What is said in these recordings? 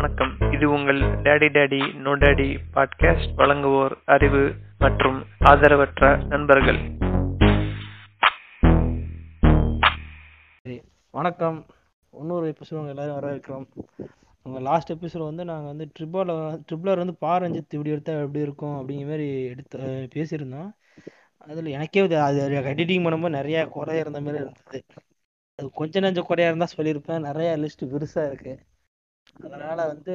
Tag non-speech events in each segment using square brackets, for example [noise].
வணக்கம். இது உங்கள் daddy daddy no daddy podcast வழங்குவோர் அறிவு மற்றும் ஆதரவற்ற நண்பர்கள். வணக்கம். இன்னொரு எபிசோடு எல்லாரும் எல்லாரும் வரவேற்கிறோம். உங்கள் லாஸ்ட் எபிசோட் வந்து நாங்கள் வந்து ட்ரிபிள் ட்ரிபிளர் வந்து பா இப்படி எடுத்தால் எப்படி இருக்கும் அப்படிங்கிற மாதிரி எடுத்து பேசியிருந்தோம். அதில் எனக்கே அது எடிட்டிங் பண்ணும்போது நிறையா குறையா இருந்த மாதிரி இருந்தது. அது கொஞ்சம் நஞ்ச குறையா இருந்தால் சொல்லியிருப்பேன். நிறையா லிஸ்ட் பெருசாக இருக்குது அதனால் வந்து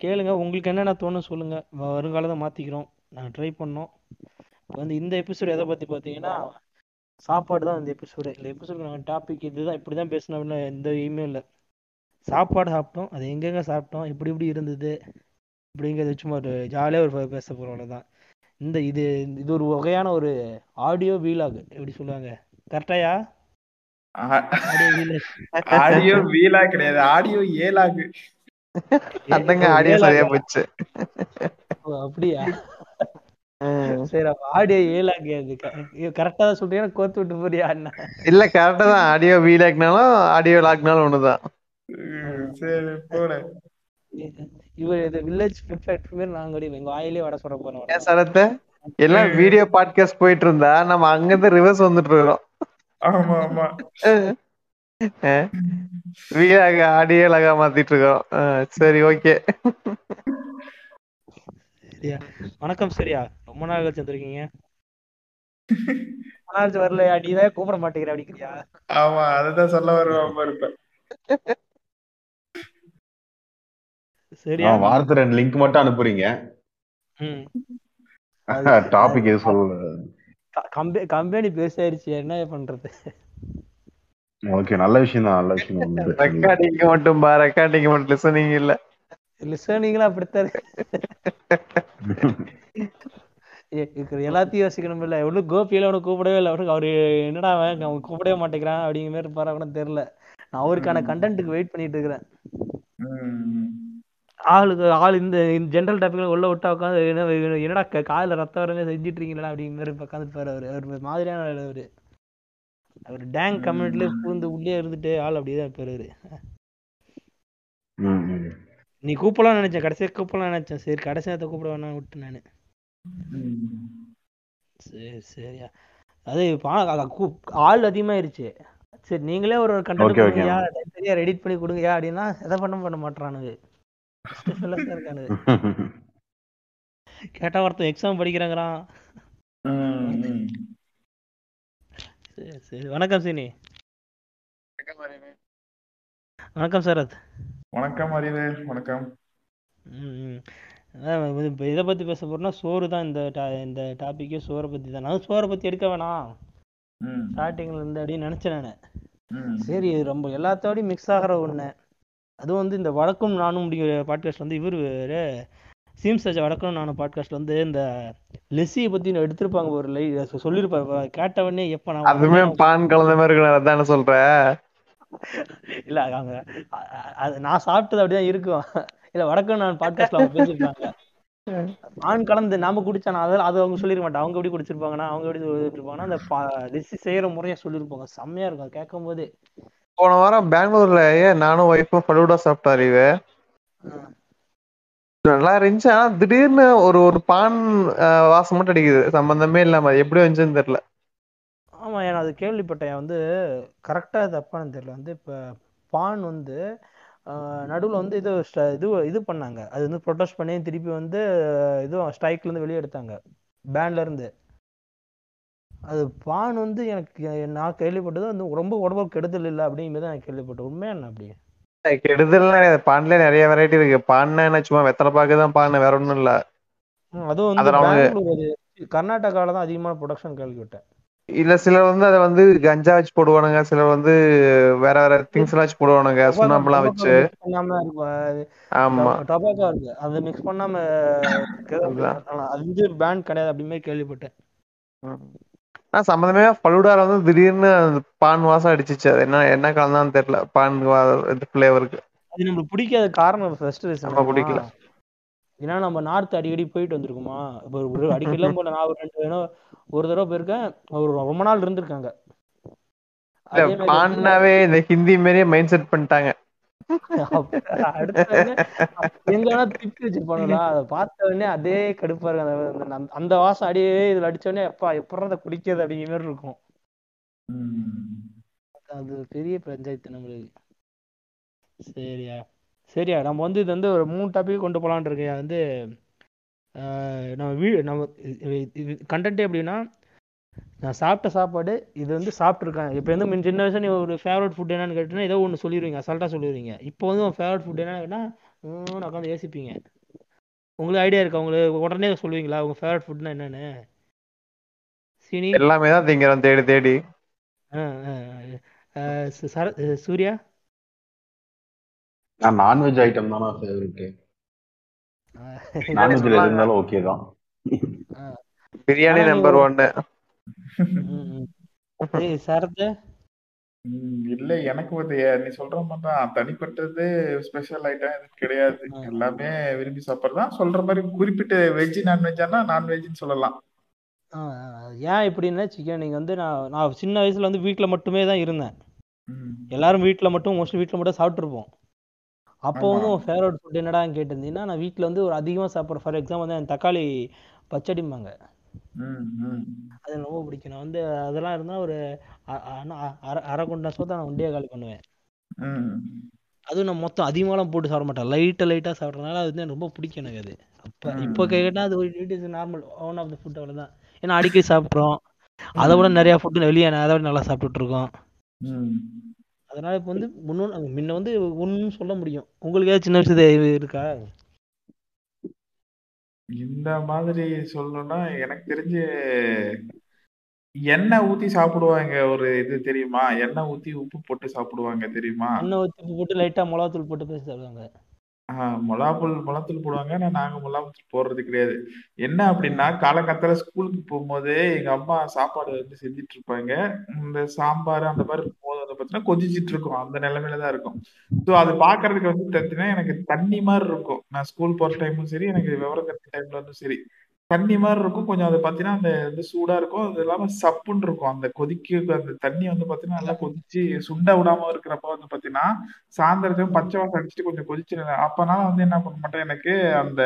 கேளுங்க. உங்களுக்கு என்னென்ன தோணும் சொல்லுங்கள் வருங்காலத்தை மாற்றிக்கிறோம் நாங்கள் ட்ரை பண்ணோம். இப்போ வந்து இந்த எபிசோடு எதை பற்றி பார்த்தீங்கன்னா சாப்பாடு தான் இந்த எபிசோடு இந்த எபிசோடு நாங்கள் டாபிக் இதுதான். இப்படி தான் பேசணும் அப்படின்னு எந்த எய்மே இல்லை. சாப்பாடு சாப்பிட்டோம். அது எங்கெங்க சாப்பிட்டோம்? இப்படி இப்படி இருந்தது. அப்படிங்கிறத சும்மா ஒரு ஜாலியாக ஒரு பேச போகிறோம் தான் இந்த இது இது ஒரு வகையான ஒரு ஆடியோ வீலாக் எப்படி சொல்லுவாங்க? கரெக்டாயா? ஆடியோ வீலாக் ஆடியோ வீலா கிடையாது. ஆடியோ ஏலாகு. அதாங்க ஆடியோ சரியா போச்சு அப்படியா. சரி அப்ப ஆடியோ ஏலாக் அது கரெக்டாக தான் சொல்றீங்க. கோத்து விட்டு போறியா அண்ணா? இல்ல கரெக்டா தான். ஆடியோ வீலாக்னாலும் ஆடியோ லாக்னாலும் ஒண்ணுதான் சரி போட. இவர் இது வில்லேஜ் பெர்ஃபெக்ட் மாதிரி நாங்க அப்படியே எங்க வாயிலே வட சொல்ல போறோம். ஏன் சரத்த எல்லாம் வீடியோ பாட்காஸ்ட் போயிட்டு இருந்தா நம்ம அங்கிருந்து ரிவர்ஸ் வந்துட்டு இருக்கோம் ஆமா ஆமா வீலாக ஆடியோ லாகா மாத்திட்டு இருக்கோம் சரி ஓகே. சரியா? வணக்கம் சரியா? ரொம்ப நாள் கழிச்சு வந்திருக்கீங்க. [laughs] நாள் கழிச்சு வரல நீதான் கூப்பிட மாட்டேங்கிற அப்படிங்கிறியா? ஆமா அதுதான் சொல்ல வருவாம இருப்பேன் சரியா? ஆ, வாரத்துக்கு ரெண்டு லிங்க் மட்டும் அனுப்புறீங்க. ம். [laughs] டாபிக் எது சொல்லல. கம்பெனி கம்பெனி பெருசாயிருச்சு. என்ன பண்றது? ஓகே நல்ல விஷயம் தான் நல்ல விஷயம் ரெக்கார்டிங் மட்டும் பா ரெக்கார்டிங் மட்டும் லிசனிங் இல்ல. லிசனிங்லாம் அப்படித்தான் இருக்கு. [laughs] எல்லாத்தையும் யோசிக்கணும் இல்ல எவ்வளவு கோபியில அவனை கூப்பிடவே இல்லை. அவனுக்கு அவரு என்னடா அவன் அவன் கூப்பிடவே மாட்டேங்கிறான் அப்படிங்கிற மாதிரி இருப்பாரா கூட தெரியல. நான் அவருக்கான கண்டென்ட்டுக்கு வெயிட் பண்ணிட்டு இருக்கிறேன். ம். ஆளுக்கு ஆள் இந்த ஜென்ரல் டாபிக்ல உள்ள விட்டா உட்காந்து என்ன என்னடா காதுல ரத்தம் வரமே செஞ்சுட்டு இருக்கீங்களா அப்படிங்கிற உட்காந்து பாரு அவரு. அவர் ஒரு மாதிரியான அவரு. அவர் டேங் கம்யூனிட்டில பூந்து உள்ளே இருந்துட்டு ஆள் அப்படியே தான் இருப்பாரு அவரு. நீ கூப்பிடலாம் நினைச்சேன். கடைசியா கூப்பிடலாம் நினைச்சேன். சரி கடைசி நேரத்தை கூப்பிட வேணாம் விட்டு நானு. சரி சரியா அது ஆள் அதிகமாயிருச்சு. சரி நீங்களே ஒரு கண்டென்ட் Okay, okay. கொடுங்கயா சரியா எடிட் பண்ணி கொடுங்கயா அப்படின்னா எதை பண்ண பண்ண மாட்டானுங்க இருக்கானுங்க. [laughs] கேட்டா ஒருத்தன் எக்ஸாம் படிக்கிறாங்கிறான். ம், ம். சரி சரி. வணக்கம் சீனி. வணக்கம் சரத். வணக்கம் அறிவு. வணக்கம். இது- இப்ப இதை பத்தி பேச போறோம்னா சோறு தான் இந்த டா- இந்த டாபிக்கே சோறை பத்தி தான். நான் சோறை பத்தி எடுக்க வேணாம். ம், ஸ்டார்டிங்ல இருந்து அப்படின்னு நினைச்சேன் நான். ம். சரி இது ரொம்ப எல்லாத்தோடையும் மிக்ஸ் ஆகிற ஒண்ணு. அதுவும் வந்து இந்த வழக்கும் நானும் முடிக்கிற பாட்காஸ்ட் வந்து இவர் சீம்ஸ் சஜா வழக்கும் நானும் பாட்காஸ்ட் வந்து இந்த லெஸ்ஸியை பத்தி எடுத்திருப்பாங்க ஒரு லை சொல்லியிருப்பாரு கேட்டவொடனே எப்ப நான் அதுமே பான் கலந்த மாதிரி இருக்கு அதான சொல்ற? இல்ல அவங்க அது நான் சாப்பிட்டது அப்படிதான் இருக்கும். இல்ல வடக்கும் நான் பாட்காஸ்ட்ல அவங்க பேசியிருப்பாங்க. ஆண் கலந்து நாம குடிச்சா நான் அதெல்லாம் அது அவங்க சொல்லிருக்க மாட்டாங்க. அவங்க எப்படி குடிச்சிருப்பாங்கன்னா அவங்க எப்படி சொல்லிருப்பாங்கன்னா அந்த லிசி செய்யற முறைய சொல்லியிருப்பாங்க செம்மையா இருக்கும். கேட்கும் போதே போன வாரம் பெங்களூர்ல ஏன் நானும் ஒய்ஃபும் ஃபலூடா சாப்பிட்டா அறிவு. நல்லா இருந்துச்சு. ஆனா திடீர்னு ஒரு ஒரு பான் வாசம் மட்டும் அடிக்குது. சம்பந்தமே இல்லாம எப்படி வந்துச்சுன்னு தெரியல. ஆமா ஏன்னா அது கேள்விப்பட்டேன். வந்து கரெக்டா தப்பானு தெரியல. வந்து இப்ப பான் வந்து நடுவில் வந்து இது இது இது பண்ணாங்க. அது வந்து ப்ரொடெஸ்ட் பண்ணி திருப்பி வந்து இதுவும் ஸ்ட்ரைக்ல இருந்து வெளியே எடுத்தாங்க. பேன்ல இருந்து. அது பான் வந்து எனக்கு நான் கேள்விப்பட்டது வந்து ரொம்ப உடம்புக்கு கெடுதல் இல்லை அப்படிங்கிறது நான் கேள்விப்பட்டேன். உண்மையா என்ன அப்படி? கெடுதல் பான்ல நிறைய வெரைட்டி இருக்கு. பான்னா என்ன சும்மா வெத்தலை பாக்கு தான் பான் வேற ஒண்ணும் இல்ல. அதுவும் வந்து கர்நாடகால தான் அதிகமான ப்ரொடக்ஷன் கேள்விப்பட்டேன். இல்ல சிலர் வந்து அதை வந்து கஞ்சா வச்சு போடுவானுங்க. சிலர் வந்து வேற வேற திங்ஸ் எல்லாம் வச்சு போடுவானுங்க. சுண்ணாம்பெல்லாம் வச்சு. ஆமா. டொபாக்கோ இருக்கு. அதை மிக்ஸ் பண்ணாம வந்து பேன் கிடையாது அப்படி மாதிரி கேள்விப்பட்டேன் ஆனா சம்பந்தமே ஃபலூடால வந்து திடீர்னு பான் வாசம் அடிச்சிச்சு. அது என்ன என்ன கலந்தான்னு தெரியல. பான் இது ஃபிளேவருக்கு அது நம்மளுக்கு பிடிக்காத காரணம் ஃபர்ஸ்ட் ரீசன் நம்ம பிடிக்கல. ஏன்னா நம்ம நார்த் அடிக்கடி போயிட்டு வந்திருக்கோமா? இப்போ ஒரு அடிக்கடிலாம் போல நான் ஒரு ரெண்டு வேணும் ஒரு தடவை போயிருக்கேன். ஒரு ரொம்ப நாள் இருந்திருக்காங்க. பான்னாவே இந்த ஹிந்தி மாரியே மைண்ட் செட் பண்ணிட்டாங்க. எங்கன்னா திருப்பி வச்சிருப்பானுங்களா அதை பார்த்த உடனே அதே கடுப்பா இருக்கு அந்த- வாசம் அடியே இதுல அடிச்ச உடனே எப்பா அதை குடிக்கிறது? அப்படிங்கிற மாதிரி இருக்கும். அது பெரிய பஞ்சாயத்து நம்மளுக்கு. சரியா. சரியா நம்ம வந்து இது வந்து ஒரு மூணு டாபிக் கொண்டு போலான்னு இருக்கையா வந்து ஆஹ் நம்ம வீ நம்ம கண்டென்ட் எப்படின்னா நான் சாப்பிட்ட சாப்பாடு இது வந்து சாப்பிட்ருக்கேன் இப்போ வந்து முன்ன சின்ன வயசுல நீ ஒரு ஃபேவரட் ஃபுட் என்னன்னு கேட்டீங்கன்னா ஏதோ ஒன்று சொல்லிடுவீங்க அசால்ட்டாக சொல்லிடுவீங்க இப்போ வந்து உன் ஃபேவரட் ஃபுட் என்னன்னு கேட்டால் உட்காந்து யோசிப்பீங்க. உங்களுக்கு ஐடியா இருக்கா? உங்களுக்கு உடனே சொல்லுவீங்களா? உங்க ஃபேவரட் ஃபுட்னா என்னன்னு? சீனி? எல்லாமே தான் திங்கிறோம் தேடி தேடி. சர- சூர்யா? நான் நான்வெஜ் ஐட்டம் தான் ஃபேவரட் நான்வெஜ்ல இருந்தாலும் ஓகே தான். பிரியாணி நம்பர் ஒரு- ஒன்னு ம், ம். ஏய் சரத் இல்ல எனக்கு வந்து நீ சொல்ற மாதிரி தான். தனிப்பட்டது ஸ்பெஷல் ஐட்டம் எதுவும் கிடையாது. எல்லாமே விரும்பி சாப்பிடுறதான் சொல்ற மாதிரி குறிப்பிட்ட வெஜ் நான்வெஜ்ஜானா நான்வெஜ்னு சொல்லலாம். ஏன் இப்படின்னா சிக்கன்? நீங்கள் வந்து நான் நான் சின்ன வயசுல வந்து வீட்டில் மட்டுமே தான் இருந்தேன். எல்லாரும் வீட்டில் மட்டும் மோஸ்ட்லி வீட்டில் மட்டும் சாப்பிட்ருப்போம் அப்போ வந்து. உன் ஃபேவரட் ஃபுட் என்னடான்னு கேட்டிருந்தீங்கன்னா நான் வீட்டில் வந்து ஒரு அதிகமாக சாப்பிட்றேன் ஃபார் எக்ஸாம்பிள் வந்து தக்காளி பச்சடிம்பாங்க. அது ரொம்ப பிடிக்கும். நான் வந்து அதெல்லாம் இருந்தால் ஒரு அரை அரை குண்டா சோத்தை நான் ஒண்டியே காலி பண்ணுவேன். அதுவும் நான் மொத்தம் அதிகமாலாம் போட்டு சாப்பிட மாட்டேன். லைட்டாக லைட்டாக சாப்பிட்றதுனால அது வந்து ரொம்ப பிடிக்கும் எனக்கு அது. அப்போ இப்போ ம். கேட்டால் அது ஒரு it is normal one of the food அவ்வளோதான் ஏன்னா அடிக்கடி சாப்பிட்றோம். அதை விட நிறையா ஃபுட்டு வெளியே அதை விட நல்லா சாப்பிட்டுட்டு இருக்கோம். அதனால இப்போ வந்து முன்னூறு முன்ன வந்து ஒன்றும் சொல்ல முடியும். உங்களுக்கு ஏதாவது சின்ன வயசு இருக்கா? இந்த மாதிரி சொல்லணும்னா எனக்கு தெரிஞ்சு எண்ணெய் ஊத்தி சாப்பிடுவாங்க ஒரு இது தெரியுமா? எண்ணெய் ஊத்தி உப்பு போட்டு சாப்பிடுவாங்க தெரியுமா? எண்ணெய் ஊற்றி போட்டு லைட்டாக மிளகாத்தூள் போட்டு பேசி சாப்பிடுவாங்க. மிளகாத்தூள் மிளகாத்தூள் போடுவாங்க ஆனா நாங்க மிளகாத்தூள் போடுறது கிடையாது. என்ன அப்படின்னா காலங்காத்தால ஸ்கூலுக்கு போகும்போது எங்க அம்மா சாப்பாடு வந்து செஞ்சுட்டு இருப்பாங்க. இந்த சாம்பார் அந்த மாதிரி பார்த்தீங்கன்னா கொதிச்சிட்டு இருக்கும். அந்த நிலைமையில தான் இருக்கும். ஸோ அது பாக்குறதுக்கு வந்து பார்த்தீங்கன்னா எனக்கு தண்ணி மாதிரி இருக்கும். நான் ஸ்கூல் போற டைமும் சரி எனக்கு விவரம் தெரிஞ்ச டைம்ல வந்து சரி. தண்ணி மாதிரி இருக்கும். கொஞ்சம் அது பார்த்தீங்கன்னா அந்த இது சூடா இருக்கும். அது இல்லாம சப்புன்னு இருக்கும். அந்த கொதிக்க அந்த தண்ணி வந்து பாத்தீங்கன்னா நல்லா கொதிச்சு சுண்ட விடாம இருக்கிறப்ப வந்து பாத்தீங்கன்னா சாயந்தரத்தையும் பச்சை வாசம் அடிச்சுட்டு கொஞ்சம் கொதிச்சு அப்பனால வந்து என்ன பண்ண மாட்டேன்? எனக்கு அந்த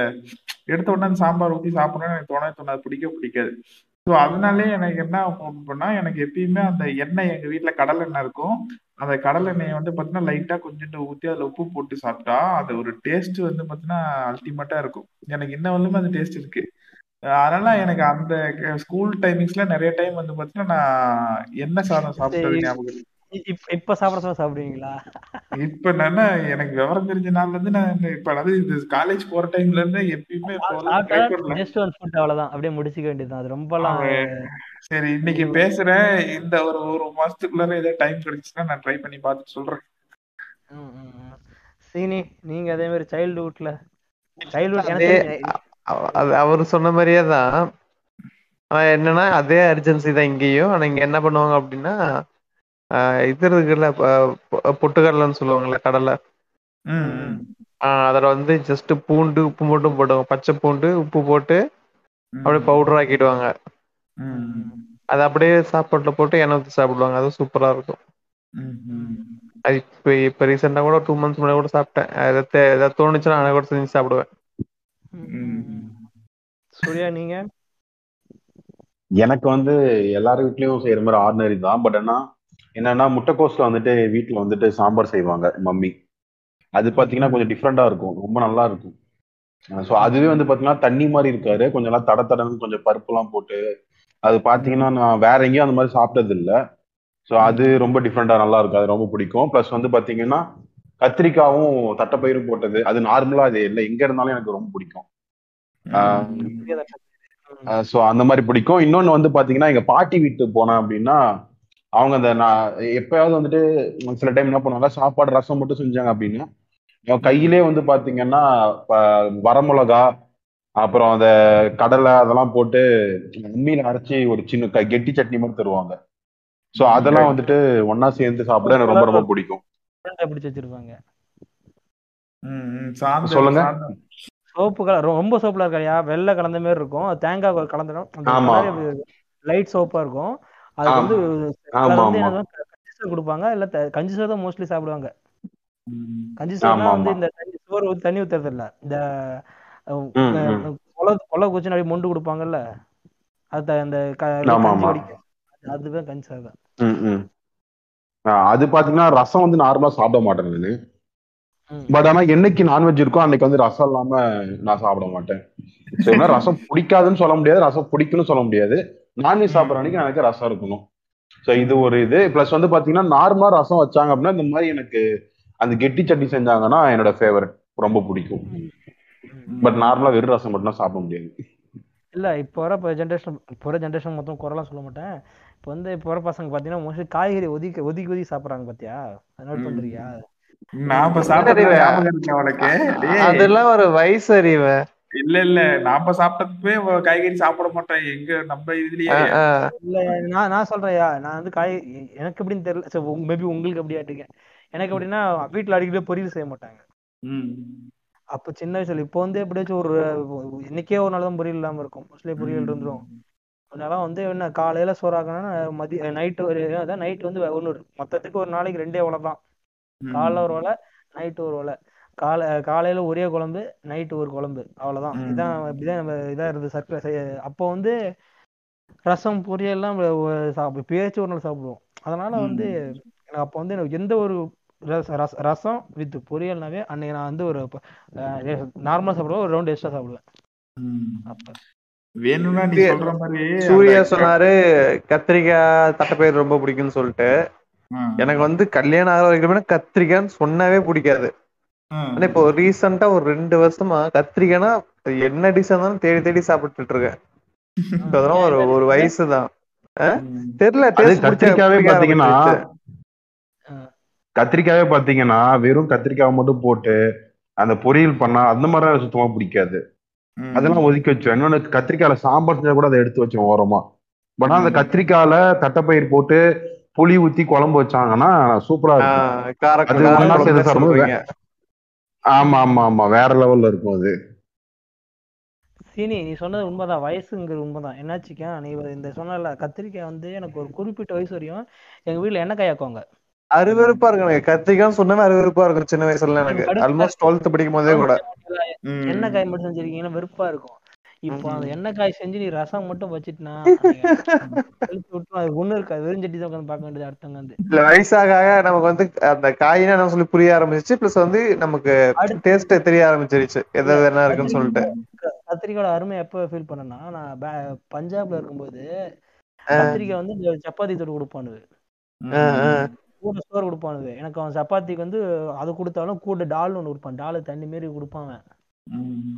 எடுத்த உடனே அந்த சாம்பார் ஊற்றி சாப்பிடணும்னு எனக்கு தோணவே தோணாது. பிடிக்க பிடிக்காது. ஸோ அதனாலே எனக்கு என்ன பண்ணா எனக்கு எப்பயுமே அந்த எண்ணெய் எங்க வீட்ல கடலை எண்ணெய் இருக்கும். அந்த கடலை எண்ணெயை வந்து பாத்தீங்கன்னா லைட்டா கொஞ்சோண்டு ஊத்தி அதுல உப்பு போட்டு சாப்பிட்டா அது ஒரு டேஸ்ட் வந்து பாத்தீங்கன்னா அல்டிமேட்டா இருக்கும். எனக்கு இன்ன வரலுமே அந்த டேஸ்ட் இருக்கு. அதனால எனக்கு அந்த ஸ்கூல் டைமிங்ஸ்ல நிறைய டைம் வந்து பாத்தீங்கன்னா நான் எண்ணெய் சாதம் சாப்பிட்டது ஞாபகம். இப்போ இப்போ சாப்பிட சொல்ல சாப்பிடுவீங்களா? இப்ப நான் எனக்கு விவரம் தெரிஞ்ச நாள்ல இருந்து நான் இந்த- இப்ப அதாவது காலேஜ் போற டைம்ல இருந்து எப்பயுமே. ஜஸ்ட் ஒன் ஃபுட் அவ்வளோதான் அப்படியே முடிச்சுக்க வேண்டியதுதான். அது ரொம்பலாம் சரி இன்னைக்கு பேசுறேன். இந்த ஒரு ஒரு மாசத்துக்குள்ளார ஏதாவது டைம் கிடைச்சுன்னா நான் ட்ரை பண்ணி பார்த்துட்டு சொல்றேன். சீனி நீங்க அதே மாதிரி சைல்ட்ஹுட்ல சைல்ட்ஹுட் அவர் சொன்ன மாதிரியே தான். என்னன்னா அதே அர்ஜென்சி தான் இங்கேயும். ஆனா இங்க என்ன பண்ணுவாங்க அப்படின்னா இது இருக்குல்ல பொட்டுக்கடலைன்னு சொல்லுவாங்கல்ல கடலை. அதுல வந்து ஜஸ்ட் பூண்டு உப்பு மட்டும் போடுவாங்க பச்சை பூண்டு உப்பு போட்டு. அப்படியே பவுடர் ஆக்கிடுவாங்க. அது அப்படியே சாப்பாட்டுல போட்டு எண்ணெய் ஊற்றி சாப்பிடுவாங்க. அது சூப்பரா இருக்கும். அது இப்போ இப்போ ரீசெண்டாக கூட டூ மந்த்ஸ் முன்னாடி கூட சாப்பிட்டேன். ஏதாவது தே- ஏதாவது தோணுச்சுன்னா நான் கூட செஞ்சு சாப்பிடுவேன். சூர்யா நீங்க? எனக்கு வந்து எல்லார் வீட்லயும் செய்யற மாதிரி ஆர்டினரி தான். பட் ஆனா என்னன்னா முட்டைக்கோஸ்ல வந்துட்டு வீட்ல வந்துட்டு சாம்பார் செய்வாங்க மம்மி. அது பாத்தீங்கன்னா கொஞ்சம் டிஃப்ரெண்டா இருக்கும். ரொம்ப நல்லா இருக்கும். ஸோ அதுவே வந்து பாத்தீங்கன்னா தண்ணி மாதிரி இருக்காரு கொஞ்சம் நல்லா தட தடன்னு கொஞ்சம் பருப்புலாம் போட்டு அது பாத்தீங்கன்னா நான் வேற எங்கேயும் அந்த மாதிரி சாப்பிட்டது இல்ல ஸோ அது ரொம்ப டிஃப்ரெண்டா நல்லா இருக்கும். அது ரொம்ப பிடிக்கும். ப்ளஸ் வந்து பாத்தீங்கன்னா கத்திரிக்காவும் தட்டைப்பயிரும் போட்டது அது நார்மலா அது இல்லை. எங்க இருந்தாலும் எனக்கு ரொம்ப பிடிக்கும். ஸோ அந்த மாதிரி பிடிக்கும். இன்னொன்று வந்து பாத்தீங்கன்னா எங்க பாட்டி வீட்டுக்கு போனேன் அப்படின்னா அவங்க அந்த நான் எப்பயாவது வந்துட்டு சில டைம் என்ன பண்ணுவாங்க சாப்பாடு ரசம் மட்டும் செஞ்சாங்க அப்படின்னா அவங்க கையிலே வந்து பாத்தீங்கன்னா வரமிளகா அப்புறம் அந்த கடலை அதெல்லாம் போட்டு அம்மியில அரைச்சி ஒரு சின்ன க- கெட்டி சட்னி மாதிரி தருவாங்க. ஸோ அதெல்லாம் வந்துட்டு ஒண்ணா சேர்ந்து சாப்பிட எனக்கு ரொம்ப ரொம்ப பிடிக்கும். பிடிச்சு வச்சிருப்பாங்க. சொல்லுங்க. சோப்பு கலர் ரொம்ப சோப்புல இருக்காயா வெள்ளை கலந்த மாதிரி இருக்கும். தேங்காய் கலந்துடும். லைட் சோப்பா இருக்கும். அது. வந்து கொடுப்பாங்க. இல்ல கஞ்சி சாதம் மோஸ்ட்லி சாப்பிடுவாங்க. கஞ்சி சோறுனா வந்து. இந்த தண்ணி சோறு தண்ணி ஊத்துறது இல்ல. இந்த. கொலை கொலை குச்சி அப்படியே மொண்டு கொடுப்பாங்கல்ல? அது அந்த அதுதான் கஞ்சி சாதம் அது பாத்தீங்கன்னா ரசம் வந்து நார்மலா சாப்பிட மாட்டேன் நானு. பட் ஆனா என்னைக்கு நான்வெஜ் இருக்கோ அன்னைக்கு வந்து ரசம் இல்லாம நான் சாப்பிட மாட்டேன். ரசம் பிடிக்காதுன்னு சொல்ல முடியாது ரசம் பிடிக்கும்னு சொல்ல முடியாது. நான்வெஜ் சாப்பிட்ற அன்னைக்கு எனக்கு ரசம் இருக்கணும். ஸோ இது ஒரு இது. ப்ளஸ் வந்து பாத்தீங்கன்னா நார்மலா ரசம் வச்சாங்க அப்படின்னா இந்த மாதிரி எனக்கு அந்த கெட்டி சட்னி செஞ்சாங்கன்னா என்னோட ஃபேவரட் ரொம்ப பிடிக்கும். பட் நார்மலா வெறும் ரசம் மட்டும் தான் சாப்பிட முடியாது. இல்ல இப்போ வர இப்போ ஜென்ரேஷன் இப்போ வர ஜென்ரேஷன் மொத்தம் குறைலாம் சொல்ல மாட்டேன். இப்போ வந்து இப்போ வர பசங்க பார்த்தீங்கன்னா மோஸ்ட்லி காய்கறி ஒதுக்கி ஒதுக்கி ஒதுக்கி சாப்பிட்றாங்க பாத்தியா? அதை நோட். பண்றியா இருக்கு அவனுக்கு டேய், அதெல்லாம் ஒரு வயசு அறிவு. இல்ல இல்ல. நாம சாப்பிட்டதுமே காய்கறி சாப்பிட மாட்டோம். எங்க நம்ம இதுலயே இல்ல நான் நான் சொல்றேன்யா. நான் வந்து காய் எனக்கு எப்படின்னு தெரியல. சரி மேபி உங்களுக்கு எப்படி ஆட்டுங்க எனக்கு எப்படின்னா வீட்ல அடிக்கடி பொரியல் செய்ய மாட்டாங்க. ம். அப்ப சின்ன வயசுல இப்போ வந்து எப்படியாச்சும் ஒரு இன்னைக்கே ஒரு நாள் தான் பொரியல் இல்லாம இருக்கும். மோஸ்ட்லி பொரியல் இருந்துரும். அதனால வந்து என்ன காலையில சோறாக்கணும்னா மதிய நைட்டு ஒரு அதான் நைட் வந்து ஒன்று மொத்தத்துக்கு ஒரு நாளைக்கு ரெண்டே உலை தான். காலைல ஒரு உலை நைட்டு ஒரு உலை காலை காலையில ஒரே குழம்பு நைட்டு ஒரு குழம்பு. அவ்வளவுதான். இதான் இப்படிதான் நம்ம இதா இருந்தது சர்க்கரை அப்போ வந்து ரசம் பொரியல்லாம் சாப்பிடு பேச்சு ஒரு நாள் சாப்பிடுவோம். அதனால வந்து எனக்கு அப்போ வந்து எனக்கு எந்த ஒரு ரச- ரச- ரசம் வித் பொரியல்னாவே அன்னைக்கு நான் வந்து ஒரு நார்மலா சாப்பிடுவேன். ஒரு ரவுண்ட் எக்ஸ்ட்ரா சாப்பிடுவேன். வேணும்னா நீ சூர்யா- சொல்ற மாதிரி சூர்யா சொன்னாரு கத்திரிக்காய் தட்டைப்பயிர் ரொம்ப பிடிக்கும்னு சொல்லிட்டு. எனக்கு வந்து கல்யாணம் ஆகிற வரைக்குமே கத்திரிக்காய்ன்னு சொன்னாவே பிடிக்காது. ஆனா இப்போ ரீசெண்டா ஒரு ரெண்டு வருஷமா கத்திரிக்காய்னா என்ன டிஷ் இருந்தாலும் தேடி தேடி சாப்பிட்டுட்டு இருக்கேன் அதெல்லாம் ஒரு ஒரு வயசு தான் ம். தெரியல கத்திரிக்காவே பாத்தீங்கன்னா. கத்திரிக்காவே பாத்தீங்கன்னா வெறும் கத்திரிக்காவை மட்டும் போட்டு அந்த பொரியல் பண்ணா அந்த மாதிரி சுத்தமா பிடிக்காது. அதெல்லாம் ஒதுக்கி வச்சிருவேன். இன்னொன்னு கத்திரிக்காயில சாம்பார் செஞ்சா கூட அதை எடுத்து வச்சேன் ஓரமா. பட் ஆனா அந்த. கத்திரிக்காயில தட்டைப்பயிர் போட்டு புளி ஊத்தி குழம்பு வச்சாங்கன்னா சூப்பரா இருக்கும். ஆமா ஆமா ஆமா. வேற லெவல்ல இருக்கும் அது. சீனி நீ சொன்னது உண்மைதான். வயசுங்கிறது உண்மைதான். என்னாச்சுக்கா நீ இந்த சொன்னல கத்திரிக்காய் வந்து எனக்கு ஒரு குறிப்பிட்ட வயசு வரையும் எங்க வீட்ல எண்ணெய் ஆக்குவாங்க அருவருப்பா இருக்கு எனக்கு கத்திரிக்காய் சொன்னாவே அருவருப்பா இருக்கும் சின்ன வயசுல எனக்கு. ஆல்மோஸ்ட் டுவெல்த் படிக்கும் போதே கூட. எண்ணெய் காய் மட்டும் செஞ்சிருக்கீங்கன்னா வெறுப்பா இருக்கும். இப்போ அந்த எண்ணெய் காய் செஞ்சு நீ ரசம் மட்டும் வச்சிட்டுனா அது ஒண்ணும் இருக்காது. வெறும் சட்டி தான் உட்காந்து பார்க்க வேண்டியது அடுத்தவங்க வந்து இல்ல வயசாக நமக்கு வந்து அந்த காயினா என்ன சொல்லி புரிய ஆரம்பிச்சிச்சு பிளஸ் வந்து நமக்கு டேஸ்ட் தெரிய ஆரம்பிச்சிருச்சு. எது என்ன இருக்குன்னு சொல்லிட்டு. கத்திரிக்காயோட அருமை எப்ப ஃபீல் பண்ணேன்னா நான் பஞ்சாப்ல இருக்கும்போது கத்திரிக்காய் வந்து சப்பாத்தி ஆஹ் ஆஹ் கூட சோறு கொடுப்பானுங்க. எனக்கு அவன் சப்பாத்திக்கு வந்து அது கொடுத்தாலும் கூட டால் ஒன்று கொடுப்பான். டால் தண்ணி மாரி கொடுப்பான்.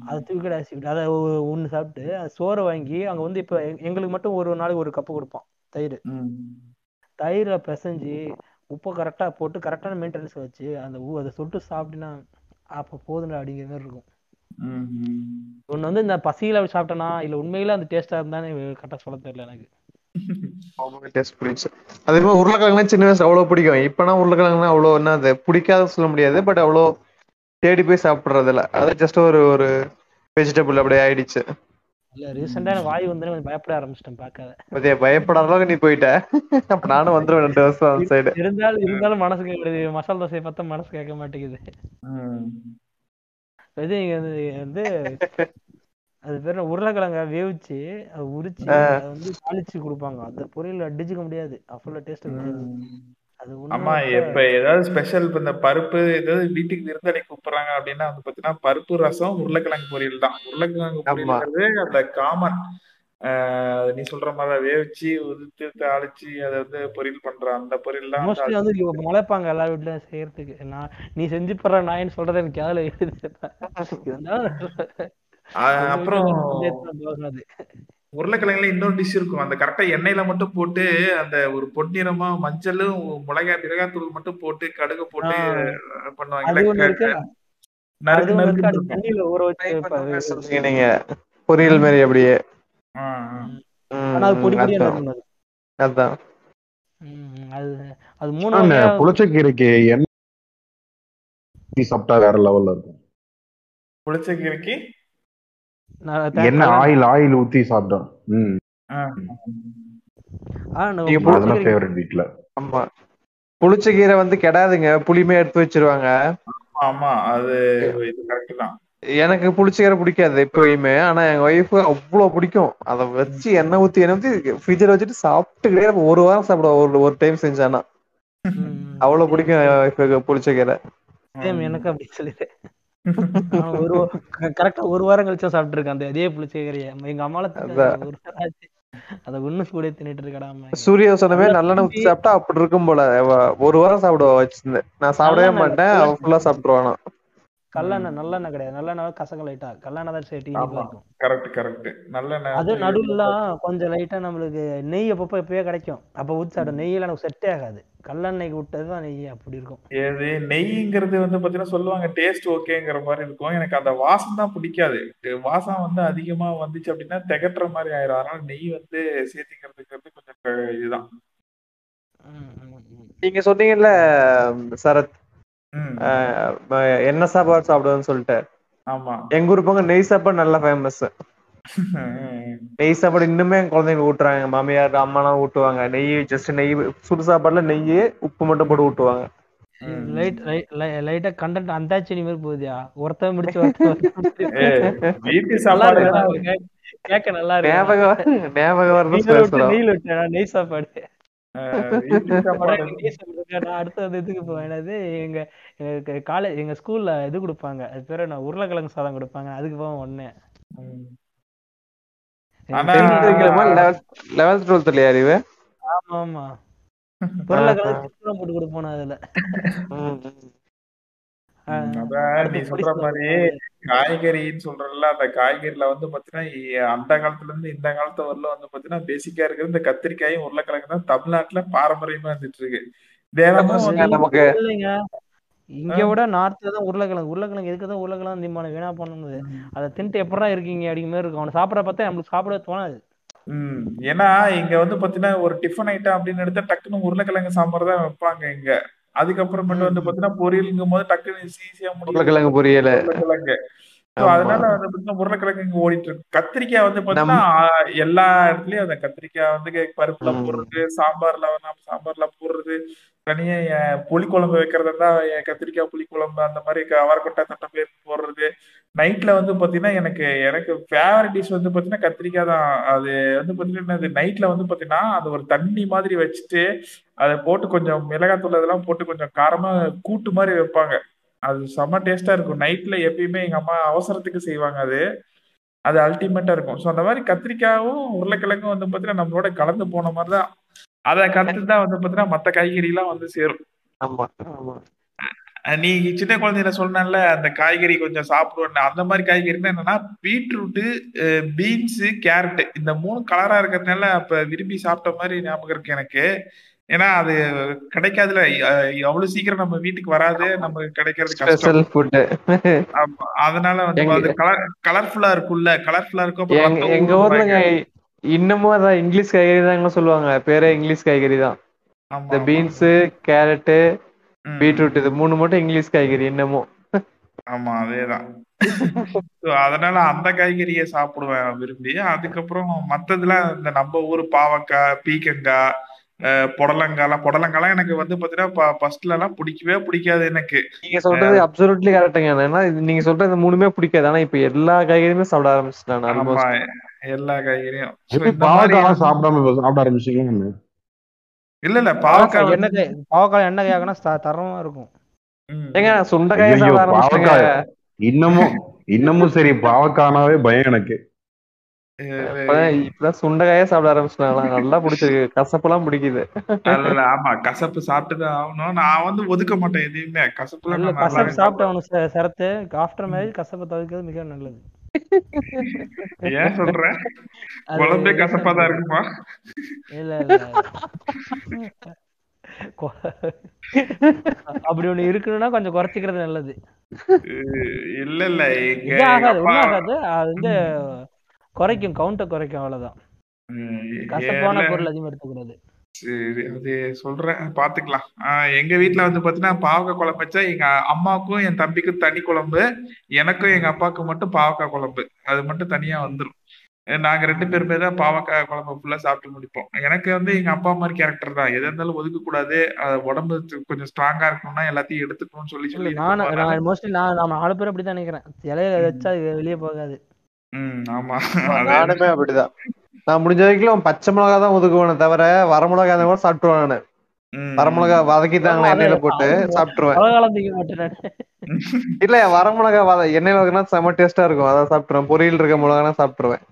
அது தூக்கி அடிச்சுக்கிட்டு அதை ஒன்று சாப்பிட்டு அது சோறை வாங்கி அங்கே வந்து இப்போ எங்களுக்கு மட்டும் ஒரு நாளைக்கு ஒரு கப்பு கொடுப்பான் தயிர். தயிரை பிசைஞ்சு உப்பை கரெக்டாக போட்டு கரெக்டான மெயின்டெனன்ஸ் வச்சு அந்த ஊ அதை சொட்டு சாப்பிட்டினா அப்போ போதும்டா அப்படிங்கிற மாதிரி இருக்கும். ஒன்று வந்து இந்த பசியில் அப்படி சாப்பிட்டேனா இல்லை உண்மையில அந்த டேஸ்ட்டாக இருந்தானே கரெக்டாக சொல்ல தெரியல எனக்கு. டேஸ்ட் பிடிச்சு. அதே மாதிரி உருளைக்கிழங்குனா சின்ன வயசுல அவ்வளவு பிடிக்கும். இப்பனா உருளைக்கிழங்குனா அவ்வளோ என்ன அது பிடிக்காத சொல்ல முடியாது பட் அவ்வளோ தேடி போய் சாப்பிடுறது இல்ல அது ஜஸ்ட் ஒரு ஒரு வெஜிடபிள் அப்படியே ஆயிடுச்சு. இல்லை ரீசெண்டாக எனக்கு வாய் வந்து கொஞ்சம் பயப்பட ஆரம்பிச்சிட்டேன் பார்க்காத. அதே பயப்படாத அளவுக்கு நீ போயிட்ட. அப்ப நானும் வந்துருவேன் ரெண்டு வருஷம் அந்த சைடு இருந்தாலும் இருந்தாலும் மனசு கேட்குறது மசாலா தோசையை பார்த்தா மனசு கேட்க மாட்டேங்குது. இது இங்க வந்து அது பேர் உருளைக்கிழங்க வேவிச்சு அதை உரிச்சு வந்து தாளிச்சு கொடுப்பாங்க. அந்த பொரியல் அடிச்சுக்க முடியாது. அவ்வளோ டேஸ்ட் ஆமா இப்ப ஏதாவது ஸ்பெஷல் இப்ப இந்த பருப்பு ஏதாவது வீட்டுக்கு விருந்தாளி கூப்பிடுறாங்க அப்படின்னா வந்து பாத்தீங்கன்னா பருப்பு ரசம் உருளைக்கிழங்கு பொரியல் தான். உருளைக்கிழங்கு. பொரியல்ங்கிறது அந்த காமன் நீ சொல்ற மாதிரி வேவிச்சு உதுத்து தாளிச்சு அதை வந்து பொரியல் பண்ற அந்த பொரியல் தான் வந்து மோஸ்ட்லி வந்து இவங்க முளைப்பாங்க எல்லா வீட்லயும் செய்யறதுக்கு. நான் நீ செஞ்சு போற நாயின்னு சொல்றது எனக்கு அஹ் [laughs] அப்புறம் உருளைக்கிழங்குல இன்னொரு டிஷ் இருக்கும். அந்த கரெக்டா எண்ணெயில மட்டும் போட்டு அந்த ஒரு பொன்னிறமா மஞ்சளும் மிளகாய் மிளகாத்தூள் மட்டும் போட்டு கடுகு போட்டு சொல்றீங்க நீங்க. பொரியல் மாதிரி அப்படியே. ஆ, ஆ. ம், ஆனா அது பொடி பொடியா அதான். அது. அதான். ம், அது அது மூணு புளிச்சக்கீரைக்கு எண்ணெய் சாப்பிட்டா வேற லெவல்ல இருக்கும். புளிச்சக்கீரைக்கு எண்ணெய் ஆயில் ஆயில் ஊத்தி சாப்பிட்டோம். ஃபேவரட் வீட்ல. ஆமா. புளிச்ச கீரை வந்து கெடாதுங்க. புளிமே எடுத்து வச்சிருவாங்க. ஆமா அது கரெக்ட் தான். எனக்கு புளிச்ச கீரை பிடிக்காது எப்பயுமே. ஆனா எங்க ஒய்ஃபு அவ்வளவு பிடிக்கும். அதை வச்சு எண்ணெய் ஊத்தி எண்ணெய் ஊத்தி ஃப்ரிட்ஜில் வச்சுட்டு சாப்பிட்டுக்கிட்டே. ஒரு வாரம் சாப்பிடுவோம் ஒரு ஒரு டைம் செஞ்சானா அவ்வளவு பிடிக்கும் ஒய்ஃபுக்கு புளிச்ச கீரை. சேம் எனக்கு அப்படி சொல்லிடு நான் ஒரு கரெக்டா ஒரு வாரம் கழிச்சு சாப்பிட்டுருக்கேன். அந்த அதே புளிச்சக்கீரைய எங்க அம்மால அதை. ஒண்ணு கூட தின்னுட்டு இருக்கடாம சூரிய சொன்னமே நல்லெண்ணெய் ஊத்தி சாப்பிட்டா அப்படி இருக்கும் போல. ஒரு வாரம் சாப்பிடுவா வச்சிருந்து. நான் சாப்பிடவே மாட்டேன். அவ ஃபுல்லா சாப்பிட்டுருவானா. கல்லெண்ணெய் நல்லெண்ணெய் கிடையாது. நல்லெண்ணெய் கசக்க லைட்டா கல்லெண்ணெய் தான் சரி இனிப்பா இருக்கும் கரெக்ட் கரெக்ட் நல்ல அது நடுவுல கொஞ்சம் லைட்டா நம்மளுக்கு நெய் அப்பப்போ எப்பயோ கிடைக்கும். அப்ப ஊத்தி சாப்பிடும் நெய்யில எனக்கு செட்டே ஆகாது. கல்லெண்ணெய்க்கு விட்டதுதான் நெய் அப்படி இருக்கும். இது நெய்ங்கிறது வந்து பாத்தீங்கன்னா சொல்லுவாங்க டேஸ்ட் ஓகேங்கிற மாதிரி இருக்கும். எனக்கு அந்த வாசம் தான் பிடிக்காது. வாசம் வந்து அதிகமா வந்துச்சு அப்படின்னா திகட்டுற மாதிரி ஆயிரும். அதனால நெய் வந்து சேர்த்திக்கிறதுங்கிறது கொஞ்சம் இதுதான். நீங்க சொன்னீங்கல்ல சரத் என்ன சாப்பாடு சாப்பிடுவேன்னு சொல்லிட்டு. ஆமா. எங்க ஊர் பக்கம் நெய் சாப்பாடு நல்லா ஃபேமஸ் நெய் சாப்பாடு இன்னுமே என் குழந்தைங்க ஊட்டுறாங்க. மாமியார் அம்மாலாம் ஊட்டுவாங்க. நெய் ஜஸ்ட் நெய் சுடு சாப்பாடுல நெய் உப்பு மட்டும் போட்டு ஊட்டுவாங்க. லைட் லைட் லைட்டா கண்டென்ட் அந்தாச்சினி மாதிரி போகுதியா? ஒருத்தன் முடிச்சு [laughs] வீட்டு சாப்பாடு கேட்க நல்லா இருக்கு? ஞாபகம் ஞாபகம் நெய் சாப்பாடு. [laughs] நான் இதுக்கு போவேன். எங்க எங்க காலேஜ் எங்க ஸ்கூல்ல இது கொடுப்பாங்க. அது பேரு என்ன? உருளைக்கிழங்கு சாதம் கொடுப்பாங்க. அதுக்கு போவேன் ஒண்ணு லெவல்த் டுவெல்த்லயா அறிவு? ஆமா ஆமா [laughs] உருளைக்கிழங்கு போட்டு கொடுப்போம் அதுல. நீ சொல்ற மாதிரி காய்கறின்னு சொல்றல அந்த காய்கறில வந்து பாத்தீங்கன்னா அந்த காலத்துல இருந்து இந்த காலத்து வரல வந்து பாத்தீங்கன்னா பேசிக்கா இருக்கிறது இந்த கத்திரிக்காயும் உருளைக்கிழங்கு தான் தமிழ்நாட்டுல பாரம்பரியமா இருந்துட்டு இருக்கு நமக்கு இங்க விட நார்த்ல தான் உருளைக்கிழங்கு. உருளைக்கிழங்கு எதுக்கு தான் உருளைக்கிழங்கு திம்பானு வீணா பண்ணுது அதை தின்ட்டு எப்படா இருக்கீங்க அப்படிங்கிற மாதிரி இருக்கும். அவனை சாப்பிட பார்த்தா நம்மளுக்கு சாப்பிட தோணாது. ம். ஏன்னா இங்க வந்து பாத்தீங்கன்னா ஒரு டிஃபன் ஐட்டம் அப்படின்னு எடுத்தா டக்குன்னு உருளைக்கிழங்கு சாம்பார் தான் வைப்பாங்க இங்க. அதுக்கப்புறமேட்டு வந்து பாத்தீங்கன்னா பொரியலுங்கும் போது டக்குன்னு ஈஸியா முடியும். பொரியல. ஆமா. அதனால வந்து பாத்தீங்கன்னா உருளைக்கிழங்கு இங்க ஓடிட்டு இருக்கு. கத்திரிக்காய் வந்து பாத்தீங்கன்னா எல்லா இடத்துலயும் அந்த கத்திரிக்காய் வந்து பருப்புல. போடுறது சாம்பார்ல சாம்பார்ல போடுறது. தனியாக என் புளிக்குழம்பு வைக்கிறதா இருந்தா என் கத்திரிக்காய் புளிக்குழம்பு அந்த மாதிரி அவரக்கொட்டை அவரைக்கொட்டை போடுறது. நைட்ல வந்து பாத்தீங்கன்னா எனக்கு எனக்கு ஃபேவரட் டிஷ் வந்து பாத்தீங்கன்னா கத்திரிக்காய் தான். அது வந்து பாத்தீங்கன்னா நைட்ல வந்து பாத்தீங்கன்னா அது ஒரு தண்ணி மாதிரி வச்சுட்டு அதை போட்டு கொஞ்சம் மிளகாத்தூள் அதெல்லாம் போட்டு கொஞ்சம் காரமா கூட்டு மாதிரி வைப்பாங்க. அது செம்ம டேஸ்டா இருக்கும். நைட்ல எப்பயுமே எங்க அம்மா அவசரத்துக்கு செய்வாங்க அது. அது அல்டிமேட்டா இருக்கும். ஸோ அந்த மாதிரி கத்திரிக்காயும் உருளைக்கிழங்கும் வந்து பாத்தீங்கன்னா நம்மளோட கலந்து போன மாதிரி தான் அதை கடத்து தான் வந்து பாத்தீங்கன்னா மற்ற காய்கறிலாம் வந்து சேரும். ஆமா ஆமா. அஹ் நீ சின்ன குழந்தையில சொன்னல அந்த காய்கறி கொஞ்சம் சாப்பிடுவேன் அந்த மாதிரி காய்கறினா என்னன்னா பீட்ரூட்டு பீன்ஸ் கேரட் இந்த மூணு கலரா இருக்கிறதுனால அப்ப விரும்பி சாப்பிட்ட மாதிரி ஞாபகம் இருக்கு எனக்கு. ஏன்னா அது கிடைக்காதுல. அவ்வளவு சீக்கிரம் நம்ம வீட்டுக்கு வராது. நமக்கு கிடைக்கிறது கஷ்டம். அதனால வந்து அது கலர் கலர்ஃபுல்லா இருக்கும்ல. கலர்ஃபுல்லா இருக்கும் எங்க இன்னமும் அதான் இங்கிலீஷ் காய்கறி தான் சொல்லுவாங்க. பேரே இங்கிலீஷ் காய்கறி தான். இந்த. பீன்ஸ் கேரட்டு பீட்ரூட் இது மூணு மட்டும் இங்கிலீஷ் காய்கறி இன்னமும். ஆமா அதேதான். அதனால அந்த காய்கறியை சாப்பிடுவேன் விரும்பி. அதுக்கப்புறம் மத்ததுலாம் இந்த நம்ம ஊர் பாவக்காய் பீக்கங்காய் அஹ் புடலங்காய்லாம். புடலங்காய்லாம் எனக்கு வந்து பாத்தீங்கன்னா ஃபர்ஸ்ட்ல எல்லாம் பிடிக்கவே பிடிக்காது எனக்கு. நீங்க சொல்றது அப்சல்யூட்லி கரெக்டுங்க ஏன்னா நீங்க சொல்ற இந்த மூணுமே பிடிக்காது. ஆனா இப்ப எல்லா காய்கறியுமே சாப்பிட ஆல்மோஸ்ட் எல்லா காய்கறியும். சாப்பிடாம சாப்பிட ஆரம்பிச்சிட்டீங்க இல்ல இல்ல பாவக்காய் காய் பாவக்காய் எண்ணெய் காய்னா தரமா இருக்கும். ஏங்க சுண்டைக்காய பாவக்காய். இன்னமும் இன்னமும் சரி பாவக்கானாவே பயம் எனக்கு. இப்பதான் சுண்டைக்காயே சாப்பிட ஆரம்பிச்சிட்டாங்களா? நல்லா பிடிச்சிருக்கு. கசப்பெல்லாம் பிடிக்குது. ஆமா கசப்பு சாப்பிட்டுதான் ஆகணும். நான் வந்து ஒதுக்க மாட்டேன் எதையுமே. நல்லாவே கசப்பு சாப்பிட்டவனு ச- சரத்து ஆஃப்டர் மேரேஜ் கசப்பை தவிர்க்கிறது மிக நல்லது. ஏன் சொல்ற? குழம்பே கசப்பா தான் இருக்குமா? இல்ல இல்ல. அப்படி ஒண்ணு இருக்கணும்னா கொஞ்சம் குறைச்சிக்கிறது நல்லது. இல்ல இல்ல. ஆகாது ஆகாது. அது வந்து குறைக்கும் கவுண்ட்டை குறைக்கும் அவ்வளவுதான். கசப்பான பொருள் அதிகமா எடுத்துக்கூடாது சரி அது சொல்றேன். பாத்துக்கலாம். ஆஹ் எங்க வீட்ல வந்து பாத்தீங்கன்னா பாவக்காய் குழம்பு வச்சா எங்க அம்மாவுக்கும் என் தம்பிக்கும் தனி குழம்பு. எனக்கும் எங்க அப்பாவுக்கும் மட்டும் பாவக்காய் குழம்பு. அது மட்டும் தனியா வந்துரும். நாங்க ரெண்டு பேருமே தான் பாவக்காய் குழம்பு ஃபுல்லா சாப்பிட்டு முடிப்போம். எனக்கு வந்து எங்க அப்பா மாதிரி கேரக்டர் தான். எதா இருந்தாலும் ஒதுக்க கூடாது உடம்பு கொஞ்சம் ஸ்ட்ராங்கா இருக்கணும்னா எல்லாத்தையும் எடுத்துக்கணும்னு சொல்லி சொல்லி நான் மோஸ்ட்லி நான் நம்ம நாலு பேரும் அப்படிதான் நினைக்கிறேன். இலையில வச்சா வெளியே போகாது. ம் ஆமா. நானுமே அப்படிதான். நான் முடிஞ்ச வரைக்கும் பச்சை மிளகா தான் ஒதுக்குவேனே தவிர வர மிளகா இருந்தா கூட சாப்பிட்டுருவேன் நானு. ம், வர மிளகா வதக்கிட்டாங்களா எண்ணெயில போட்டு சாப்பிட்டுருவேன். [laughs] இல்ல வர மிளகா வத எண்ணெயில வைக்கினா செம டேஸ்டா இருக்கும். அதான் சாப்பிட்டுருவேன். பொரியல் இருக்க மிளகானா சாப்பிட்டுருவேன்.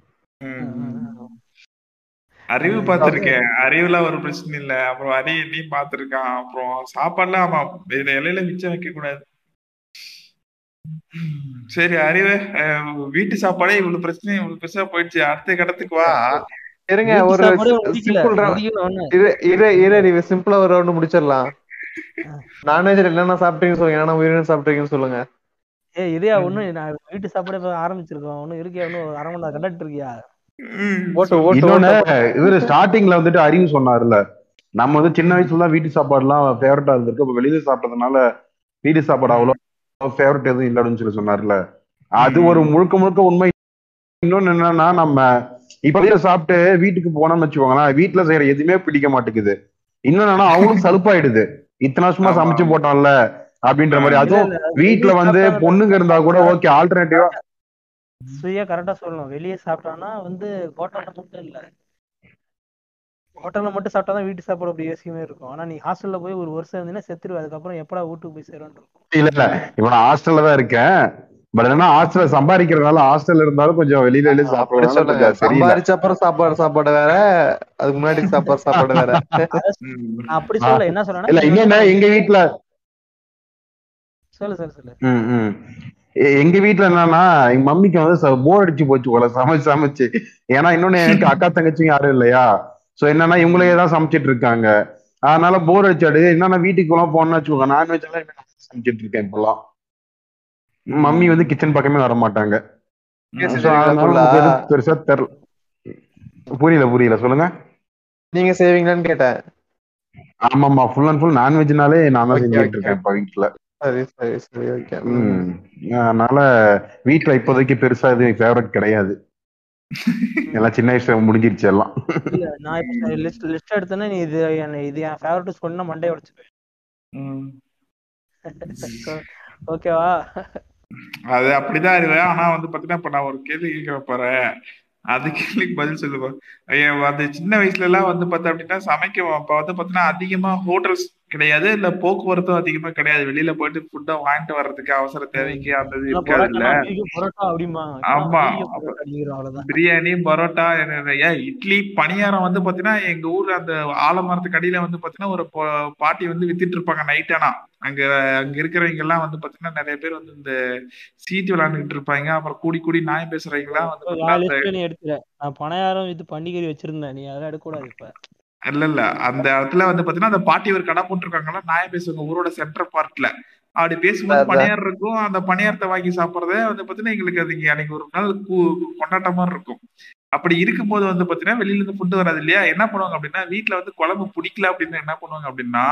அறிவு பார்த்திருக்கேன். அறிவுல ஒரு பிரச்சனை இல்ல. அப்புறம் அரி நீ பார்த்திருக்கான். அப்புறம் சாப்பாடுலாம் ஆமா இதுல இலையில மிச்சம் வைக்க கூடாது சரி அறிவு வீட்டு சாப்பாடே இவ்வளவு பிரச்சனை இவ்வளவு பெருசா போயிடுச்சு. அடுத்த கடத்துக்கு வா. இருங்க ஒரு சாப்பாடு. சிம்பிள் முடிக்கணும் ஒண்ணு. இரு இரு இரு நீ சிம்பிளா ஒரு ரவுண்ட் முடிச்சிடலாம். நான்வெஜ்ல என்னென்ன சாப்பிட்டீங்கன்னு சொல்லுங்க. என்னென்ன உயிரினம் சாப்பிட்டீங்கன்னு சொல்லுங்க. ஏய் இதையா? ஒண்ணு நான் வீட்டு சாப்பாடு இப்ப ஆரம்பிச்சிருக்கோம். ஒண்ணு இருக்கியா ஒரு அரை மணி நேரம் கண்டக்ட் இருக்கியா? ஓட்டு ஓட்டு இவரு ஸ்டார்டிங்ல வந்துட்டு அறிவு சொன்னார்ல நம்ம வந்து சின்ன வயசுல தான் வீட்டு சாப்பாடுலாம் ஃபேவரட்டா இருந்திருக்கு. இப்ப வெளியில சாப்பிட்டதுனால வீட்டு சாப்பாடு அவ்வளவு ஃபேவரட் எதுவும் இல்லைன்னு சொல்லி சொன்னார்ல. அது ஒரு முழுக்க முழுக்க உண்மை. இன்னொன்னு என்னன்னா நம்ம இப்ப சாப்பிட்டு வீட்டுக்கு போனோம்னு வச்சுக்கோங்களேன் வீட்டுல செய்யற எதுவுமே பிடிக்க மாட்டேங்குது. இன்னொன்னு என்னன்னா அவங்களும் சலுப்பாயிடுது. இத்தனை வருஷமா. சமைச்சு போட்டோம்ல அப்படின்ற மாதிரி. அதுவும் இல்ல, இல்ல, வீட்டுல வந்து பொண்ணுங்க இருந்தா கூட ஓகே ஆல்டர்னேட்டிவா சுயா கரெக்டா சொல்லணும். வெளியே சாப்பிட்டானா வந்து ஹோட்டல்ல மட்டும் இல்ல. ஹோட்டல்ல மட்டும் சாப்பிட்டா தான் வீட்டு சாப்பாடு அப்படி யோசிக்கவே இருக்கும். ஆனா நீ ஹாஸ்டல்ல போய் ஒரு வருஷம் இருந்தீங்கன்னா செத்துருவ. அதுக்கப்புறம் எப்படா வீட்டுக்கு போய் சேரும் இருக்கும். இல்ல இல்ல. இப்ப நான் ஹாஸ்டல்ல தான் இருக்கேன். பட் என்னன்னா ஹாஸ்டல்ல சம்பாதிக்கிறதுனால ஹாஸ்டல்ல இருந்தாலும் கொஞ்சம் வெளியில கொஞ்சம் சரியில்லை. சம்பாரிச்ச அப்புறம் சாப்பாடு சாப்பாடு வேற. அதுக்கு முன்னாடி சாப்பாடு சாப்பாடு வேற. அப்படி சொல்ல என்ன சொல்றேன்னா இல்ல இன்னொன்னு எங்க வீட்டுல சொல்லு சொல்லு சொல்லு. ம், எங்க வீட்டுல என்னன்னா எங்க மம்மிக்கு வந்து போர் அடிச்சு போச்சு போல. சமைச்சு சமைச்சு. ஏன்னா இன்னொன்னு எனக்கு அக்கா தங்கச்சியும் யாரும் இல்லையா? சோ என்னன்னா இவங்களே தான் சமைச்சிட்டு இருக்காங்க அதனால போர் அடிச்சாடு. என்னன்னா வீட்டுக்கு எல்லாம் போனோம்னு வச்சுக்கோங்க. நான்வெஜ் எல்லாம் சமைச்சிட்டு இருக்கேன் இப்பெல்லாம்? மம்மி வந்து கிச்சன் பக்கமே வர மாட்டாங்க எதுவும் பெருசா தெரியல புரியல புரியல. சொல்லுங்க. நீங்க செய்வீங்களான்னு கேட்டேன். ஆமாமா ஃபுல் அண்ட் ஃபுல் நான்வெஜ்னாலே நான் தான் செஞ்சுட்டு. இருக்கேன் இப்ப வீட்டுல. அதனால வீட்டுல இப்போதைக்கு பெருசா இது ஃபேவரட் கிடையாது. எல்லாம் சின்ன வயசுல முடிஞ்சிருச்சு எல்லாம். இல்ல நான் இப்ப லிஸ்ட் லிஸ்ட் எடுத்தேன்னா நீ இது என்ன இது என் ஃபேவரட் சொன்னா மண்டே உடைச்சிருவேன் ம். ஓகேவா அது அப்படிதான் இருவேன் ஆனா வந்து பாத்தீங்கன்னா இப்ப நான் ஒரு கேள்வி கேட்க போறேன். அது கேள்விக்கு பதில் சொல்லுவேன் அது சின்ன வயசுல எல்லாம் வந்து பார்த்தா அப்படின்னா சமைக்க அப்ப வந்து பாத்தீங்கன்னா அதிகமா ஹோட்டல்ஸ் கிடையாது. இல்ல போக்குவரத்தும் அதிகமா கிடையாது. வெளியில போயிட்டு ஃபுட்டை வாங்கிட்டு வர்றதுக்கு அவசர தேவைக்கு அந்த இது இருக்காது இல்ல. ஆமா. பிரியாணி பரோட்டா இட்லி பணியாரம் வந்து பாத்தீங்கன்னா எங்க ஊர்ல அந்த ஆலமரத்துக்கு அடியில வந்து பாத்தீங்கன்னா ஒரு பாட்டி வந்து வித்துட்டு இருப்பாங்க நைட் ஆனா. அங்க அங்க இருக்கிறவங்க எல்லாம் வந்து பாத்தீங்கன்னா நிறைய பேர் வந்து இந்த சீட்டு விளையாண்டுட்டு இருப்பாங்க. அப்புறம் கூடி கூடி நாய் பேசுறவங்க எல்லாம் வந்து பணியாரம் இது பண்டிகை வச்சிருந்தேன். நீ அதெல்லாம் எடுக்கக்கூடாது இப்ப. இல்ல இல்ல. அந்த இடத்துல வந்து பாத்தீங்கன்னா அந்த பாட்டி ஒரு கடை போட்டிருக்காங்களா நாய பேசுவாங்க. ஊரோட சென்டர் பார்ட்ல அப்படி பேசும்போது அதான். பணியாரம் இருக்கும். அந்த பணியாரத்தை வாங்கி சாப்பிடுறதே வந்து பாத்தீங்கன்னா எங்களுக்கு அது அன்னைக்கு ஒரு நாள் கூ- கொண்டாட்டமா இருக்கும். அப்படி இருக்கும்போது வந்து பாத்தீங்கன்னா வெளியில இருந்து ஃபுட்டு வராது இல்லையா? என்ன பண்ணுவாங்க அப்படின்னா வீட்டுல வந்து குழம்பு பிடிக்கல அப்படின்னு என்ன பண்ணுவாங்க அப்படின்னா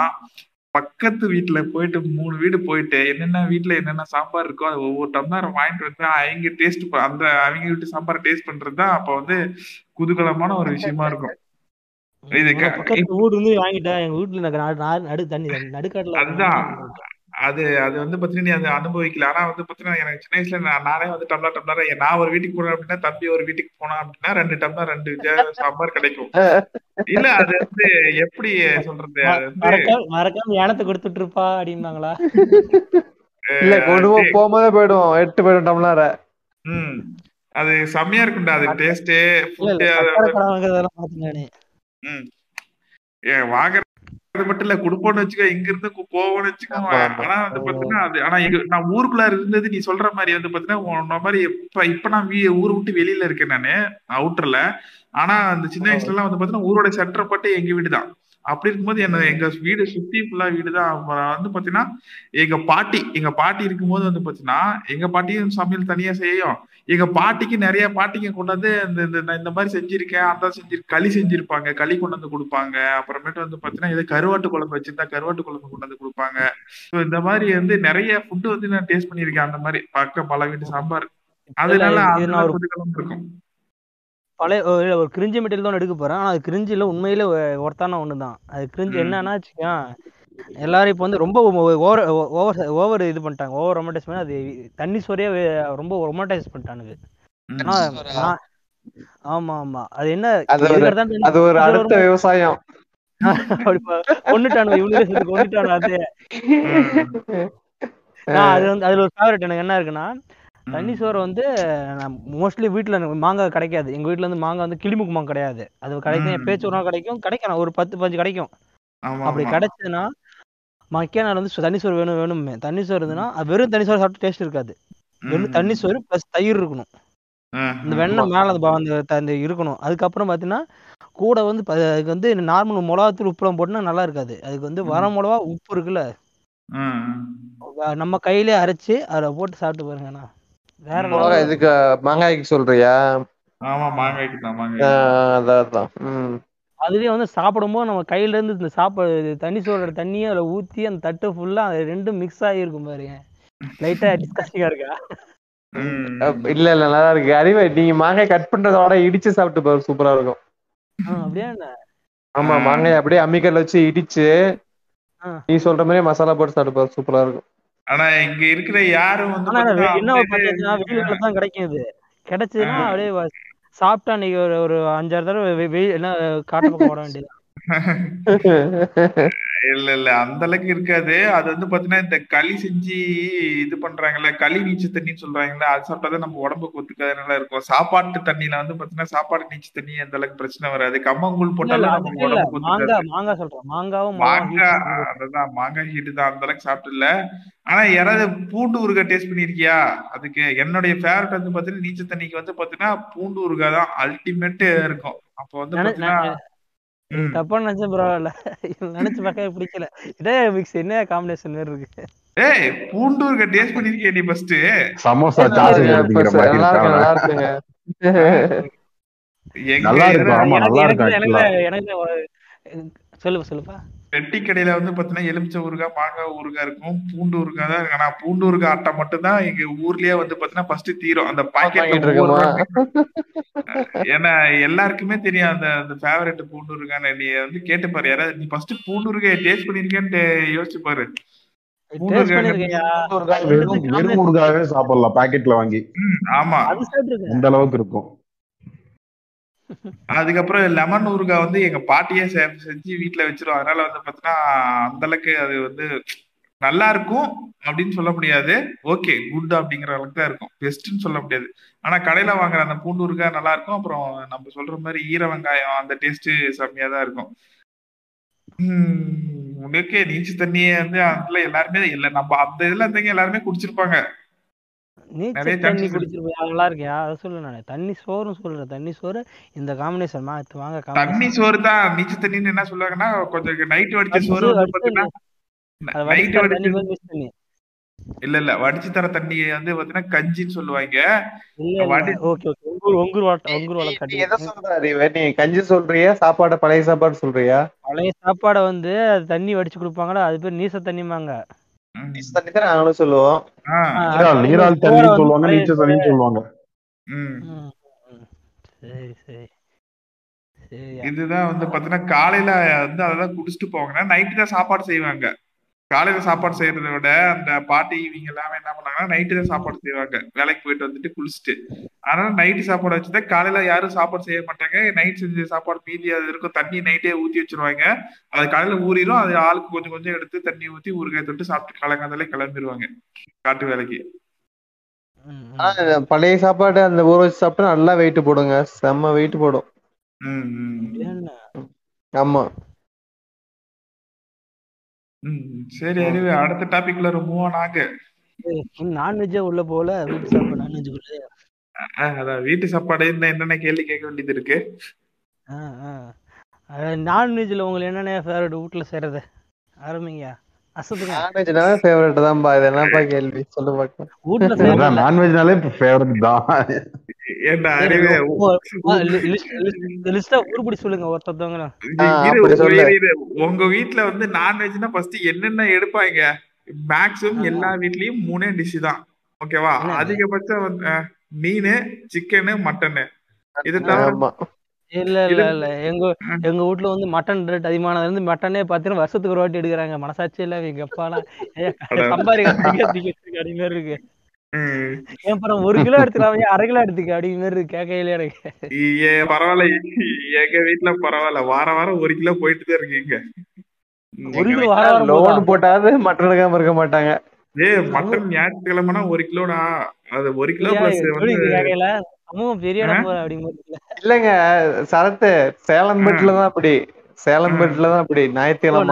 பக்கத்து வீட்டுல போயிட்டு மூணு வீடு போயிட்டு என்னென்ன வீட்டுல என்னென்ன சாம்பார் இருக்கோ அது ஒவ்வொரு டம்ளர் வாங்கிட்டு வந்து அவங்க டேஸ்ட் அந்த அவங்க வீட்டு சாம்பார் டேஸ்ட் பண்றது தான் அப்ப வந்து குதூகலமான ஒரு விஷயமா இருக்கும் இது உங்க க- பக்கத்து வீடு இருந்து வாங்கிட்டேன் எங்க வீட்டுல நடு- நடு- நடு தண்ணி நடுக்காட்டுல அதுதான். அது அது வந்து பாத்தீங்கன்னா நீ அதை அனுபவிக்கல. ஆனா வந்து பாத்தீங்கன்னா எனக்கு சின்ன வயசுல நான் நானே வந்து டம்ளர் டம்ளர் நான் ஒரு வீட்டுக்கு போனேன் அப்படின்னா தம்பி ஒரு வீட்டுக்கு போனா அப்படின்னா ரெண்டு டம்ளர் ரெண்டு சாம்பார் கிடைக்கும். இல்ல அது வந்து எப்படி சொல்றது வந்து மறக்காம யானத்தை கொடுத்துட்டு இருப்பா அப்படின்னாங்களா இல்ல கொண்டு போகும்போதே போயிடுவோம். எட்டு போயிடும் டம்ளர. ம். அது செம்மையா இருக்கும்டா அது டேஸ்ட் ஏன் வாங்குறது மட்டும் இல்ல குடுப்போம்னு வச்சுக்கோ இங்க இருந்து போவோம்னு வச்சுக்கோ. ஆனா வந்து பாத்தீங்கன்னா அது ஆனா நான் ஊருக்குள்ள இருந்தது நீ சொல்ற மாதிரி வந்து பாத்தீங்கன்னா உன்ன மாதிரி இப்ப இப்ப நான் வீ- ஊரை விட்டு வெளியில இருக்கேன் நானு அவுட்டர்ல ஆனா அந்த சின்ன வயசுல எல்லாம் வந்து பாத்தீங்கன்னா ஊரோட சென்டர் பட்டு எங்க வீடு தான். அப்படி இருக்கும்போது என்ன எங்க வீடு சுத்தி ஃபுல்லா வீடு தான். அப்புறம் வந்து பாத்தீங்கன்னா எங்க பாட்டி எங்க பாட்டி இருக்கும்போது வந்து பாத்தீங்கன்னா எங்க பாட்டியும் சமையல் தனியா செய்யும். எங்க பாட்டிக்கு நிறைய பாட்டிங்க கொண்டாந்து இந்த இந்த மாதிரி செஞ்சிருக்கேன் அந்த செஞ்சிருக்கேன் களி செஞ்சிருப்பாங்க களி கொண்டு வந்து கொடுப்பாங்க. அப்புறமேட்டு வந்து பாத்தீங்கன்னா ஏதோ கருவாட்டு குழம்பு வச்சிருந்தா கருவாட்டு குழம்பு கொண்டு வந்து கொடுப்பாங்க. ஸோ இந்த மாதிரி வந்து நிறைய ஃபுட்டு வந்து நான் டேஸ்ட் பண்ணியிருக்கேன் அந்த மாதிரி பக்கம் பல வீட்டு சாம்பார். அதனால இருக்கும். பழைய ஒரு கிரிஞ்சி மெட்டீரியல் தான் எடுக்க போறேன். ஆனா அது கிரிஞ்சில உண்மையிலே ஒர்த்தான ஒன்று தான் அது கிரிஞ்சி. என்னன்னா எல்லாரும் இப்போ வந்து ரொம்ப ஓவர் ஓவர் ஓவர் இது பண்ணிட்டாங்க. ஓவர் ரொமான்டைஸ் பண்ணி அது தண்ணி சோறையே வே- ரொம்ப ரொமான்டைஸ் பண்ணிட்டானுங்க. ஆமா ஆமா. அது என்ன அது ஒரு- அடுத்த விவசாயம். [laughs] இவனுக்கு கொன்னுட்டானு அது. வந்து அதுல ஒரு ஃபேவரட் எனக்கு என்ன இருக்குன்னா தண்ணி சோறு வந்து நான் மோஸ்ட்லி வீட்டில் மாங்காய் கிடைக்காது. எங்கள் வீட்டில் வந்து மாங்காய் வந்து கிளிமுக்கு மாங்காய் கிடையாது. அது கிடைக்கும் ம். எப்பயாச்சும் ஒரு நாள் கிடைக்கும் கிடைக்கும். ஒரு பத்து பஞ்சு கிடைக்கும். அப்படி கிடைச்சதுன்னா மக்கிய நாள் வந்து சு- தண்ணி சோறு வேணும் வேணுமே தண்ணி சோறு இருந்ததுன்னா அது வெறும் தண்ணி சோறு சாப்பிட்டு டேஸ்ட் இருக்காது. வெறும் தண்ணி சோறு ப்ளஸ் தயிர் இருக்கணும். இந்த வெண்ணெய் மேலே அந்த ப- அந்த இருக்கணும். அதுக்கப்புறம் பார்த்தீங்கன்னா கூட வந்து ப- அதுக்கு வந்து நார்மல் மிளகாத்தூள் உப்புலாம் போட்டுனா நல்லா இருக்காது. அதுக்கு வந்து வர மிளகா உப்பு இருக்குல்ல. நம்ம கையிலே அரைச்சு அதில் போட்டு சாப்பிட்டு பாருங்கண்ணா வேற மிளகா. இதுக்கு மாங்காய்க்கு சொல்றியா? ஆமா மாங்காய்க்கு தான் மாங்காய் அதான் அதுலயே வந்து சாப்பிடும்போது நம்ம கையில இருந்து இந்த சாப்பாடு தண்ணி சோறோட தண்ணியை அதில் ஊத்தி அந்த தட்டு ஃபுல்லா அது ரெண்டும் மிக்ஸ் ஆகிருக்கும் பாருங்க. லைட்டா டிஸ்கஸ்டிங்கா இருக்கா? இல்ல இல்ல நல்லா இருக்கு. அறிவே நீங்க மாங்காய் கட் பண்றதோட இடிச்சு சாப்பிட்டு பாரு சூப்பரா இருக்கும். அப்படியா ஆமா. மாங்காய் அப்படியே அம்மிக்கல்ல வச்சு இடிச்சு. நீ சொல்ற மாதிரி மசாலா போட்டு சாப்பிட்டு பாரு சூப்பரா இருக்கும். ஆனா இங்க இருக்கிற யாரும் வந்து என்ன கிடைக்கும் இது. கிடைச்சதுன்னா. அப்படியே வ- சாப்பிட்டா அன்னைக்கு ஒரு ஒரு அஞ்சாறு தடவை வெ- வெயில் என்ன காட்டு பக்கம் ஓட வேண்டியது இல்ல இல்ல. அந்த அளவுக்கு இருக்காது. அது வந்து பாத்தீங்கன்னா இந்த களி செஞ்சு இது பண்றாங்கல்ல களி நீச்சு தண்ணின்னு சொல்றாங்கல்ல அது சாப்பிட்டாதான் நம்ம உடம்புக்கு ஒத்துக்காதனால இருக்கும். சாப்பாட்டு தண்ணியில வந்து பாத்தீங்கன்னா சாப்பாடு நீச்சு தண்ணி அந்த அளவுக்கு பிரச்சனை வராது. கம்மங்கூழ் போட்டாலும் நம்ம உடம்புக்கு ஒத்துக்காது. மாங்காய் சொல்றேன் மாங்காவும் மாங்காய். அதுதான் மாங்காய் ஹீட்டு தான். அந்த அளவுக்கு சாப்பிட்டு இல்ல ஆனா யாராவது பூண்டு ஊறுகாய் டேஸ்ட் பண்ணிருக்கியா? அதுக்கு என்னுடைய ஃபேவரட் வந்து பாத்தீங்கன்னா நீச்சல் தண்ணிக்கு வந்து பாத்தீங்கன்னா பூண்டு ஊறுகாய் தான் அல்டிமேட் இருக்கும். அப்போ வந்து பாத்தீங்கன்னா. தப்பா நினைச்சேன் பரவாயில்ல நினைச்சு பார்க்கவே பிடிக்கல. இதே மிக்ஸ் என்ன காம்பினேஷன் மாதிரி இருக்கு? ஏய் பூண்டு ஊறுகாய் டேஸ்ட் பண்ணிருக்கியா நீ ஃபர்ஸ்ட் சமோசா இருக்கு. அப்படிங்கிற இப்ப மாதிரி நல்லா இருக்கு இருக்காங்க. நல்லா இதுல ஆமா நல்லா எனக்கு இருக்கும் எனக்கு சொல்லுப்பா சொல்லுப்பா. பெட்டி கடையில வந்து பாத்தீங்கன்னா எலுமிச்சை ஊறுகாய் மாங்காய் ஊறுகாய் இருக்கும் பூண்டு ஊறுகாய் தான் இருக்கு ஆனா பூண்டு ஊறுகாய் ஆட்டை மட்டும் தான் எங்க ஊர்லயே வந்து பாத்தீங்கன்னா ஃபர்ஸ்ட் தீரும். அந்த இருக்கோமா ஏன்னா எல்லாருக்குமே தெரியும் அந்த அந்த ஃபேவரட் பூண்டு ஊறுகாய் நீ வந்து கேட்டு பாரு யாராவது நீ ஃபர்ஸ்ட் பூண்டு ஊறுகாய் டேஸ்ட் பண்ணிருக்கேன்னு யோசிச்சு பாரு. வெறும் ஊறுகாவே சாப்பிடலாம் பாக்கெட்ல வாங்கி. ஆமா. அந்த அளவுக்கு இருக்கும். அதுக்கப்புறம் லெமன் ஊறுகாய் வந்து எங்க பாட்டியே செ- செஞ்சு வீட்டுல வச்சிருவோம் அதனால வந்து பாத்தீங்கன்னா அந்த அளவுக்கு அது வந்து நல்லா இருக்கும் அப்படின்னு சொல்ல முடியாது. ஓகே குட் அப்படிங்கிற அளவுக்கு தான் இருக்கும். பெஸ்ட்னு சொல்ல முடியாது. ஆனா கடையில வாங்குற அந்த பூண்டு ஊறுகாய் நல்லா இருக்கும். அப்புறம் நம்ம சொல்ற மாதிரி ஈர வெங்காயம் அந்த டேஸ்ட் செம்மையா தான் இருக்கும். உம் உனக்கு நீச்சு தண்ணியை வந்து அதுல எல்லாருமே இல்ல நம்ம அந்த இதுல இருந்தவங்க எல்லாருமே குடிச்சிருப்பாங்க. நீச்சல் தண்ணி. குடிச்சிருப்போம் நல்லா இருக்கியா அதை சொல்லு நான். தண்ணி சோறுன்னு சொல்றேன் தண்ணி சோறு இந்த காம்பினேஷன் மாத்து வாங்க தண்ணி சோறு தான். நீச்சு தண்ணின்னு என்ன சொல்லுவாங்கன்னா கொஞ்சம் நைட் வடிச்ச சோறு வந்து பாத்தீங்கன்னா அதை நைட் வடிச்சு தண்ணி வடிச்ச போய் மிக்ஸ் பண்ணி. இல்ல இல்ல. வடிச்சு தர தண்ணியை வந்து பாத்தீங்கன்னா கஞ்சின்னு சொல்லுவாங்க. கஞ்சி சொல்றியா? சாப்பாடு பழைய சாப்பாடு சொல்றியா? பழைய சாப்பாடை வந்து தண்ணி வடிச்சு கொடுப்பாங்கடா அது பேர் நீச தண்ணிமாங்க. தண்ணி நாங்களும் சொல்லுவோம். ஆ, நீரால் நீரால் தண்ணின்னு சொல்லுவாங்க நீச்சல் தண்ணின்னு சொல்லுவாங்க. இதுதான் வந்து பாத்தீங்கன்னா காலையில வந்து அதெல்லாம் குடிச்சிட்டு போவாங்கன்னா நைட்டு தான் சாப்பாடு செய்வாங்க. காலையில சாப்பாடு செய்யறதை விட அந்த பாட்டி இவங்க எல்லாமே என்ன பண்ணாங்கன்னா நைட்டு தான் சாப்பாடு செய்வாங்க. வேலைக்கு போயிட்டு வந்துட்டு குளிச்சுட்டு. அதனால நைட்டு சாப்பாடு வச்சுதான் காலையில யாரும் சாப்பாடு செய்ய மாட்டாங்க. நைட் செஞ்ச சாப்பாடு மீதி அது இருக்கும். தண்ணி நைட்டே ஊத்தி வச்சிருவாங்க. அது காலையில ஊறிடும் அது ஆளுக்கு கொஞ்சம் கொஞ்சம் எடுத்து தண்ணி ஊத்தி ஊறுகாய் தொட்டு சாப்பிட்டு காலங்காத்தாலே கிளம்பிடுவாங்க காட்டு வேலைக்கு. பழைய சாப்பாடு அந்த ஊற வச்சு சாப்பிட்டா நல்லா வெயிட் போடுங்க. செம்ம வெயிட் போடும். ஆமா. சரி அறிவு அடுத்த டாபிக்ல மூவ் ஆன் ஆகு. நான்வெஜ்ஜே உள்ள போல வீட்டு சாப்பாடு நான்வெஜ்ஜுக்குள்ள அஹ், அதான் வீட்டு சாப்பாடு என்ன என்னென்ன கேள்வி கேட்க வேண்டியது இருக்கு? நான்வெஜ்ல உங்களுக்கு என்னென்ன ஃபேவரட் வீட்டுல செய்யறது ஆரம்பிங்க. நான்வெஜ்னால ஃபேவரட் தான்பா இது என்னப்பா கேள்வி? சொல்லு பார்க்கலாம். நான்வெஜ்னாலே ஃபேவரட் தான். என்ன அறிவு லிஸ்டா உருப்படி சொல்லுங்க அப்படி உங்க வீட்ல வந்து நான்வெஜ்னா ஃபர்ஸ்ட் என்னென்ன எடுப்பாங்க? மேக்ஸிமம் எல்லா வீட்லயும் மூணே டிஷ் தான். ஓகேவா? அதிகபட்சம் மீன் சிக்கனு மட்டனு இது தவிர இல்ல இல்ல இல்ல. எங்க எங்க வீட்ல வந்து மட்டன் ரேட் அதிகமானதுல இருந்து மட்டனே பாத்தீங்கன்னா வருஷத்துக்கு ஒரு வாட்டி எடுக்கிறாங்க. மனசாட்சி இல்ல எங்க அப்பாலாம் அட. சம்பாதிக்க அப்படி மாதிரி இருக்கு. ம். ஏன் அப்புறம் ஒரு கிலோ எடுத்துக்கலாம் ஏன் அரை கிலோ எடுத்துக்க அப்படி மாதிரி இருக்கு கேட்கையில எனக்கு. ஏ பரவாயில்ல. எங்க வீட்ல பரவாயில்ல. வார வாரம் ஒரு கிலோ போயிட்டு தான் இருக்கீங்க ஒரு எங்க கிலோ வார வாரம் போதா லோன் போட்டாவது மட்டன் எடுக்காம இருக்க மாட்டாங்க. ஏ மட்டன் ஞாயிற்றுக்கிழமைனா ஒரு கிலோடா. அது ஒரு கிலோ பிளஸ் வந்து இல்லங்க சரத்து சேலம் பெட்ல தான் அப்படி. சேலம். பெட்ல தான் அப்படி. ஞாயிற்றுக்கிழமை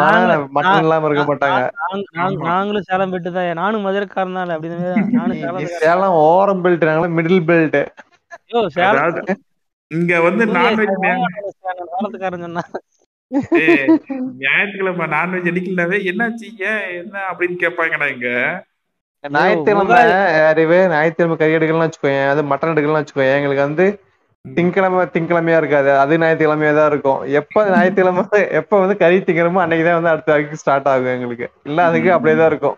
மட்டன் இல்லாம இருக்க மாட்டாங்க. நாங்க- நாங்க- நாங்களும் சேலம் பெட்டு தான். நானும் மதுரைக்காரன் தான். அப்படி நானும் நீ சேலம் ஓரம் பெல்ட் நாங்களா மிடில் பெல்ட். ஐயோ சேலம் இங்க வந்து நான்வெஜ் சொன்னா. ஞாயிற்றுக்கிழமை நான்வெஜ் அடிக்கலவே என்னாச்சு? ஏன் என்ன அப்படின்னு கேட்பாங்கடா இங்க. ஞாயிற்றுக்கிழமை அறிவு ஞாயிற்றுக்கிழமை கறி எடுக்கலாம் வச்சுக்கோயேன் அது மட்டன் எடுக்கலாம் வச்சுக்கோயேன் எங்களுக்கு வந்து திங்கக்கிழமை திங்கக்கிழமையா இருக்காது. அது ஞாயிற்றுக்கிழமையா தான் இருக்கும். எப்ப ஞாயிற்றுக்கிழமை எப்ப வந்து கறி திங்கிறோமோ அன்னைக்குதான் வந்து அடுத்த வரைக்கும் ஸ்டார்ட் ஆகும் எங்களுக்கு. இல்ல அதுக்கு அப்படியே தான் இருக்கும்.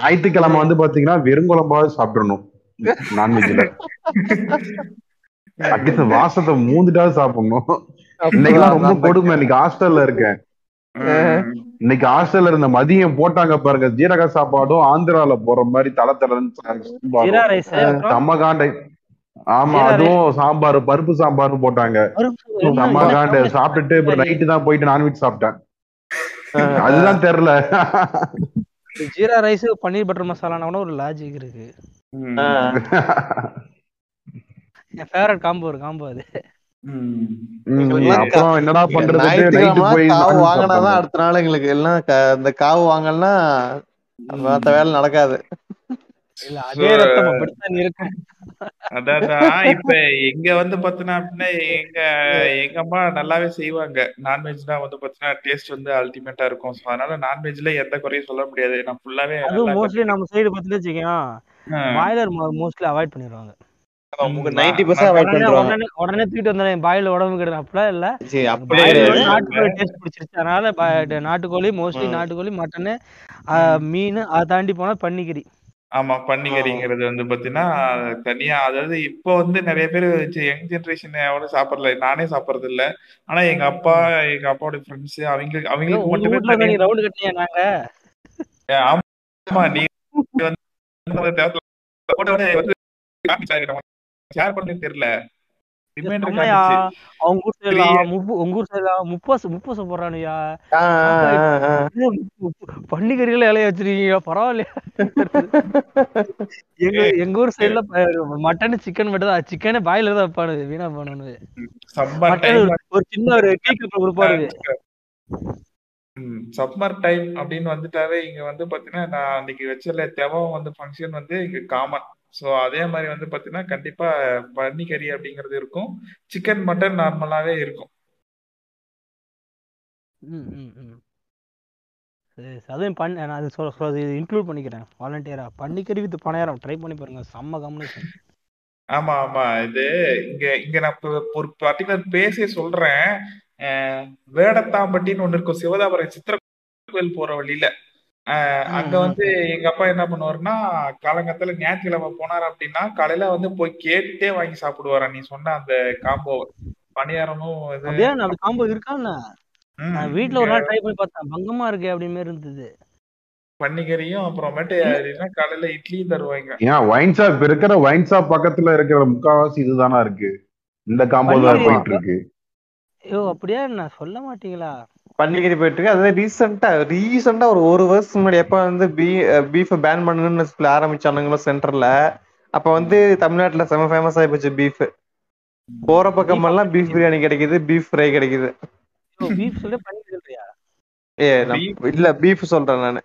ஞாயிற்றுக்கிழமை வந்து பாத்தீங்கன்னா வெறுங்குழம்பாவது சாப்பிடணும். நான்வெஜ்ல அட்லீஸ்ட் வாசத்தை மூந்துட்டாவது சாப்பிடணும். இன்னைக்கெல்லாம் ரொம்ப கொடுமை. இன்னைக்கு ஹாஸ்டல்ல இருக்கேன். இன்னைக்கு ஹாஸ்டல்ல இருந்த மதியம் போட்டாங்க பாருங்க. ஜீரக சாப்பாடும் ஆந்திரால போற மாதிரி தல தலன்னு ஜீரா ரைஸ் செம்ம காண்டை. ஆமா அதுவும் சாம்பார் பருப்பு சாம்பார்னு போட்டாங்க. செம்ம காண்டை. சாப்பிட்டுட்டு இப்ப நைட்டு தான் போயிட்டு நான்வெஜ் சாப்பிட்டேன். அதுதான் தெரியல. ஜீரா ரைஸ் பன்னீர் பட்டர் மசாலானா கூட ஒரு லாஜிக் இருக்கு. என் ஃபேவரட் காம்போ ஒரு காம்போ அது. அப்புறம் என்னடா பண்றது வாங்கினாதான். அடுத்த நாள் எங்களுக்கு எல்லாம் இந்த காவு வாங்கலன்னா மத்த வேலை நடக்காது. இப்ப எங்க வந்து [laughs] பாத்தீங்கன்னா அப்படின்னா எங்க எங்க அம்மா நல்லாவே செய்வாங்க. நான்வெஜ்னா வந்து பாத்தீங்கன்னா டேஸ்ட் வந்து அல்டிமேட்டா இருக்கும். சோ அதனால நான்வெஜ்ல எந்த குறையும் சொல்ல முடியாது. நான் ஃபுல்லாவே மோஸ்ட்லி நம்ம சைடு ஆ. பாய்லர் மோஸ்ட்லி அவாய்ட் பண்ணிடுவாங்க உடனே தூக்கிட்டு வந்தேன் பாயில் உடம்பு அப்படிலாம் இல்ல. நாட்டுக்கோழி டேஸ்ட் பிடிச்சிருச்சு. அதனால நாட்டுக்கோழி மோஸ்ட்லி நாட்டுக்கோழி மட்டனு மீன் அதை தாண்டி போனா பன்னிக்கறி. ஆமா பன்னிக்கறிங்கிறது வந்து பாத்தீங்கன்னா தனியா அதாவது இப்போ வந்து நிறைய பேர் யங் ஜெனரேஷன் எவ்வளவு சாப்பிடல. நானே சாப்பிடறது இல்ல ஆனா எங்க அப்பா எங்க அப்பாவோட ஃப்ரெண்ட்ஸ் அவங்களுக்கு அவங்களுக்கு மட்டுமே வீட்டுல தனியா- நீ ரவுண்டு கட்டினியா நாங்க. ஆமா நீ வந்து ஷேர் பண்ண தெரியல. அவங்க ஊர் சைடுல உங்க ஊர் சைடுல முப்பசு முப்பசு போடுறானுயா. பன்னிக்கறிகளை இலைய வச்சிருக்கீங்க பரவாயில்லையா? எங்க எங்க ஊர் சைடுல மட்டன் சிக்கன் மட்டும் தான் சிக்கனே பாயில தான் வைப்பானு வீணா போனு சம்மர் மட்டன் டைம் ஒரு- ஒரு சின்ன ஒரு டீ கப் கொடுப்பாரு சம்மர் டைம் அப்படின்னு வந்துட்டாவே இங்க வந்து பாத்தீங்கன்னா நான் அன்னைக்கு வச்சல தெவம் வந்து ஃபங்க்ஷன் வந்து இங்க காமன் சோ அதே மாதிரி வந்து பாத்தீங்கன்னா கண்டிப்பா பன்னிக்கறி அப்படிங்கிறது இருக்கும். சிக்கன் மட்டன் நார்மலாவே இருக்கும். ம், ம், ம். சரி. அதையும் பண்ண நான் அது சொல்ல சொல்ல இன்க்ளூட் பண்ணிக்கிறேன். வாலண்டியரா பன்னிக்கறி வித் பணியாரம். ட்ரை பண்ணி பாருங்க. செம்ம காம்பினேஷன் ஆமா ஆமா. இது இங்க இங்க நான் ஒரு பர்டிகுலர் பேசே சொல்றேன். வேடத்தாம்பட்டின்னு ஒண்ணு இருக்கும். சிவதாபுரம் சித்திர கோயில் போற வழியில. அங்க வந்து எங்க அப்பா என்ன பண்ணுவாருன்னா காலங்கத்துல ஞாயிற்றுக்கிழமை போனார் அப்படின்னா காலையில வந்து போய் கேட்டுட்டே வாங்கி சாப்பிடுவாரா. நீ சொன்ன அந்த காம்போ பணியாரமும் அப்படி காம்போ இருக்கான்னு நான் வீட்ல ஒரு நாள் ட்ரை பண்ணி பார்த்தேன். பங்கமா இருக்கே அப்படி மாதிரி இருந்தது. பன்னிக்கறியும் அப்புறமேட்டு அப்படின்னா காலையில இட்லியும் தருவாங்க. ஏன் ஒயின் ஷாப் இருக்கிற ஒயின் ஷாப் பக்கத்துல இருக்கிற முக்காவாசி இதுதானா இருக்கு? இந்த காம்போ தான் போயிட்டு இருக்கு. ஐயோ அப்படியே? நான் சொல்ல மாட்டீங்களா? பன்னிக்கறி போயிட்டு இருக்கு. அது ரீசெண்டா ரீசெண்டா ஒரு ஒரு வருஷம் முன்னாடி எப்ப வந்து பீ பீஃப் பேன் பண்ணணும்னு சொல்லி ஆரம்பிச்சானுங்களோ சென்டர்ல அப்ப வந்து தமிழ்நாட்டுல செம ஃபேமஸ் ஆகி போச்சு பீஃப் போற பக்கம் எல்லாம் பீஃப் பிரியாணி கிடைக்குது பீஃப் ஃப்ரை கிடைக்குது. பீஃப் சொல்ல சொல்றியா ஏ இல்ல பீஃப் சொல்றேன் நானு.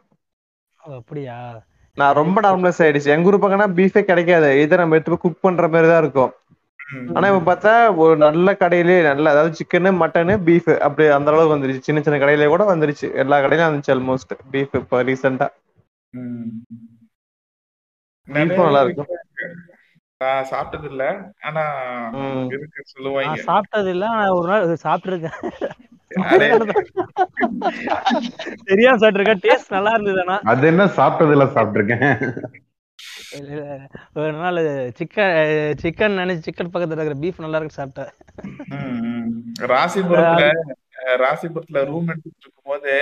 அப்படியா? நான் ரொம்ப நார்மலைஸ் ஆயிடுச்சு. எங்க ஊர் பக்கம்னா பீஃபே கிடைக்காது. இதை நம்ம எடுத்து குக் பண்ற மாதிரி தான் இருக்கும். ஆனா இப்ப பார்த்தா ஒரு நல்ல கடையிலே நல்ல அதாவது சிக்கனு மட்டனு பீஃப் அப்படி அந்த அளவுக்கு வந்துருச்சு. சின்ன சின்ன கடையில கூட வந்துருச்சு. எல்லா கடையிலும் வந்துச்சு ஆல்மோஸ்ட் பீஃப் இப்போ ரீசெண்டா நல்லா இருக்கு. நான் சாப்பிட்டது இல்ல. ஆனா. இருக்கு சொல்லுவாங்க. சாப்பிட்டது இல்ல. ஆனா ஒரு நாள் சாப்பிட்டுருக்கேன். தெரியாம சாப்பிட்டுருக்கேன். டேஸ்ட் நல்லா இருந்தது ஆனா. அது என்ன சாப்பிட்டிருக்கேன் இல்ல, இல்ல. ஒரு நாள் சிக்கன் சிக்கன் நினைச்சு சிக்கன் பக்கத்துல இருக்கிற பீஃப் நல்லா இருக்கு சாப்பிட்டேன். ராசிபுரத்துல ராசிபுரத்துல ரூம் எடுத்துட்டு இருக்கும்போது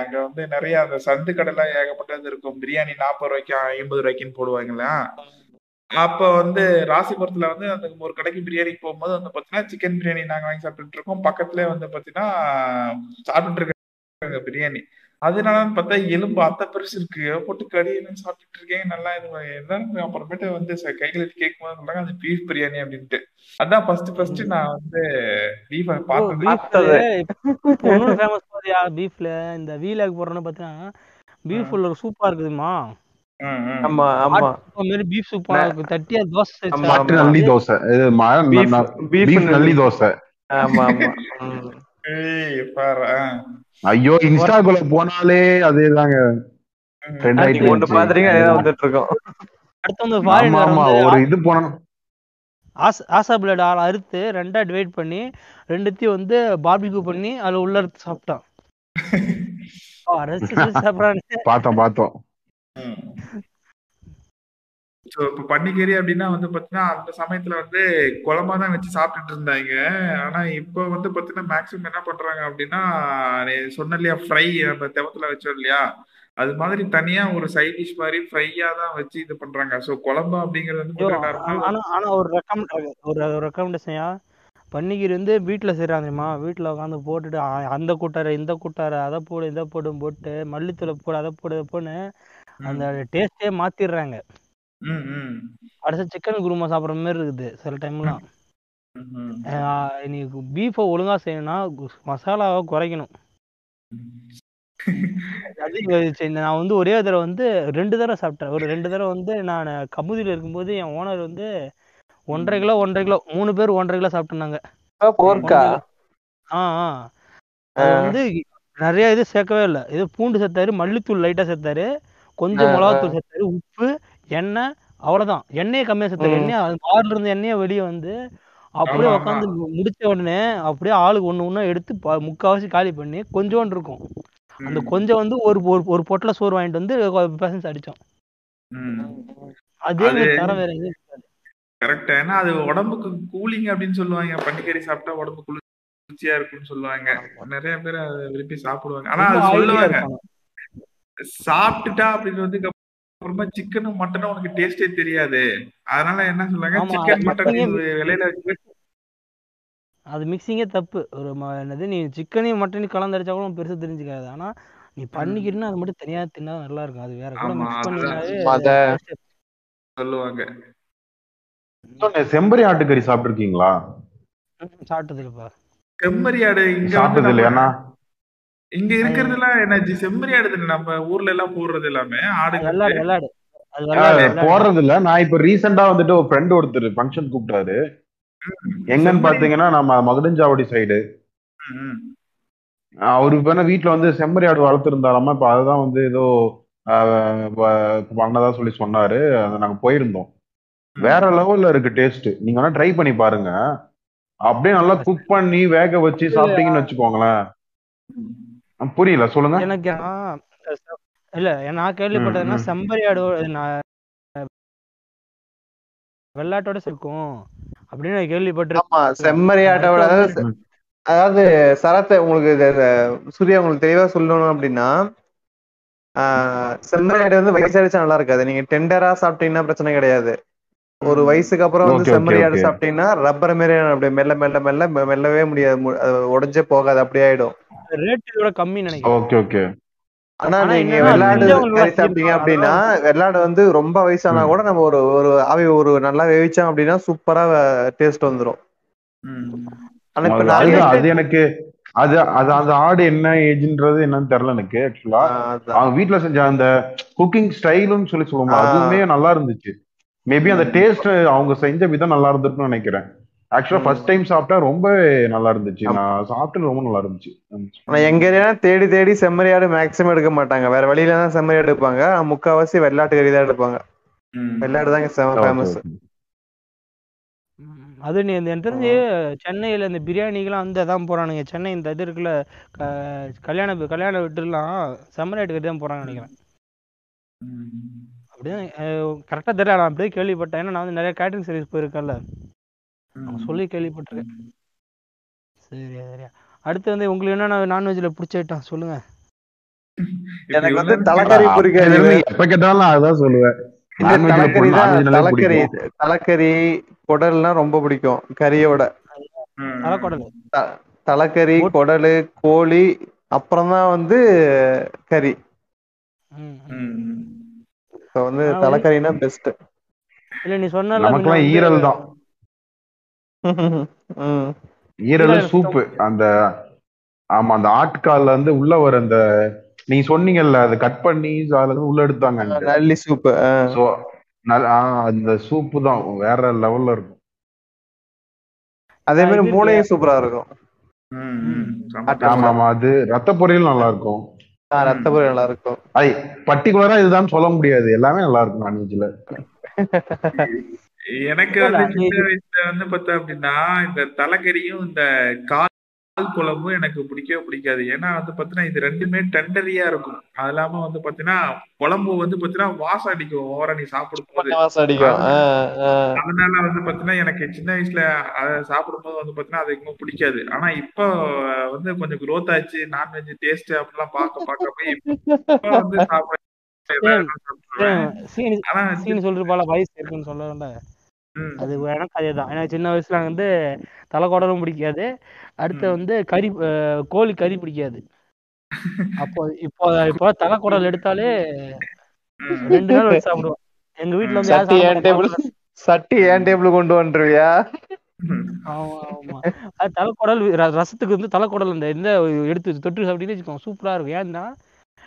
அங்க வந்து நிறைய அந்த சந்து கடைலாம் ஏகப்பட்டது இருக்கும். பிரியாணி நாற்பது ரூபாய்க்கு ஐம்பது ரூபாய்க்குன்னு போடுவாங்களா அப்ப வந்து ராசிபுரத்துல வந்து அந்த ஒரு கடைக்கு பிரியாணிக்கு போகும்போது வந்து பாத்தீங்கன்னா சிக்கன் பிரியாணி நாங்க வாங்கி சாப்பிட்டுட்டு இருக்கோம் பக்கத்துலயே வந்து பாத்தீங்கன்னா சாப்பிட்டுட்டு இருக்காங்க பிரியாணி. அதனால பார்த்தா எலும்பு அத்தை பெருசு இருக்கு. போட்டு கடின்னு சாப்பிட்டுட்டு இருக்கேன். நல்லா இது என்னன்னு அப்புறமேட்டு வந்து கைகளை கேட்கும் போது சொல்றாங்க அது பீஃப் பிரியாணி அப்படின்ட்டு. அதான் ஃபர்ஸ்ட் ஃபர்ஸ்ட் நான் வந்து பீஃப பார்த்தது. ஃபேமஸ் பாத்தியா பீஃப்ல இந்த வீலாக் போடுறோன்னு பார்த்தீங்கன்னா பீஃப் உள்ள சூப்பா இருக்குதுமா. ஆமா ஆமா. மாதிரி பீஃப் சூப்பா இருக்கு. தட்டி அது தோசை நல்லி தோசை. இது பீஃப் நல்லி தோசை. ஆமா ஆமா. ம். ஏய் பாரு ஆ. ஐயோ இன்ஸ்டாக்குள்ள போனாலே நீங்க ஆயிட்டு ஒண்ணு பாத்துறீங்க வந்துட்டு இருக்கோம். அடுத்து வந்து ஆமா ஃபாரின் ஒரு இது போனா ஆசா பிளட் ஆள் அறுத்து ரெண்டா டிவைட் பண்ணி ரெண்டுத்தையும் வந்து பார்பிக்யூ பண்ணி அதுல உள்ள அறுத்து சாப்பிட்டான். [laughs] பார்த்தோம் பார்த்தோம். ஸோ இப்போ பன்னிக்கறி அப்படின்னா வந்து பார்த்தீங்கன்னா அந்த சமயத்துல வந்து குழம்பா தான் வச்சு சாப்பிட்டுட்டு இருந்தாங்க. ஆனா இப்போ வந்து பார்த்தீங்கன்னா மேக்ஸிமம் என்ன பண்றாங்க அப்படின்னா சொன்ன இல்லையா ஃப்ரை நம்ம தெவத்துல வச்சோம் இல்லையா? அது மாதிரி தனியா ஒரு சைட் டிஷ் மாதிரி ஃப்ரையா தான் வச்சு இது பண்றாங்க. ஸோ குழம்பு அப்படிங்கிறது வந்து ஆனா ஆனா ஒரு ரெக்கமெண்ட் ஒரு ரெக்கமெண்டேஷன்யா பன்னிக்கறி வந்து வீட்டில் செய்கிறாங்க தெரியுமா? வீட்டில் உட்காந்து போட்டுட்டு அந்த கூட்டாரை இந்த கூட்டாரை அதை போடு இதை போடு போட்டு மல்லித்தூளை போடு அதை போடு போன்னு அந்த டேஸ்டே மாத்திடுறாங்க. அடுத்த சிக்கன் குருமா சாப்பிட்ற மாதிரி இருக்குது சில டைம்லாம். நீ பீஃபை ஒழுங்கா செய்யணும்னா மசாலாவை குறைக்கணும். நான் வந்து ஒரே தடவை வந்து ரெண்டு தடவை சாப்பிட்டேன். ஒரு ரெண்டு தடவை வந்து நான் கமுதியில் இருக்கும்போது என் ஓனர் வந்து ஒன்றரை கிலோ ஒன்றரை கிலோ மூணு பேர் ஒன்றரை கிலோ சாப்பிட்டுனாங்க ஆ ஆ. வந்து நிறைய இது சேர்க்கவே இல்லை. இது பூண்டு சேர்த்தாரு மல்லித்தூள் லைட்டா சேர்த்தாரு கொஞ்சம் மிளகாத்தூள் சேர்த்தாரு உப்பு எண்ணெய் அவ்வளவுதான். எண்ணெயை கம்மியா சேர்த்தாரு எண்ணெய் அது இருந்து எண்ணெயை வெளியே வந்து அப்படியே உட்காந்து முடிச்ச உடனே அப்படியே ஆளுக்கு ஒண்ணு ஒண்ணா எடுத்து முக்காவாசி காலி பண்ணி கொஞ்சோண்டு இருக்கும். அந்த கொஞ்சம் வந்து ஒரு ஒரு ஒரு பொட்டல சோறு வாங்கிட்டு வந்து பேசன்ஸ் அடிச்சோம் ம். அதே தரம் வேற எங்கேயும். கரெக்ட். ஏன்னா அது உடம்புக்கு கூலிங் அப்படின்னு சொல்லுவாங்க. பன்னிக்கறி சாப்பிட்டா உடம்பு குளிர்ச்சியா இருக்கும்னு சொல்லுவாங்க. நிறைய பேர் அதை விரும்பி சாப்பிடுவாங்க. ஆனா அது சொல்லுவாங்க. சாப்பிட்டுட்டா அப்படின்னு வந்து அப்புறமா சிக்கனும் மட்டனும் உனக்கு டேஸ்டே தெரியாது. அதனால என்ன சொல்றாங்க ஆமா, சிக்கன் அது மட்டன் விலையில அது மிக்சிங்கே தப்பு. ஒரு என்னது நீ சிக்கனையும் மட்டனையும் கலந்தடிச்சா கூட பெருசா தெரிஞ்சுக்காது. ஆனா நீ பண்ணிக்கிறீன்னா அது மட்டும் தனியா தின்னா நல்லா இருக்கும். அது வேற கூட மிக்ஸ் அத- சொல்லுவாங்க. செம்பரி ஆட்டுக்கறி சாப்பிட்டுருக்கீங்களா? சாப்பிட்டது இல்லப்பா செம்மறி ஆடு சாப்பிட்டது இல்லையா இங்க இருக்கிறதுலாம் என்ன செம்மறி ஆடு தானே நம்ம ஊர்ல எல்லாம் போடுறது எல்லாமே? ஆடு. போடுறது இல்ல நான் இப்ப ரீசெண்டா வந்துட்டு ஒரு ஃப்ரெண்ட் ஒருத்தர் ஃபங்க்ஷன் கூப்பிட்டாரு. எங்கன்னு செம்மறி- பாத்தீங்கன்னா நம்ம மகுடஞ்சாவடி சைடு. அவருக்கு வேணா வீட்டுல வந்து செம்மறி ஆடு வளர்த்துருந்தாராமா இப்ப அதுதான் வந்து ஏதோ பண்ணதா சொல்லி சொன்னாரு. அதை நாங்க போயிருந்தோம். வேற லெவல்ல இருக்கு டேஸ்ட் நீங்க வேணா ட்ரை பண்ணி பாருங்க. அப்படியே நல்லா குக் பண்ணி வேக வச்சு சாப்பிட்டீங்கன்னு வச்சுக்கோங்களேன். புரியல சொல்லுங்க. எனக்கு இல்ல நான் கேள்விப்பட்டதுன்னா. செம்பரி ஆடு நான் வெள்ளாட்டோட இருக்கும் அப்படின்னு நான் கேள்விப்பட்டிருக்கேன். ஆமா செம்மறி ஆட்டோட அதாவது சரத்தை உங்களுக்கு சூர்யா உங்களுக்கு தெளிவா சொல்லணும் அப்படின்னா ஆஹ் செம்மறி ஆடு வந்து வயசாயிடுச்சா நல்லா இருக்காது. நீங்க டெண்டரா சாப்பிட்டீங்கன்னா பிரச்சனை கிடையாது. ஒரு வயசுக்கு அப்புறம் வந்து செம்மறி ஆடு. சாப்பிட்டீங்கன்னா ரப்பர் மாரி அப்படியே மெல்ல மெல்ல மெல்ல மெல்லவே முடியாது. உடைஞ்சே போகாது அப்படியே ஆயிடும். ரேட் இதோட கம்மி நினைக்கிறேன் ஓகே ஓகே ஆனா நீங்க வெள்ளாடு சாப்பிட்டீங்க. அப்படின்னா வெள்ளாடு வந்து ரொம்ப வயசானா. கூட நம்ம ஒரு ஒரு ஆவி ஒரு நல்லா வேவிச்சோம் அப்படின்னா சூப்பரா டேஸ்ட் வந்துரும் ம். ஆனா இப்ப அது- எனக்கு அது அது அந்த ஆடு என்ன ஏஜ்ன்றது என்னன்னு தெரியல எனக்கு ஆக்சுவலா. அவங்க வீட்ல செஞ்ச அந்த குக்கிங் ஸ்டைலுன்னு சொல்லி சொல்லுவாங்க. அதுவுமே நல்லா இருந்துச்சு மேபி அந்த டேஸ்ட் அவங்க செஞ்ச விதம் நல்லா இருந்திருக்கும்னு நினைக்கிறேன் ஆக்சுவலா ஃபர்ஸ்ட் டைம் சாப்பிட்டா ரொம்ப நல்லா இருந்துச்சு. நான் சாப்பிட்டு ரொம்ப நல்லா இருந்துச்சு. ஆனா எங்க ஏரியா தேடி தேடி செம்மறி ஆடு மேக்ஸிமம் எடுக்க மாட்டாங்க. வேற வழியில தான் செம்மறி ஆடு எடுப்பாங்க. முக்காவாசி வெள்ளாட்டு கறி தான் எடுப்பாங்க. வெள்ளாடு தான் செம ஃபேமஸ். அது நீ இந்த எனக்கு தெரிஞ்சு சென்னையில இந்த பிரியாணிக்கெல்லாம் வந்து அதான் போறானுங்க. சென்னை இந்த இது இருக்குல்ல கல்யாண கல்யாண வீட்டுலாம் செம்மறி ஆட்டுக்கறி தான் போறான்னு நினைக்கிறேன். அப்படியே கரெக்டாக தெரியல. நான் அப்படியே கேள்விப்பட்டேன். ஏன்னா நான் வந்து நிறைய கேட்டரிங் சர்வீஸ் போயிருக்கேன்ல. நான் சொல்லி கேள்விப்பட்டிருக்கேன். சரி சரியா அடுத்து வந்து உங்களுக்கு என்னென்ன நான்வெஜ்ல பிடிச்ச ஐட்டம் சொல்லுங்க. எனக்கு வந்து தலைக்கறி பிடிக்காது. எப்ப கேட்டாலும் அதான் சொல்லுவேன். தலைக்கறி தலைக்கறி குடல்லாம் ரொம்ப பிடிக்கும். கறியோட தலைக்கறி குடலு கோழி அப்புறம் தான் வந்து கறி. இப்போ வந்து தலைக்கறினா பெஸ்ட் இல்ல நீ சொன்ன ஈரல் தான். ஈரல் சூப்பு அந்த ஆமா அந்த ஆட்டுக்கால்ல இருந்து உள்ள வர அந்த நீங்க சொன்னீங்கல்ல அதை கட் பண்ணி so அதுல உள்ள எடுத்தாங்க நல்லி சூப்பு சோ அந்த சூப்பு தான் வேற லெவல்ல இருக்கும். அதே மாதிரி மூளையும் சூப்பரா இருக்கும். ஆமா ஆமா அது ரத்த பொரியல் நல்லா இருக்கும். ரத்த பொரி நல்லா இருக்கும். ஐ பர்டிகுலரா இதுதான் சொல்ல முடியாது எல்லாமே நல்லா இருக்கும் நான்வெஜ்ல [laughs] எனக்கு வந்து சின்ன வயசுல வந்து பார்த்தா அப்படின்னா இந்த தலைக்கறியும் இந்த கால் குழம்பும் எனக்கு பிடிக்கவே பிடிக்காது. ஏன்னா வந்து பாத்தீங்கன்னா இது ரெண்டுமே டெண்டரியா இருக்கும். அது இல்லாம வந்து பாத்தீங்கன்னா குழம்பு வந்து பாத்தீங்கன்னா வாசம் அடிக்கும். ஓவரா நீ சாப்பிடும். அதனால வந்து பாத்தீங்கன்னா எனக்கு சின்ன வயசுல அதை சாப்பிடும்போது வந்து பாத்தீங்கன்னா அது இன்னும் பிடிக்காது. ஆனா இப்போ வந்து கொஞ்சம் growth ஆச்சு நான்வெஜ் டேஸ்ட் அப்படிலாம் பார்க்க பார்க்க போய் இப்போ வந்து சாப்பிட ஆனா வயசு இருக்குன்னு சொல்ல அது எனக்கு அதே தான் ஏன்னா சின்ன வயசுல வந்து தலைக்குடலும் பிடிக்காது. அடுத்து வந்து கறி கோழி கறி பிடிக்காது. அப்போ இப்போ இப்போ [laughs] தலைக்குடல் எடுத்தாலே ம். ரெண்டு நாள் வச்சு சாப்பிடுவோம். எங்க வீட்ல வந்து சட்டி ஏன் டேபிள். சட்டி ஏன் டேபிள் கொண்டு வந்துருவியா? ஆமா ஆமா. அது தலைக்குடல் ரசத்துக்கு வந்து தலைக்குடல் இந்த இந்த எடுத்து தொட்டு சாப்பிட்டீங்கன்னு வச்சுக்கோங்க. சூப்பரா இருக்கும். ஏன்னா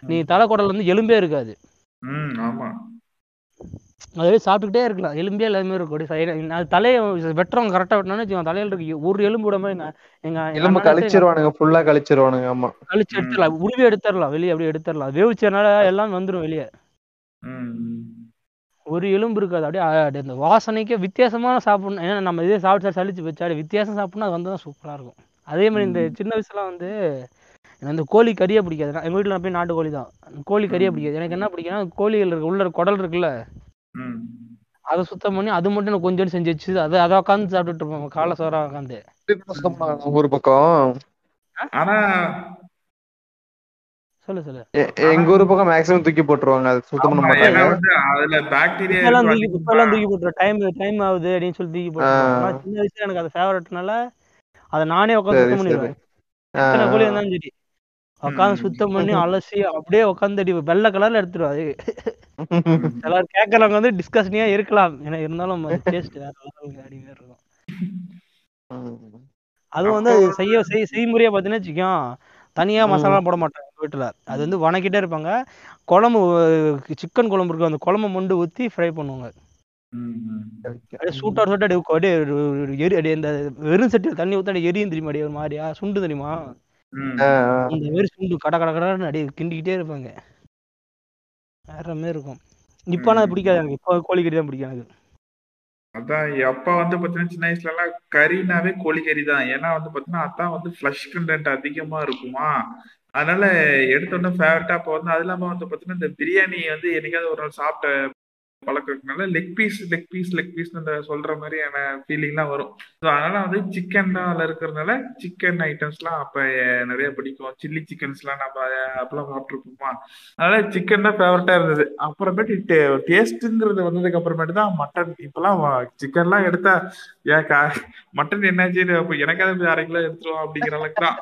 நீ தலைக்குடல் வந்து எலும்பே இருக்காது. ம், ஆமா அதே சாப்பிட்டுக்கிட்டே இருக்கலாம். எலும்பே எல்லாமே இருக்கும். side ஆ- அது தலையை வெட்டுறவங்க கரெக்டாக வெட்டினான்னு வச்சுக்கோங்க தலையில இருக்கு. ஒரு எலும்பு விட மாதிரி எங்க எலும்பு கழிச்சிருவானுங்க. ஃபுல்லா கழிச்சிருவானுங்க. ஆமா. கழிச்சு எடுத்துடலாம். உருவி எடுத்துடலாம். வெளியே அப்படியே எடுத்துடலாம். வேவிச்சனால எல்லாம் வந்துடும் வெளியே. ஒரு எலும்பு இருக்காது. அப்படியே அந்த வாசனைக்கே வித்தியாசமான சாப்பிடணும். ஏன்னா நம்ம இதே சாப்பிட்டு வச்சு அப்படியே வித்தியாசம் சாப்பிட்னா அது வந்து தான் சூப்பராக இருக்கும். அதே மாதிரி இந்த சின்ன வயசுலாம் வந்து எனக்கு அந்த கோழி கறியே பிடிக்காது. நான் எங்கள் வீட்டில் நான் போய் நாட்டு கோழி தான். கோழி கறியே பிடிக்காது. எனக்கு என்ன பிடிக்கும்னா கோழிகள் இருக்கு. உள்ள குடல் இருக்குல்ல. அதை சுத்தம் பண்ணி அது மட்டும் எனக்கு கொஞ்சம் செஞ்சு வச்சு அதை அதை உட்காந்து சாப்பிட்டுட்டு இருப்போம் காலை சோறா உட்காந்து ஊர் பக்கம். ஆனா சொல்லு சொல்லு. எங்க ஊர் பக்கம் மேக்ஸிமம் தூக்கி போட்டுருவாங்க அது சுத்தம் பண்ண மாட்டாங்க. அதுல பாக்டீரியா இப்பெல்லாம் தூக்கி இப்பெல்லாம் தூக்கி போட்டுரும் டைம் டைம் ஆகுது அப்படின்னு சொல்லி தூக்கி போட்டுருவோம் ஆனா சின்ன வயசுல எனக்கு அது ஃபேவரட்னால அதை நானே உட்காந்து சுத்தம் பண்ணிடுவேன். எத்தனை கோழி இருந்தாலும் சரி. உட்காந்து சுத்தம் பண்ணி அலசி அப்படியே உட்காந்து அடி வெள்ளை கலர்ல எடுத்துருவா அது [laughs] எல்லாரும் கேட்கறவங்க வந்து டிஸ்கஷனியா இருக்கலாம். ஏன்னா இருந்தாலும் அது டேஸ்ட் வேற அடிமையா இருக்கும். அதுவும் வந்து அது செய்ய செய் செய்முறையா பார்த்தீங்கன்னா வச்சுக்கோங்க தனியா மசாலா போட மாட்டாங்க வீட்டுல. அது வந்து வணக்கிட்டே இருப்பாங்க. குழம்பு சிக்கன் குழம்பு இருக்கும். அந்த குழம்பு மொண்டு ஊத்தி ஃப்ரை பண்ணுவாங்க. சூட்டா சூட்டா அப்படியே அப்படியே இந்த வெறும் சட்டியில் தண்ணி ஊத்தி அப்படியே எரியும் தெரியுமா? அப்படியே ஒரு மாதிரியா? சுண்டு தெரியுமா? அந்த மாதிரி சுண்டு கட கட கடன்னு அப்படியே கிண்டிக்கிட்டே இருப்பாங்க. வேற மாதிரி இருக்கும். இப்போ நான் பிடிக்காது எனக்கு. இப்போ கோழிக்கறி தான் பிடிக்கும் எனக்கு. அதான் அப்பா வந்து பாத்தீங்கன்னா சின்ன வயசுல எல்லாம் கறினாவே கோழிக்கறி தான். ஏன்னா வந்து பாத்தீங்கன்னா அதான் வந்து ஃபிளஷ் கண்டென்ட் அதிகமா இருக்குமா. அதனால எடுத்த உடனே ஃபேவரட்டா அப்போ வந்து அது இல்லாம வந்து பாத்தீங்கன்னா இந்த பிரியாணி வந்து என்னைக்காவது ஒரு நாள் சாப்பிட்ட பழக்கம் இருக்கனால leg piece leg piece leg piece அந்த சொல்ற மாதிரியான ஃபீலிங்லாம் வரும். ஸோ அதனால வந்து சிக்கன் தான் அதில் இருக்கிறதுனால சிக்கன் ஐட்டம்ஸ்லாம் அப்போ நிறைய பிடிக்கும். சில்லி சிக்கன்ஸ்லாம் நம்ம அப்பெல்லாம் சாப்பிட்ருப்போமா அதனால சிக்கன் தான் ஃபேவரட்டா இருந்தது. அப்புறமேட்டு டேஸ்ட்டுங்கிறது வந்ததுக்கு அப்புறமேட்டு தான் மட்டன் இப்பெல்லாம் சிக்கன்லாம் எடுத்தா ஏன் கா மட்டன் என்னாச்சு எனக்காவது போய் அரை கிலோ எடுத்துருவோம் அப்படிங்கிற அளவுக்கு தான்.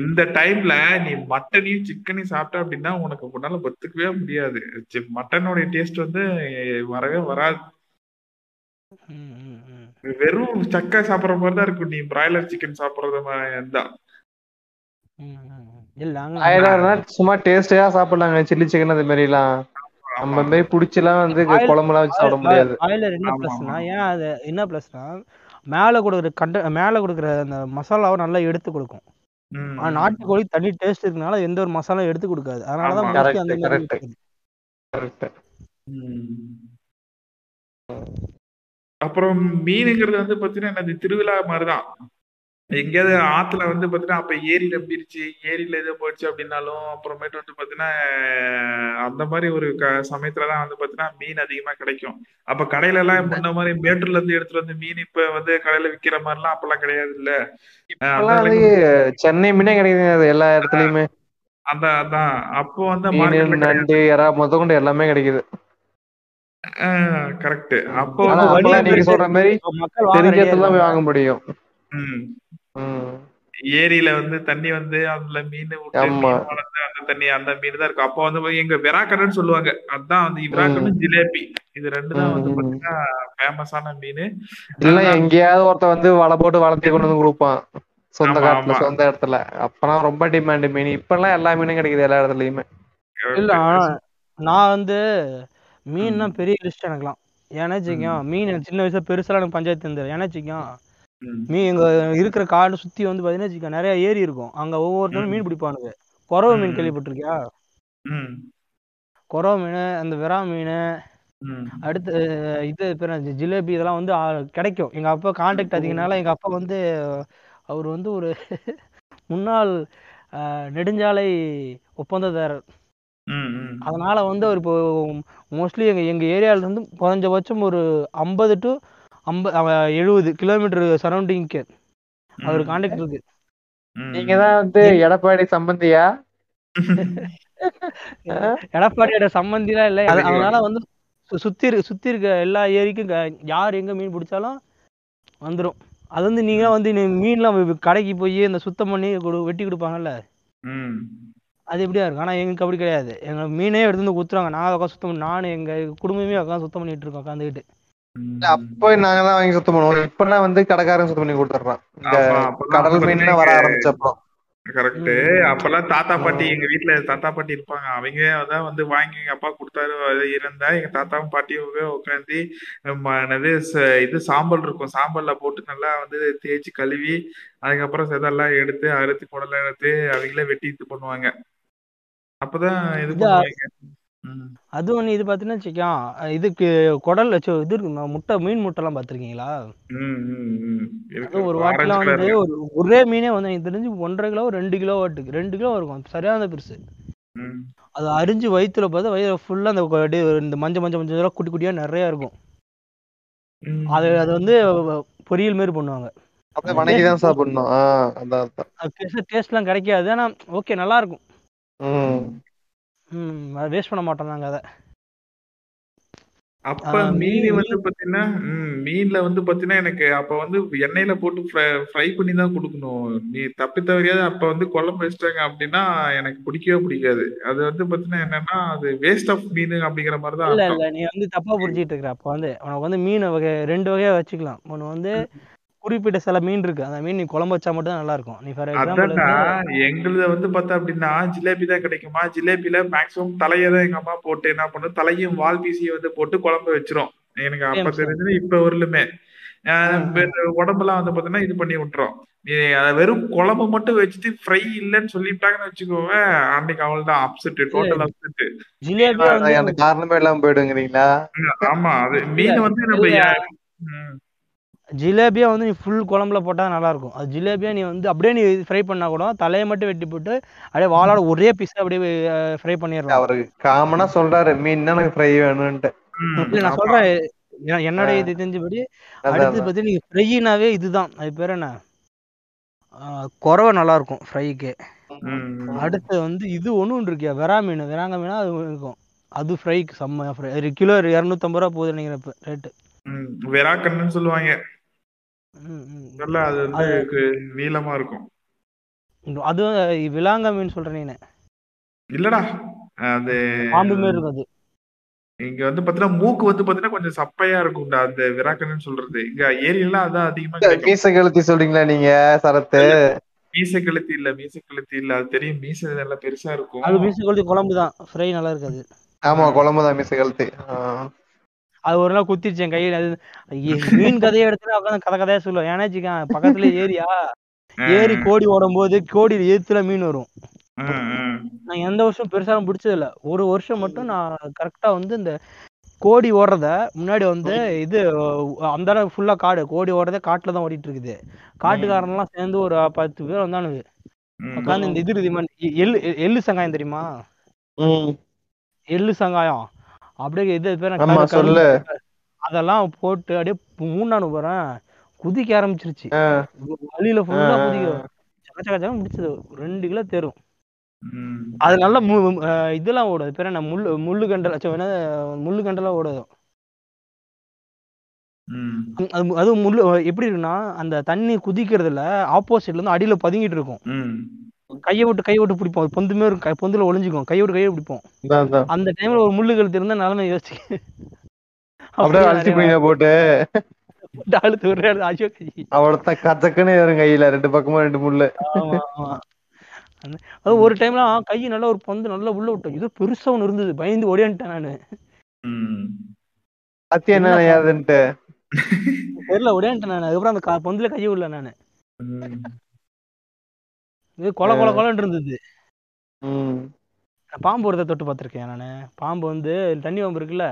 இந்த டைம்ல நீ மட்டனையும் சிக்கனையும் சாப்பிட்ட அப்படின்னா உனக்கு உன்னால ஒத்துக்கவே முடியாது. மட்டனோட டேஸ்ட் வந்து வரவே வராது. வெறும் சக்கை சாப்பிடுற மாதிரி தான் இருக்கும். நீ பிராய்லர் சிக்கன் சாப்பிடுறது தான் சும்மா டேஸ்டா சாப்பிடலாங்க. சில்லி சிக்கன் அது மாதிரி எல்லாம் நம்ம மாதிரி புடிச்செல்லாம் வந்து குழம்புலாம் வச்சு சாப்பிட முடியாது பாய்லர் என்ன பிளஸ்னா. ஏன் அது என்ன பிளஸ்னா மேல கொடுக்குற கண்ட மேல கொடுக்குற அந்த மசாலாவை நல்லா எடுத்து கொடுக்கும். ஆனா நாட்டுக்கோழி தனி டேஸ்ட் இருக்கனால எந்த ஒரு மசாலாவும் எடுத்து கொடுக்காது அதனாலதான் அந்த. கரெக்ட். அப்புறம் மீனுங்கிறது வந்து பாத்தீங்கன்னா என்னது திருவிழா மாதிரிதான் எங்கேயாவது ஆத்துல வந்து பாத்தீங்கன்னா அப்ப ஏரியில மீறிச்சு ஏரியில எதோ போயிடுச்சு அப்படின்னாலும் அப்புறமேட்டு வந்து பாத்தீங்கன்னா அந்த மாதிரி ஒரு க சமயத்துலதான் வந்து பாத்தீங்கன்னா மீன் அதிகமா கிடைக்கும். அப்ப கடையில எல்லாம் முன்ன மாதிரி மேட்டூர்ல இருந்து எடுத்துட்டு வந்து மீன் இப்ப வந்து கடையில விக்கிற மாதிரி எல்லாம் அப்பெல்லாம் கிடையாது இல்ல சென்னை மீனே கிடைக்குதுங்க அது எல்லா இடத்துலயுமே. அந்த அதான். அப்போ வந்து நண்டு இறா மொத்த கொண்டு எல்லாமே கிடைக்குது. கரெக்ட் அப்போ நீங்க சொல்ற மாதிரி தெரிஞ்ச வாங்க முடியும். ஏரியில வந்து தண்ணி வந்து அதுல மீன் வளர்ந்து அந்த தண்ணி அந்த மீன் தான் இருக்கும். அப்போ வந்து எங்க விராக்கடன்னு சொல்லுவாங்க. அதான் வந்து ம். விராக்கடனும் ஜிலேபி. இது ரெண்டு தான் வந்து. பாத்தீங்கன்னா ஃபேமஸான மீன். இல்ல நல்லா எங்கேயாவது ஒருத்தன் வந்து வலை போட்டு வளர்த்தி கொண்டு வந்து கொடுப்பான். சொந்த காட்டுல சொந்த இடத்துல. அப்பெல்லாம் ரொம்ப டிமாண்ட் மீன். இப்பெல்லாம் எல்லா மீனும் கிடைக்குது எல்லா இடத்துலயுமே. இல்ல நான் வந்து மீன்னா பெரிய லிஸ்ட் எனக்குலாம் ஏன்னா ம். வச்சுக்கோங்க மீன் சின்ன வயசுல பெருசாலாம் எனக்கு பஞ்சாயத்து இருந்தது. ஏன்னா வச்சுக்கோங்க ம் மீன் இங்க இருக்கிற காடு சுத்தி வந்து பாத்தீங்கன்னா நிறைய ஏரி இருக்கும். அங்க ஒவ்வொருத்தரும் மீன் பிடிப்பானுங்க. குறவை மீன் கேள்விப்பட்டிருக்கியா? குறவை மீன் அந்த விரா மீன் அடுத்து இது பேர் ஜிலேபி இதெல்லாம் வந்து கிடைக்கும். எங்க அப்பா கான்டாக்ட் அதிகனால எங்க அப்பா வந்து அவர் வந்து ஒரு [laughs] முன்னாள் நெடுஞ்சாலை ஒப்பந்ததாரர். அதனால வந்து அவர் இப்போ மோஸ்ட்லி எங்க எங்க ஏரியால இருந்து குறைஞ்சபட்சம் ஒரு ஐம்பது டு ஐம்பது எழுபது கிலோமீட்டர் சரௌண்டிங்க்கு அவர் ம். கான்டாக்ட் இருக்கு. நீங்க தான் வந்து எடப்பாடி சம்பந்தியா? [laughs] எடப்பாடியோட சம்பந்திலாம் இல்லை. அதனால வந்து சு- சுத்தி சுத்தி இருக்க எல்லா ஏரிக்கும் யார் எங்க மீன் பிடிச்சாலும் வந்துடும் அது வந்து நீங்க வந்து மீன்லாம் கடைக்கு போய் இந்த சுத்தம் பண்ணி கொடு- வெட்டி கொடுப்பாங்கல்ல? ம். அது எப்படியா இருக்கும்? ஆனா எங்களுக்கு அப்படி கிடையாது. எங்க மீனே எடுத்து வந்து குத்துறாங்க. நாங்க உட்காந்து சுத்தம் பண்ணி நானும் எங்க குடும்பமே உட்காந்து சுத்தம் பண்ணிட்டு இருக்கோம் உட்காந்துக்கிட்டு அப்போ நாங்க தான் வாங்கி சுத்தம் பண்ணுவோம். இப்பெல்லாம் வந்து கடைக்காரன் சுத்தம் பண்ணி வந்து கடல் மீன்லாம் வர எங்க ஆரம்பிச்சப்போ கரெக்ட் அப்பெல்லாம் தாத்தா பாட்டி. எங்க வீட்ல தாத்தா பாட்டி இருப்பாங்க. அவங்க அதான் வந்து வாங்கி எங்க அப்பா கொடுத்தாரு. அது இருந்தா எங்க தாத்தாவும் பாட்டியும் உட்காந்து என்னது இது சாம்பல் இருக்கும். சாம்பல்ல போட்டு நல்லா வந்து தேய்ச்சி கழுவி அதுக்கப்புறம் செதெல்லாம் எடுத்து அறுத்து குடலை எடுத்து அவங்களே வெட்டி இது பண்ணுவாங்க. அப்பதான் இது பண்ணுவாங்க. அது ஒண்ணு இது பாத்தீங்கன்னா வச்சுக்கோங்க இதுக்கு குடல் வச்சு இது இருக்கு முட்டை மீன் முட்டைலாம் பார்த்திருக்கீங்களா ம், ம், ம். இருக்கு. அது ஒரு ஆரஞ்சு வந்து ஒரு ஒரே மீனே வந்து எனக்கு தெரிஞ்சு ஒன்றரை கிலோ ரெண்டு கிலோ வாட்டுக்கு ரெண்டு கிலோ இருக்கும் சரியான பெருசு. அது அரிஞ்சு வயிற்றுல பார்த்தா வயிறு ஃபுல்லா அந்த இந்த மஞ்சள் மஞ்சள் மஞ்சள் இதெல்லாம் குட்டி குட்டியா நிறைய இருக்கும். அது அது வந்து பொரியல் மாரி பண்ணுவாங்க. அப்படியே டேஸ்ட் டேஸ்ட்லாம் கிடைக்காது. ஆனா ஓகே நல்லா இருக்கும். அதை வேஸ்ட் பண்ண மாட்டோம் நாங்க அதை. அப்ப மீன் வந்து பாத்தீங்கன்னா மீன்ல வந்து பாத்தீங்கன்னா எனக்கு அப்ப வந்து எண்ணெயில போட்டு ஃப்ரை பண்ணி தான் கொடுக்கணும். நீ தப்பி தவறியாவது அப்ப வந்து குழம்பு வச்சிட்டாங்க அப்படின்னா எனக்கு பிடிக்கவே பிடிக்காது. அது வந்து பாத்தீங்கன்னா என்னன்னா அது வேஸ்ட் ஆஃப் மீன் அப்படிங்கிற மாதிரி தான் இல்ல இல்ல நீ வந்து தப்பா புரிஞ்சுட்டு இருக்கிற அப்ப வந்து உனக்கு வந்து மீன் வகை ரெண்டு வகையா வச்சுக்கலாம். ஒண்ணு வந்து குறிப்பிட்ட சில மீன் இருக்கு. அந்த மீன் நீ குழம்பு வச்சா மட்டும் தான் நல்லா இருக்கும் நீ ஃபார் எக்ஸாம்பிள் எங்களுது வந்து பார்த்தா அப்படின்னா ஜிலேபி தான் கிடைக்குமா? ஜிலேபில மேக்ஸிமம் தலையை தான் எங்க அம்மா போட்டு என்ன பண்ணும்? தலையும் வால் பீசியும் வந்து போட்டு குழம்பு வச்சிரும். எனக்கு அப்ப தெரிஞ்சது இப்ப வரலுமே. உடம்பெல்லாம் வந்து பாத்தீங்கன்னா இது பண்ணி விட்டுரும். நீ அதை வெறும் குழம்பு மட்டும் வச்சுட்டு ஃப்ரை இல்லைன்னு சொல்லிட்டாங்கன்னு வச்சுக்கோங்க அன்னைக்கு அவள் தான் அப்செட் டோட்டல் அப்செட் காரணமே இல்லாம போயிடுங்கிறீங்களா? ஆமா அது மீன் வந்து நம்ம ஜிலேபியா வந்து நீ ஃபுல் குழம்புல போட்டா நல்லா இருக்கும் அது ஜிலேபியா நீ வந்து அப்படியே நீ ஃப்ரை பண்ணா கூட தலையை மட்டும் வெட்டி போட்டு அப்படியே வாழோட ஒரே பீஸ் அப்படியே ஃப்ரை பண்ணிடலாம். அவரு காமனா சொல்றாரு மீன்னா எனக்கு ஃப்ரை இல்ல நான் ஆமா. சொல்றேன். எ- என்னோட ஆஹ் இது தெரிஞ்சபடி அடுத்து அதான். பத்தி நீங்க ஃப்ரைனாவே இதுதான். அது பேர் என்ன? குறவை நல்லா இருக்கும் ஃப்ரைக்கு. அடுத்து வந்து இது ஒன்று இருக்கியா வெறா மீன். வெறாங்க மீனா அது இருக்கும். அது ஃப்ரைக்கு செம்ம ஃப்ரை ஒரு கிலோ இரநூத்தம்பது ரூபா போகுது நினைக்கிறேன் இப்போ ரேட்டு ம், வெராக்கண்ணுன்னு சொல்லுவாங்க. நல்லா அது வந்து நீளமா இருக்கும். அது விலாங்க மீன் சொல்றேன் நீனு இல்லடா அது பாம்பு மாரி இருக்கும் அது. இங்க வந்து பாத்தீங்கன்னா மூக்கு வந்து பாத்தீங்கன்னா கொஞ்சம் சப்பையா இருக்கும்டா அந்த விராக்கன்னு சொல்றது. இங்க ஏரியெல்லாம் அதான் அதிகமா மீச கழுத்தி சொல்றீங்களா நீங்க சரத்து? மீசை கழுத்தி இல்ல மீசை கழுத்தி இல்ல. அது தெரியும் மீசை நல்லா பெருசா இருக்கும். அது மீசை கொளுத்தி குழம்பு தான் ஃப்ரை நல்லா இருக்காது. ஆமா குழம்புதான் மீச கழுத்தி. ஆஹ் அது ஒரு நாள் குத்திருச்சு என் கையில். அது ஐயே, மீன் கதையை எடுத்துட்டு உட்காந்து கதை கதையா சொல்லுவேன். ஏன்னா வச்சுக்கேன் பக்கத்துல ஏரியா ஏரி கோடி ஓடும் போது கோடி ஏத்துல மீன் வரும். நான் எந்த வருஷம் பெருசாலும் பிடிச்சது இல்ல ஒரு வருஷம் மட்டும் நான் கரெக்டா வந்து இந்த கோடி ஓடுறத முன்னாடி வந்து இது அந்த ஃபுல்லா காடு கோடி ஓடுறத காட்டுல தான் ஓடிட்டு இருக்குது. காட்டுக்காரன்லாம் சேர்ந்து ஒரு பத்து பேர் வந்தானுங்க. உட்காந்து இந்த இது எள்ளு எள்ளு சங்காயம் தெரியுமா? எள்ளு சங்காயம். அப்படியே இது பேர் அதெல்லாம் போட்டு அப்படியே மூணானு போறேன் குதிக்க ஆரம்பிச்சிருச்சு. வழியில ஃபுல்லா குதிக்க சக்க முடிச்சது. ரெண்டு கிலோ தேரும். அது நல்ல இதெல்லாம் ஓடும் அது பேர் என்ன? முள்ளு முள்ளு கண்டல் என்ன முள்ளு கண்டெல்லாம் ஓடுது. அது அது முள்ளு எப்படி இருக்குன்னா அந்த தண்ணி குதிக்கிறதுல ஆப்போசிட்ல இருந்து அடியில பதுங்கிட்டு இருக்கும். கையை விட்டு கையை விட்டு பிடிப்போம். பொந்துமே இருக்கும். கை- பொந்துல ஒளிஞ்சுக்கும். கையை விட்டு கையை பிடிப்போம். அந்த டைம்ல ஒரு முள்ளு கழுத்து இருந்தா நிலைமை யோசிச்சு அப்படியே அழிச்சு போட்டு. அழுத்து ஒரு இடத்துல ஐயோ கை. அவ்வளவுதான். கச்சக்குன்னு வரும் கையில. ரெண்டு பக்கமும் ரெண்டு முள்ளு. அது ஒரு டைம்லாம் கை நல்லா ஒரு பந்து நல்லா உள்ள விட்டோம். இது பெருசா ஒண்ணு இருந்தது. பயந்து ஓடியான்ட்டேன் நானு. அத்தி என்ன ஏதுன்ட்டு [laughs] தெரியல ஓடியான்ட்டேன் நானு. அதுக்கப்புறம் அந்த கா- பந்துல கையை விடல நானு. இது கொல கொல கொலன்னு இருந்தது. பாம்பு ஒருத்த தொட்டு பார்த்திருக்கேன் நானு. பாம்பு வந்து தண்ணி பாம்பு இருக்குல்ல.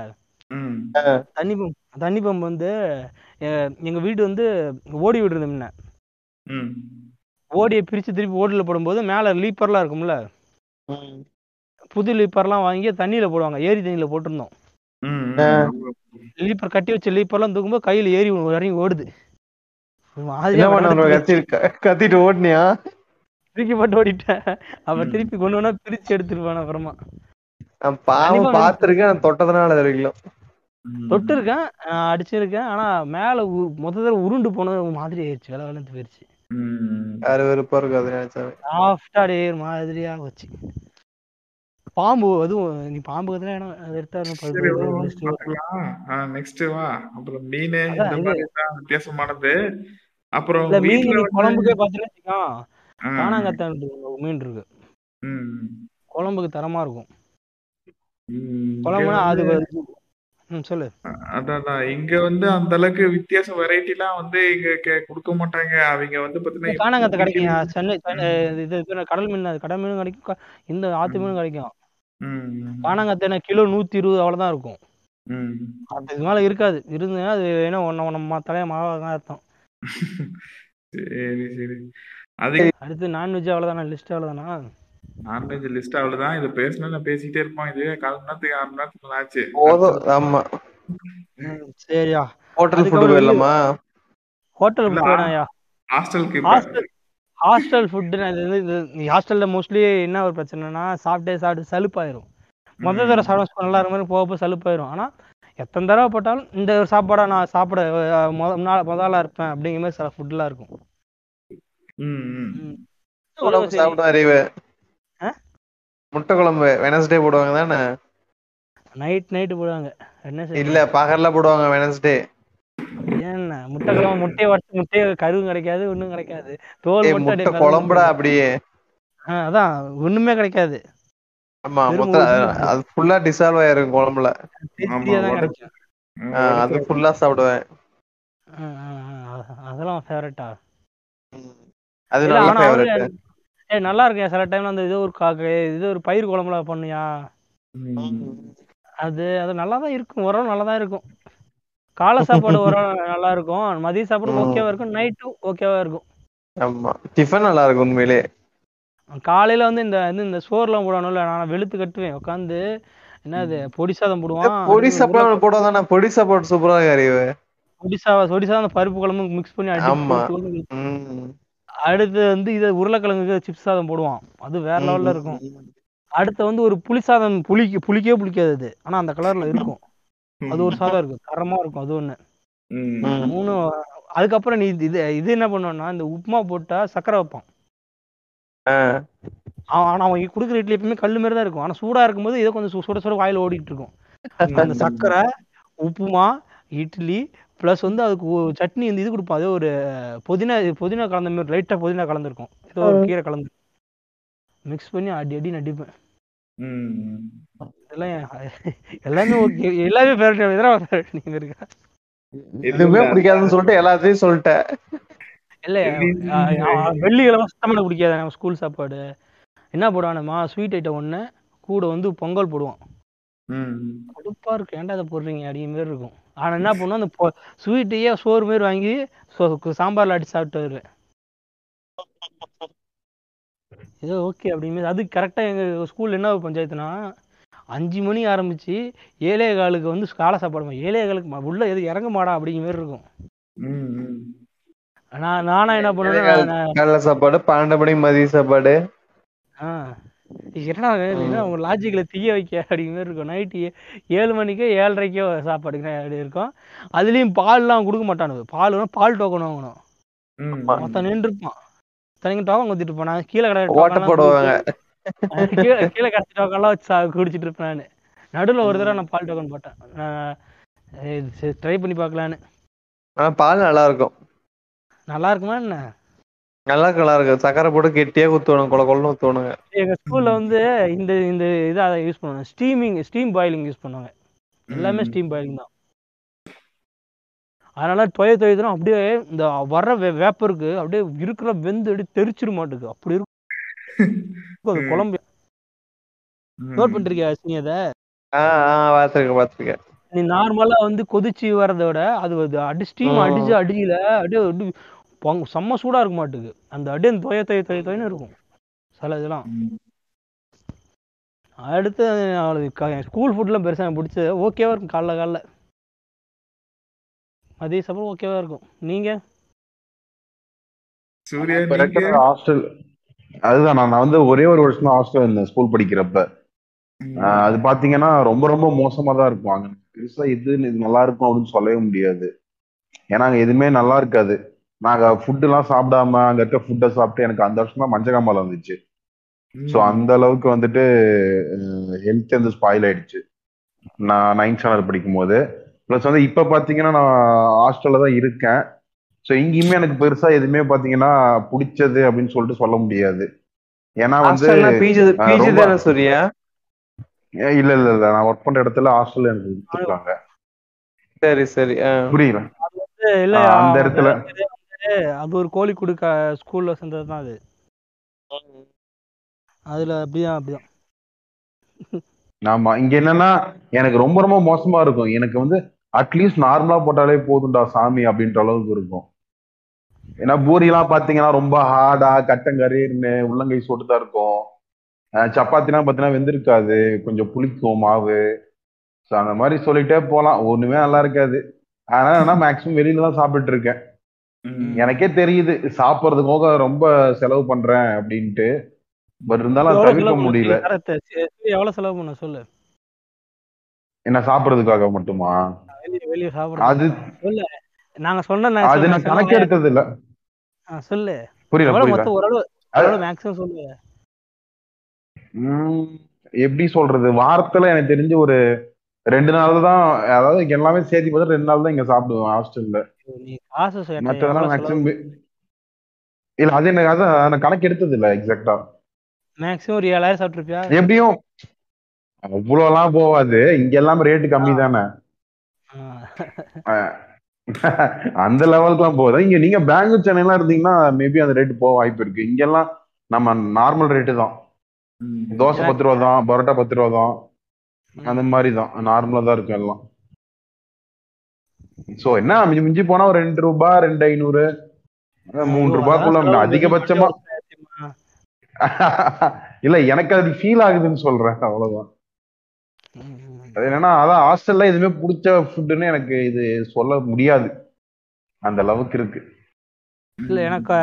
தண்ணி பம்பு தண்ணி பம்பு வந்து எங்க வீடு வந்து ஓடி வீடு இருந்தது முன்ன. ஓடியை பிரிச்சு திருப்பி ஓடில போடும்போது மேல லீப்பர்லாம் இருக்கும்ல. புது லீப்பர்லாம் வாங்கி தண்ணியில போடுவாங்க. ஏரி தண்ணியில போட்டிருந்தோம். லீப்பர் கட்டி வச்ச லீப்பர்லாம் தூக்கும்போது கையில ஏறி இறங்கி ஓடுது. கத்திட்டு ஓடுனியா? தூக்கி போட்டு ஓடிட்டேன். அப்புறம் ம். திருப்பி கொண்டு வேணா பிரிச்சு எடுத்துருவேன் அப்புறமா. நான் பாவம் பாத்திருக்கேன் நான் தொட்டதுனால வரைக்கும். தொட்டு இருக்கேன் அடிச்சிருக்கேன் ஆனா மேல உ- மொத்த தடவை உருண்டு போனது மாதிரி ஆயிடுச்சு வேலை வேலை போயிருச்சு. ம். யாரு வெறுப்பா இருக்கும் சாஃப்டா அப்படியே மாதிரியா வச்சு பாம்பு அதுவும் நீ பாம்பு கத்துல இடம் அது எடுத்தா பது- வா. அப்புறம் மீனு இந்த. மாதிரி வித்தியாசமானது. அப்புறம் மீன் வந்து குழம்புக்கே பாத்தீங்கன்னா காணாங்கத்தான் மீன் இருக்கு. குழம்புக்கு தரமா இருக்கும். குழம்புனா அது சொல்லு. அதான். இங்க வந்து அந்த அளவுக்கு வித்தியாச வெரைட்டி எல்லாம் வந்து இங்க கொடுக்க மாட்டாங்க. அவங்க வந்து பாத்தீங்கன்னா காணாங்கத்தை கிடைக்கும் சென்னை இது கடல் மீன் கடல் மீனும் கிடைக்கும். இந்த ஆத்து மீனும் கிடைக்கும். காணாங்கத்தை கிலோ நூத்தி இருபது அவ்வளவுதான் இருக்கும். அதுக்கு மேல இருக்காது. இருந்ததுன்னா அது என்ன ஒன்ன ஒன்ன தலைய மாவா தான் அர்த்தம். [laughs] சரி சரி. அது அடுத்து நான்வெஜ் அவ்வளவுதானா? லிஸ்ட் அவ்வளவுதானா? நான்வெஜ் லிஸ்ட் அவ்வளவுதான். இது பேசணும்னு நான் பேசிக்கிட்டே இருப்போம். இதுவே கால் மணி நேரத்துக்கு அரை மணி நேரத்துக்கு ஆச்சு போதும். ஆமா. சரியா. ஹோட்டல் அதுக்கப்புறம் போயிடலாமா? ஹோட்டல் ஃபுட் வேணாயா ஹாஸ்டலுக்கு ஹாஸ்டல் ஹாஸ்டல் ஃபுட்டு நீ ஹாஸ்டல்ல மோஸ்ட்லி என்ன ஒரு பிரச்சனைனா சாப்பிட்டே சாப்பிட்டு சலுப்பாயிரும். மொத்த தடவை சாப்பிட நல்லா இருக்க மாதிரி போக போக சலுப்பாயிரும். ஆனா எத்தனை தடவை போட்டாலும் இந்த ஒரு சாப்பாடை நான் சாப்பிட அஹ், முத நாள் முதலா இருப்பேன் அப்படிங்கிற மாதிரி சில ஃபுட்லாம் இருக்கும் ம், ம். ம். குழம்பு சரி. சாப்பிடும் அறிவு? முட்டை குழம்பு வெனஸ்டே போடுவாங்க தானே? நைட் நைட்டு போடுவாங்க. என்ன இல்ல பகல்ல போடுவாங்க வெனஸ்டே என்ன முட்டை குழம்பு முட்டையை வறுத்து முட்டையை கருவும் கிடைக்காது ஒண்ணும் கிடைக்காது. தோல் முட்டை குழம்புடா அப்படியே. அதான் ஒண்ணுமே கிடைக்காது. ஆமா அது ஃபுல்லா டிசால்வ் ஆயிருக்கும் குழம்புல. அது ஃபுல்லா சாப்பிடுவேன். அதெல்லாம் ஃபேவரட்டா அது நல்ல இருக்கும் சில டைம்ல அந்த இது ஒரு காக்கு இது ஒரு பயிர் குழம்புல பண்ணியா. அது அது நல்லா தான் இருக்கும். ஓரளவு நல்லா தான் இருக்கும். காலை சாப்பாடு [laughs] ஓரளவு நல்லா இருக்கும். மதிய சாப்பாடு. ஓகேவா இருக்கும். நைட்டும் ஓகேவா இருக்கும். ஆமா. டிஃபன் நல்லா இருக்கும் உண்மையிலே. காலையில வந்து இந்த இந்த சோறுலாம் போடணும்ல நான் வெளுத்து கட்டுவேன். உட்காந்து என்னது பொடி சாதம் போடுவான். பொடி சாப்பாடு போடுவாங்க பொடி சாப்பாடு சூப்பரா அறிவு. பொடி சாதம் பொடி சாதம் அந்த பருப்பு குழம்பு மிக்ஸ் பண்ணி அடிச்சு அடுத்து வந்து இது உருளைக்கிழங்கு சிப்ஸ் சாதம் போடுவான். அது வேற லெவல்ல இருக்கும். அடுத்து வந்து ஒரு புளி சாதம் புளிக்கு புளிக்கே புளிக்காது அது. ஆனா அந்த கலர்ல இருக்கும். அது ஒரு சாதம் இருக்கும். தரமா இருக்கும் அது ஒண்ணு. மூணு அதுக்கப்புறம் நீ இது இது என்ன பண்ணுவான்னா இந்த உப்புமா போட்டா சக்கரை வைப்பான். ஆனா அவன் கொடுக்குற இட்லி எப்பவுமே கல்லு மாதிரி தான் இருக்கும். ஆனா சூடா இருக்கும்போது ஏதோ கொஞ்சம் சுட சுட வாயில ஓடிட்டு இருக்கும். அந்த சக்கரை உப்புமா இட்லி ப்ளஸ் வந்து அதுக்கு சட்னி வந்து இது கொடுப்பான் அதே ஒரு புதினா புதினா கலந்த மாதிரி லைட்டா புதினா கலந்துருக்கும். ஏதோ ஒரு கீரை கலந்து. மிக்ஸ் பண்ணி அடி அடி நடிப்பேன். இதெல்லாம் எல்லாமே ஓகே. எல்லாமே ஃபேவரட் இதெல்லாம் நீங்க இருக்கா? எதுவுமே பிடிக்காதுன்னு சொல்லிட்டு எல்லாத்தையும் சொல்லிட்டேன். இல்ல வெள்ளிக்கிழமை சுத்தமான பிடிக்காது. நம்ம ஸ்கூல் சாப்பாடு. என்ன போடுவானுமா ஸ்வீட் ஐட்டம் ஒன்று கூட வந்து பொங்கல் போடுவான் ம், ம். கடுப்பா இருக்கும். ஏன்டா அதை போடுறீங்க? அப்படிங்கிற மாதிரி இருக்கும். ஆனா என்ன பண்ணுவோம்? அந்த ஸ்வீட்டையே சோறு மாதிரி வாங்கி சாம்பார்ல அடிச்சு சாப்பிட்டு வருவேன் ஏதோ ஓகே அப்படிங்கிற அது கரெக்டாக எங்கள் ஸ்கூலில் என்ன பஞ்சாயத்துனா அஞ்சு மணி ஆரம்பிச்சு ஏழே காலுக்கு வந்து காலை சாப்பாடு ஏழே காலுக்கு உள்ள எது இறங்க மாடா அப்படிங்கிற மாதிரி இருக்கும். நான் நானா என்ன பண்ணுவேன் காலைல சாப்பாடு பன்னெண்டு மணிக்கு மதிய சாப்பாடு. ஆ. என்னடா உங்க லாஜிக்கில் தீய வைக்க அப்படிங்கிற மாதிரி இருக்கும். நைட்டு ஏழு மணிக்கோ ஏழரைக்கோ சாப்பாடு அப்படி இருக்கும். அதுலேயும் பால்லாம் கொடுக்க மாட்டானுங்க. பால் பால் டோக்கன் வாங்கணும். மொத்தம் நின்றுப்பான். தனிங்க டோக்கன் குத்திட்டு இருப்பான். கீழே கடை போடுவாங்க. கீழே கீழே கிடச்சி டோக்கன்லாம் வச்சு குடிச்சிட்டு இருப்பேன் நான். நடுவில் ஒரு தடவை நான் பால் டோக்கன் போட்டேன். நான் ட்ரை பண்ணி பார்க்கலான்னு. ஆனா பால் நல்லா இருக்கும். நல்லா இருக்குமா என்ன? நல்லா நல்லா இருக்கும் சக்கரை போட்டு கெட்டியா ஊத்துவானுங்க கொல கொலன்னு ஊத்துவானுங்க எங்க ஸ்கூல்ல வந்து இந்த இந்த இதை அதை யூஸ் பண்ணுவாங்க. ஸ்டீமிங் ஸ்டீம் பாயிலிங் யூஸ் பண்ணுவாங்க. எல்லாமே. ஸ்டீம் பாயிலிங் தான். அதனால தொய தொய்துனா அப்படியே இந்த வர்ற வேப்பருக்கு அப்படியே இருக்கிற வெந்து அப்படியே தெரிச்சிட மாட்டுக்கு அப்படி இருக்கும் அது. குழம்பு. நோட் பண்ணிருக்கியா நீ அதை? ஆஹ் ஆஹ் பாத்துருக்கேன் பாத்துருக்கேன் நீ நார்மலா வந்து கொதிச்சு வர்றத விட அது அடி ஸ்டீம். அடிச்சு அடியில அப்படியே பொங்க- செம்ம சூடா இருக்க மாட்டுக்கு அந்த அப்படியே தொய தொய தொய தொயன்னு இருக்கும். சில இதெல்லாம். அடுத்து அவளுக்கு ஸ்கூல் ஃபுட்லாம் பெருசாக எனக்கு பிடிச்சது. ஓகேவா இருக்கும் காலைல காலைல. மதிய சாப்பாடு ஓகேவா இருக்கும். நீங்க? ஹாஸ்டல் அதுதான் நான் நான் வந்து ஒரே ஒரு வருஷம் தான் ஹாஸ்டல் இருந்தேன் ஸ்கூல் படிக்கிறப்ப. அது பாத்தீங்கன்னா ரொம்ப ரொம்ப மோசமா தான் இருக்கும். அங்க பெருசா இது இது நல்லா இருக்கும் அப்படின்னு சொல்லவே முடியாது. ஏன்னா அங்க எதுவுமே நல்லா இருக்காது. நாங்க ஃபுட் எல்லாம் சாப்பிடாம அங்க இருக்க ஃபுட்டை சாப்பிட்டு எனக்கு அந்த வருஷம் தான் மஞ்சக்காமலை வந்துச்சு. ஸோ ம். அந்த அளவுக்கு வந்துட்டு ஹெல்த் வந்து ஸ்பாயில் ஆயிடுச்சு. நான் நைன்த் ஸ்டாண்டர்ட் படிக்கும் போது ப்ளஸ் வந்து இப்போ பார்த்தீங்கன்னா நான் ஹாஸ்டல்ல தான் இருக்கேன். ஸோ இங்கேயுமே எனக்கு பெருசா எதுவுமே பார்த்தீங்கன்னா பிடிச்சது அப்படின்னு சொல்லிட்டு சொல்ல முடியாது. ஏன்னா வந்து இல்ல இல்ல இல்ல. நான் ஒர்க் பண்ற இடத்துல ஹாஸ்டல் எனக்கு கொடுத்துருக்காங்க. சரி சரி. புரியல இல்ல அந்த இடத்துல அது ஒரு கோழி கொடுக்க ஸ்கூல்ல சேர்ந்தது தான் அது. அதுல அப்படிதான் அப்படிதான் ஆமா இங்க என்னன்னா எனக்கு ரொம்ப ரொம்ப மோசமா இருக்கும். எனக்கு வந்து அட்லீஸ்ட் நார்மலா போட்டாலே போதும்டா சாமி அப்படின்ற அளவுக்கு இருக்கும். ஏன்னா பூரி எல்லாம் பாத்தீங்கன்னா ரொம்ப ஹார்டா கட்டங்கரீர்னு உள்ளங்கை சொட்டுதான் இருக்கும். அஹ் சப்பாத்திலாம் பாத்தீங்கன்னா வெந்திருக்காது. கொஞ்சம் புளிக்கும் மாவு. ஸோ அந்த மாதிரி சொல்லிட்டே போலாம். ஒண்ணுமே நல்லா இருக்காது. அதனால நான் மேக்ஸிமம் வெளியில தான் சாப்பிட்டுட்டு இருக்கேன். எனக்கே தெரியுது சாப்பிட்றதுக்காக ரொம்ப செலவு பண்றேன் அப்படின்ட்டு. பட் இருந்தாலும் தவிர்க்க முடியல. எவ்வளவு செலவு பண்ண சொல்லு. என்ன சாப்பிட்றதுக்காக மட்டுமா? வெளியே வெளியே அது சாப்பிடுறது சொல்லு. நாங்க சொன்ன நான் அது நான் கணக்கு எடுத்தது இல்ல சொல்லு. புரியல மொத்தம் ஓரளவு மேக்ஸிமம் சொல்லு. உம் எப்படி சொல்றது? வாரத்துல எனக்கு தெரிஞ்சு ஒரு ரெண்டு நாள் தான் அதாவது இங்க எல்லாமே சேர்த்து பார்த்தா ரெண்டு நாள் தான் இங்க சாப்பிடுவேன் ஹாஸ்டல்ல நீ காசு மற்றதெல்லாம் மேக்ஸிமம் இல்ல அது எனக்கு அதான் நான் கணக்கு எடுத்தது இல்ல எக்ஸாக்டா மேக்ஸிமம் ஒரு ஏழாயிரம் சாப்பிட்டுருப்பியா? எப்படியும் அவ்வளோலாம் போகாது. இங்க எல்லாமே ரேட்டு கம்மி தானே. அந்த லெவலுக்குலாம் போகுது. இங்க நீங்க பெங்களூர் சென்னைலாம் இருந்தீங்கன்னா மேபி அந்த ரேட்டு போக வாய்ப்பு இருக்கு. இங்கெல்லாம் நம்ம நார்மல் ரேட்டு தான். தோசை பத்து ரூபா தான் பரோட்டா பத்து ரூபா தான். அந்த மாதிரி தான். நார்மலா தான் இருக்கும் எல்லாம். சோ என்ன? மிஞ்சி மிஞ்சி போனா ஒரு ரெண்டு ரூபாய் ரெண்டு ஐநூறு. மூணு ரூபாய்க்குள்ள அதிகபட்சமா? [laughs] இல்ல எனக்கு அது ஃபீல் ஆகுதுன்னு சொல்றேன் அவ்வளவுதான். அது என்னன்னா அதான் ஹாஸ்டல்ல எதுவுமே பிடிச்ச ஃபுட்டுன்னு எனக்கு இது சொல்ல முடியாது. அந்த அளவுக்கு இருக்கு. இல்ல எனக்கு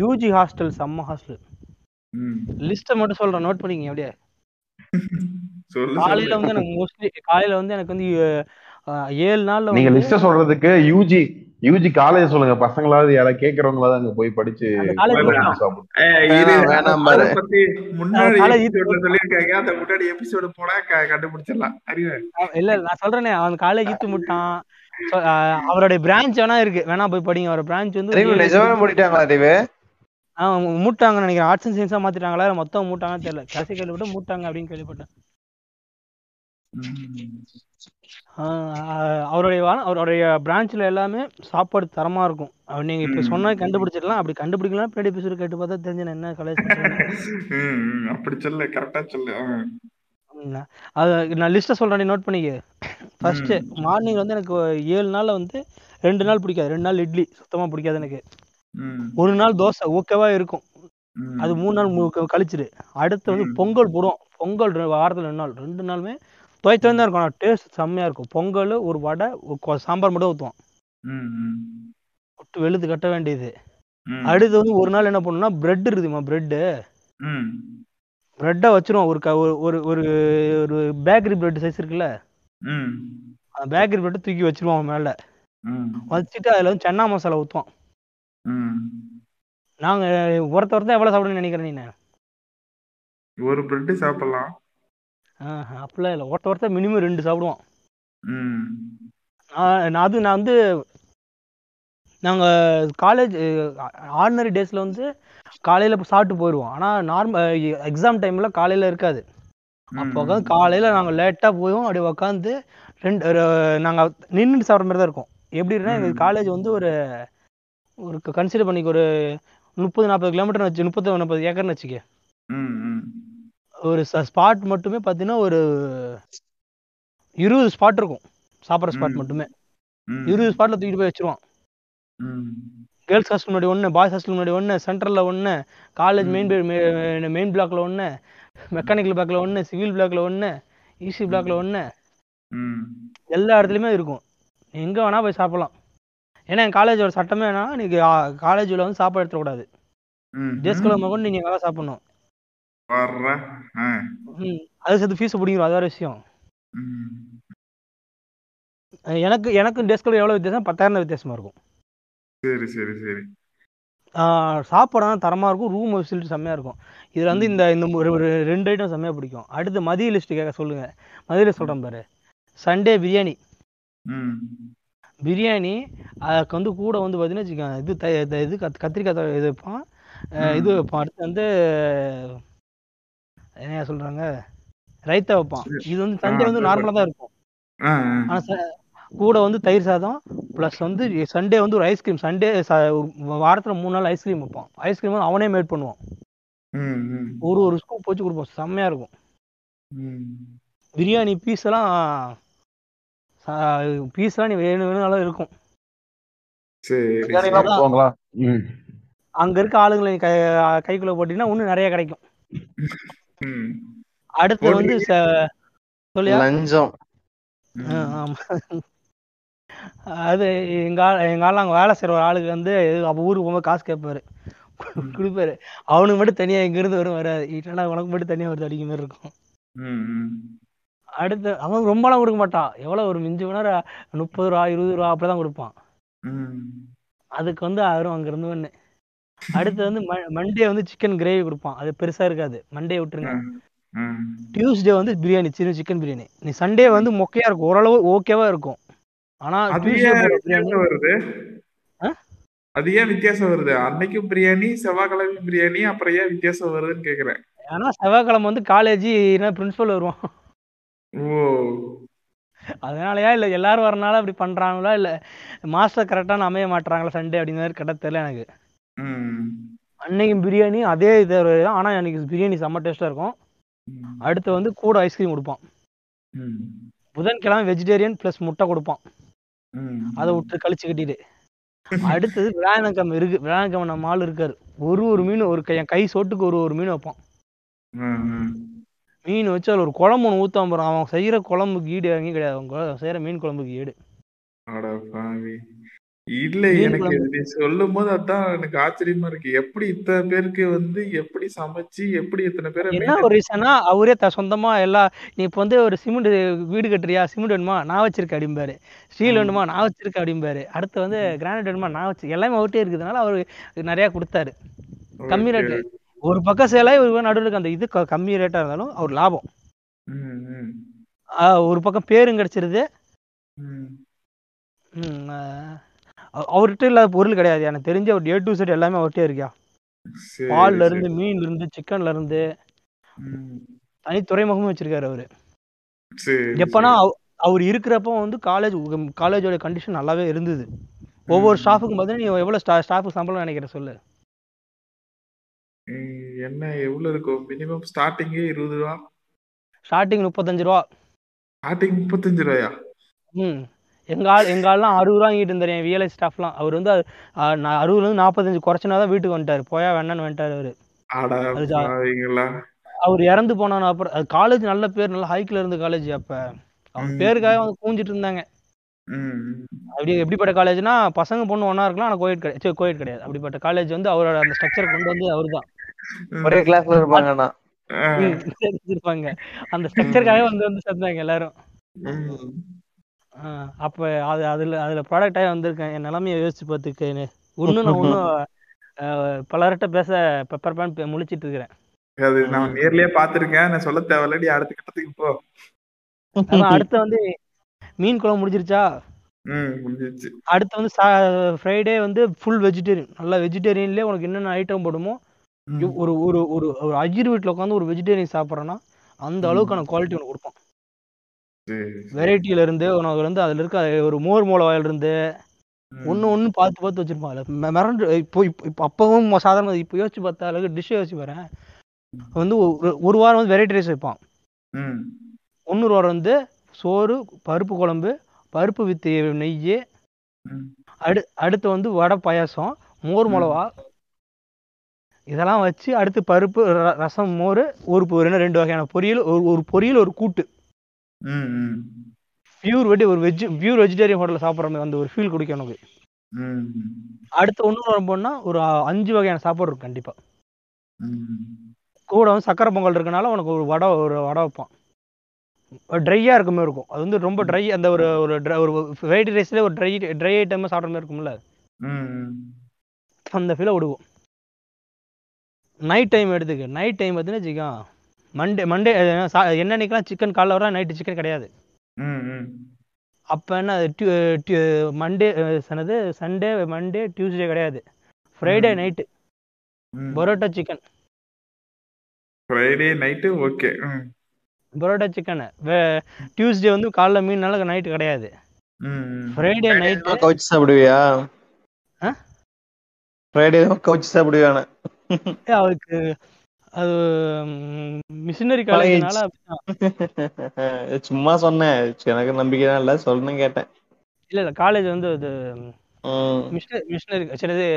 யூஜி ஹாஸ்டல் செம்ம ஹாஸ்டல் ம். லிஸ்ட்டை மட்டும் சொல்றேன் நோட் பண்ணிங்க அப்படியே. [laughs] சொல்லு காலையில வந்து எனக்கு மோஸ்ட்லி காலையில வந்து எனக்கு வந்து ஏழு நாள்ல நீங்க லிஸ்ட சொல்றதுக்கு யூஜி யூஜி காலேஜ் சொல்லுங்க. பசங்களாவது யாராவது கேக்குறவங்களாவது அங்க போய் படிச்சு இல்ல நான் சொல்றேனே. அவன் காலேஜ் ஈத்து முட்டான். அவருடைய பிரான்ச் வேணா இருக்கு. வேணா போய் படிங்க. அவரோட பிரான்ச் வந்து நிஜமே மூடிட்டாங்களா அறிவு? மூட்டாங்கன்னு நினைக்கிறேன். ஆர்ட்ஸ் அண்ட் சயின்ஸா மாத்திட்டாங்களா? மொத்தம் மூட்டாங்கன்னு தெரியல. கடைசி கேள்விப்பட்டு மூட்டாங்க அப்படின்னு கேள்விப்பட்டேன். அவருடைய அவருடைய பிரான்ச்ல எல்லாமே சாப்பாடு தரமா இருக்கும். அவர் நீங்க இப்ப ம். சொன்னா கண்டுபிடிச்சிடலாம். அப்படி கண்டுபிடிக்கலாம் பின்னாடி எபிசோட் கேட்டு பார்த்தா தெரிஞ்சு என்ன காலேஜ் அப்படி சொல்லு கரெக்டா சொல்லு. அது நான் லிஸ்ட்டை சொல்கிறேன் நோட் பண்ணிக்க. ஃபர்ஸ்ட்டு மார்னிங் வந்து எனக்கு ஏழு நாளில் வந்து ரெண்டு நாள் பிடிக்காது. ரெண்டு நாள் இட்லி சுத்தமாக பிடிக்காது எனக்கு. ஒரு நாள் தோசை ஓகேவா இருக்கும். அது மூணு நாள் கழிச்சிரு. அடுத்து வந்து. பொங்கல் போடுவோம் பொங்கல் வாரத்துல ரெண்டு நாள். ரெண்டு நாளுமே துவைத்து தான் இருக்கும். ஆனால் டேஸ்ட் செம்மையாக இருக்கும். பொங்கல் ஒரு வடை ஒரு சாம்பார் மட்டும் ஊற்றுவோம் விட்டு வெளுத்து கட்ட வேண்டியது. அடுத்து வந்து ஒரு நாள் என்ன பண்ணணும்னா பிரெட் இருக்குமா பிரெட்டு ம். பிரெட்டை வச்சிருவோம். ஒரு க ஒரு ஒரு ஒரு பேக்கரி பிரெட் சைஸ் இருக்குல்ல? ம். அந்த பேக்கரி பிரெட்டை தூக்கி வச்சிருவோம் மேலே. வச்சுட்டு அதில் வந்து சன்னா மசாலா ஊற்றுவோம் நாங்கள் ஒருத்த ஒருத்தர் எவ்வளோ சாப்பிடுன்னு நினைக்கிறேன் நீ ஒரு பிரெட் சாப்பிடலாம். அப்படிலாம் இல்லை. ஒருத்த ஒருத்தர் மினிமம் ரெண்டு சாப்பிடுவோம் நான் அது நான் வந்து நாங்கள் காலேஜ் ஆர்டினரி டேஸில் வந்து காலையில் சாப்பிட்டு போயிடுவோம் ஆனால் நார்மல் எக்ஸாம் டைமில் காலையில் இருக்காது. அப்போ உட்காந்து காலையில் நாங்கள் லேட்டாக போயும் அப்படி உட்காந்து ரெண்டு நாங்கள் நின்றுட்டு சாப்பிட்ற மாதிரி தான் இருக்கும். எப்படின்னா எங்கள். காலேஜ் வந்து ஒரு ஒரு கன்சிடர் பண்ணிக்க ஒரு முப்பது நாற்பது கிலோமீட்டர் வச்சு முப்பது நாற்பது ஏக்கர்னு வச்சுக்க. ஒரு ஸ்பாட் மட்டுமே பார்த்தீங்கன்னா ஒரு இருபது ஸ்பாட் இருக்கும். சாப்பிட்ற ஸ்பாட். மட்டுமே. இருபது ஸ்பாட்டில் தூக்கிட்டு போய் வச்சிருவோம் ம். கேர்ள்ஸ் ஹாஸ்டல் முன்னாடி ஒன்று பாய்ஸ் ஹாஸ்டல் முன்னாடி ஒன்று சென்டரில் ஒன்று காலேஜ் மெயின் மெயின் பிளாக்ல ஒன்று மெக்கானிக்கல் பிளாக்ல ஒன்று சிவில் பிளாக்ல ஒன்று ஈசி பிளாக்ல ஒன்று எல்லா இடத்துலையுமே இருக்கும். எங்கே வேணால் போய் சாப்பிடலாம். ஏன்னா என் காலேஜோட சட்டமே என்ன நீங்கள் காலேஜில் வந்து சாப்பாடு எடுத்துக்கூடாது ம். டேஸ் கிழமை கொண்டு நீங்கள் எங்கே சாப்பிடணும். அது சேர்த்து ஃபீஸ் பிடிக்கிறோம் அது வேறு விஷயம். எனக்கு எனக்கு டேஸ் கிழமை எவ்வளோ வித்தியாசம்? பத்தாயிரம் வித்தியாசமாக இருக்கும். சரி சரி சரி. சாப்பாடு தரமாக இருக்கும். ரூம் ஃபெசிலிட்டி செம்மையாக இருக்கும். இதில் வந்து இந்த இந்த ஒரு ரெண்டு ஐட்டம் செம்மையாக பிடிக்கும். அடுத்து மதிய லிஸ்ட் கேட்க சொல்லுங்கள் மதிய லிஸ்ட் சொல்கிறேன் பாரு. சண்டே பிரியாணி பிரியாணி அதுக்கு வந்து கூட வந்து பார்த்தீங்கன்னா வச்சுக்கோங்க. இது இது கத் கத்திரிக்காய் இது வைப்பான் இது வைப்பான் அடுத்து வந்து என்ன சொல்கிறாங்க ரைத்தா வைப்பான் இது வந்து சண்டே வந்து நார்மலாக தான் இருக்கும். ஆ ஆனால் ச கூட வந்து தயிர் சாதம் ப்ளஸ் வந்து சண்டே வந்து ஒரு ஐஸ்கிரீம் சண்டே வாரத்தில் மூணு நாள் ஐஸ்கிரீம் வைப்பான் ஐஸ்கிரீம் வந்து அவனே மேட் பண்ணுவான். ஒரு ஒரு ஸ்கூப் வச்சு கொடுப்போம். செம்மையாக இருக்கும். ம். பிரியாணி பீஸ் எல்லாம் பீஸ் எல்லாம் நீ வேணும் வேணும்னாலும் இருக்கும். அங்க இருக்க ஆளுங்களை நீ கை கைக்குள்ள போட்டீங்கன்னா இன்னும் நிறைய கிடைக்கும். அடுத்து வந்து லஞ்சம். ஆமா. அது எங்க எங்க ஆள் அங்க வேலை செய்யற ஒரு ஆளுக்கு வந்து அப்ப ஊருக்கு போகும்போது காசு கேட்பாரு. கொடுப்பாரு. அவனுக்கு மட்டும் தனியா இங்க இருந்து வரும் வராது இல்லைன்னா உனக்கு மட்டும் தனியா வருது அடிக்க மாதிரி இருக்கும். அடுத்து அவன் ரொம்பலாம் கொடுக்க மாட்டான். எவ்வளவு ஒரு மிஞ்சி போனா முப்பது ரூபா இருபது ரூபா அப்படிதான் கொடுப்பான். ம். அதுக்கு வந்து ஆயிரம் அங்க இருந்து ஒண்ணு. அடுத்து வந்து மண்டே வந்து சிக்கன் கிரேவி கொடுப்பான். அது பெருசா இருக்காது. மண்டே விட்டுருங்க. டியூஸ்டே வந்து பிரியாணி சின்ன சிக்கன் பிரியாணி. நீ சண்டே வந்து மொக்கையா இருக்கும். ஓரளவு ஓகேவா இருக்கும். ஆனா வருது? அது ஏன் வித்தியாசம் வருது? அன்னைக்கும் பிரியாணி செவ்வாய்க்கிழமை பிரியாணி அப்புறம் ஏன் வித்தியாசம் வருதுன்னு கேக்குறேன். ஏன்னா செவ்வாய்க்கிழமை வந்து காலேஜ் பிரின்சிபல் வருவான். ஓ. அதனாலயா? இல்ல எல்லாரும் வரனால அப்படி பண்றாங்களா? இல்ல மாஸ்டர் கரெக்டான அமைய மாட்டுறாங்களா சண்டே அப்படிங்கிற மாதிரி கரெக்டாக தெரியல எனக்கு. ம். அன்னைக்கு பிரியாணி அதே இது தான் ஆனா அன்னைக்கு பிரியாணி செம்ம டேஸ்டா இருக்கும். அடுத்து வந்து கூட ஐஸ்கிரீம் கொடுப்பான். புதன்கிழமை வெஜிடேரியன் ப்ளஸ் முட்டை கொடுப்பான். அதை விட்டு கழிச்சு கட்டிட்டு. அடுத்தது விநாயகம் இருக்கு. விநாயகம் நம்ம ஆள் இருக்காரு. ஒரு ஒரு மீன் ஒரு என் கை சொட்டுக்கு ஒரு ஒரு மீன் வைப்பான். மீன் வச்சு அதில் ஒரு குழம்பு ஒன்று ஊற்றாம போகிறான் அவன் செய்கிற குழம்புக்கு ஈடு எங்கேயும் கிடையாது. அவன் செய்கிற மீன் குழம்புக்கு ஈடு. இல்ல எனக்கு நீ சொல்லும் போது அதான் எனக்கு ஆச்சரியமா இருக்கு. எப்படி இத்தனை பேருக்கு வந்து எப்படி சமைச்சு எப்படி இத்தனை பேரை என்ன ஒரு ரீசனா அவரே த சொந்தமா எல்லா நீ இப்போ வந்து ஒரு சிமெண்ட் வீடு கட்டுறியா? சிமெண்ட் வேணுமா? நான் வச்சிருக்கேன் அப்படிம்பாரு. ஸ்டீல் வேணுமா? நான் வச்சிருக்கேன் அப்படிம்பாரு. அடுத்து வந்து கிரானைட் வேணுமா? நான் வச்சு எல்லாமே அவர்கிட்டே இருக்கிறதுனால அவர் நிறைய கொடுத்தாரு. கம்மி. ரேட்ல ஒரு பக்கம் சேலை ஒரு நடுவில் இருக்க அந்த இது கம்மி ரேட்டா இருந்தாலும் அவர் லாபம். ஒரு பக்கம் பேரும் கிடைச்சிருது. அவர்கிட்ட இல்லாத பொருள் கிடையாது. எனக்கு தெரிஞ்ச ஒரு ஏ டு செட் எல்லாமே அவர்கிட்டே இருக்கியா? பால்ல. இருந்து மீன்ல இருந்து சிக்கன்ல இருந்து. தனி துறைமுகமும் வச்சிருக்காரு அவரு. எப்பனா அவர் இருக்கிறப்போ வந்து காலேஜ் காலேஜோட கண்டிஷன் நல்லாவே இருந்தது. ஒவ்வொரு. ஸ்டாஃபுக்கும் பார்த்தீங்கன்னா நீ எவ்வளோ ஸ்டா ஸ்டாஃபுக்கு சம்பளம் நினைக்கிற சொல்லு? என்ன எவ்வளவு இருக்கும் மினிமம் ஸ்டார்டிங்கே இருபது ரூபா. ஸ்டார்டிங் முப்பத்தஞ்சு ரூபா. ஸ்டார்டிங் முப்பத்தஞ்சு ரூபாயா? ம். எங்க ஆள் எங்க ஆள்லாம் அறுபது ரூபா வாங்கிட்டு இருந்தாரு என் விஎல்ஐ ஸ்டாஃப்லாம் அவர் வந்து நான் அறுபதுலேருந்து நாற்பத்தஞ்சு குறைச்சினா தான் வீட்டுக்கு வந்துட்டாரு. போயா வேணான்னு வந்துட்டாரு அவரு. அவர் இறந்து போனான அப்புறம் அது காலேஜ் நல்ல பேர் நல்ல ஹைக்ல இருந்த காலேஜ் அப்ப. அவங்க ம். பேருக்காக வந்து கூஞ்சிட்டு இருந்தாங்க. ம். அப்படி எப்படிப்பட்ட காலேஜ்னா பசங்க பொண்ணு ஒண்ணா இருக்கலாம் ஆனா கோயட் கிடையாது. கோயட் கிடையாது. அப்படிப்பட்ட காலேஜ் வந்து அவரோட அந்த ஸ்ட்ரக்சர் கொண்டு வந்து அவர்தான். ஒரே கிளாஸ்ல இருப்பாங்கண்ணா [laughs] இருப்பாங்க அந்த ஸ்ட்ரக்சருக்காக வந்து வந்து சேர்ந்தாங்க எல்லாரும். அப்ப அது அதுல அதுல ப்ராடக்ட் ஆகி வந்திருக்கேன். என் நிலைமையை யோசிச்சு பார்த்துக்கேன்னு. இன்னும் நான் இன்னும் பலர்கிட்ட பேச பெப்பர் பேன் முழிச்சிட்டு இருக்கிறேன். அது நான் நேர்லயே பாத்திருக்கேன் நான் சொல்ல தேவையில்ல நீ அடுத்த கட்டத்துக்கு போ. அடுத்து வந்து மீன் குழம்பு முடிஞ்சிருச்சா? ம் முடிஞ்சிருச்சு. அடுத்து வந்து ஃப்ரைடே வந்து ஃபுல் வெஜிடேரியன் நல்லா வெஜிடேரியன்லேயே உனக்கு என்னென்ன ஐட்டம் போடுமோ ஒரு ஒரு ஒரு ஒரு அஜிர் வீட்டில் உட்காந்து ஒரு வெஜிடேரியன் சாப்பிட்றேன்னா அந்த அளவுக்கான குவாலிட்டி உனக்கு கொடுப்பான். வெரைட்டியில இருந்து உனக்கு வந்து அதுல இருக்க ஒரு மோர் மூலவாயில இருந்து. ஒண்ணு ஒண்ணு பார்த்து பார்த்து வச்சிருப்பான் அதுல மிரண்டு இப்போ இப்போ அப்பவும் சாதாரண இப்போ யோசிச்சு பார்த்தா அளவுக்கு டிஷ்ஷை யோசிச்சு பாரு வந்து ஒரு வாரம் வந்து வெரைட்டி ரைஸ் வைப்பான். இன்னொரு வாரம் வந்து சோறு பருப்பு குழம்பு பருப்பு வித் நெய். அடு அடுத்து வந்து வடை பாயாசம் மோர். மிளவா இதெல்லாம் வச்சு அடுத்து பருப்பு ரசம் மோர் ஒரு ரெண்டு வகையான பொரியல் ஒரு ஒரு பொரியல் ஒரு கூட்டு ம். ம். பியூர் வெட்டி ஒரு வெஜ் பியூர் வெஜிடேரியன் ஹோட்டலில் சாப்பிட்ற மாதிரி அந்த ஒரு ஃபீல் கொடுக்கும் எனக்கு. அடுத்து ஒன்று வரும்போதுனா ஒரு அஞ்சு வகையான சாப்பாடு இருக்கும் கண்டிப்பா ம். கூட வந்து சக்கரை பொங்கல் இருக்கனால உனக்கு ஒரு வடை ஒரு வடை வைப்பான் ட்ரையாக இருக்க மாதிரி இருக்கும் அது வந்து ரொம்ப ட்ரை அந்த ஒரு ஒரு ஒரு வெரைட்டி ரைஸ்லேயே ஒரு ட்ரை ட்ரை ஐட்டம் சாப்பிட்ற மாதிரி இருக்கும்ல. அந்த ஃபீலை விடுவோம் நைட் டைம் எடுத்துக்க நைட் டைம் பார்த்தீங்கன்னா வச்சுக்கோ மண்டே மண்டே என்னன்னைக்கெல்லாம் சிக்கன் காலைல வர நைட்டு சிக்கன் கிடையாது. அப்போ என்ன மண்டே சனது சண்டே மண்டே டியூஸ்டே கிடையாது Friday. Night. Parotta chicken Friday night okay. Parotta chicken Tuesday வந்து காலைல மீன்னால நைட்டு கிடையாது. ஃப்ரைடே நைட்டு கவுச்சு சாப்பிடுவியா? ஃப்ரைடே கவுச்சு சாப்பிடுவியான அவருக்கு அது மிஷினரி காலேஜ்னால [laughs] சும்மா சொன்னேன். எனக்கு நம்பிக்கை இல்ல. சொல்லணும் கேட்டேன். இல்ல இல்ல. காலேஜ் வந்து ம். மிஷினரி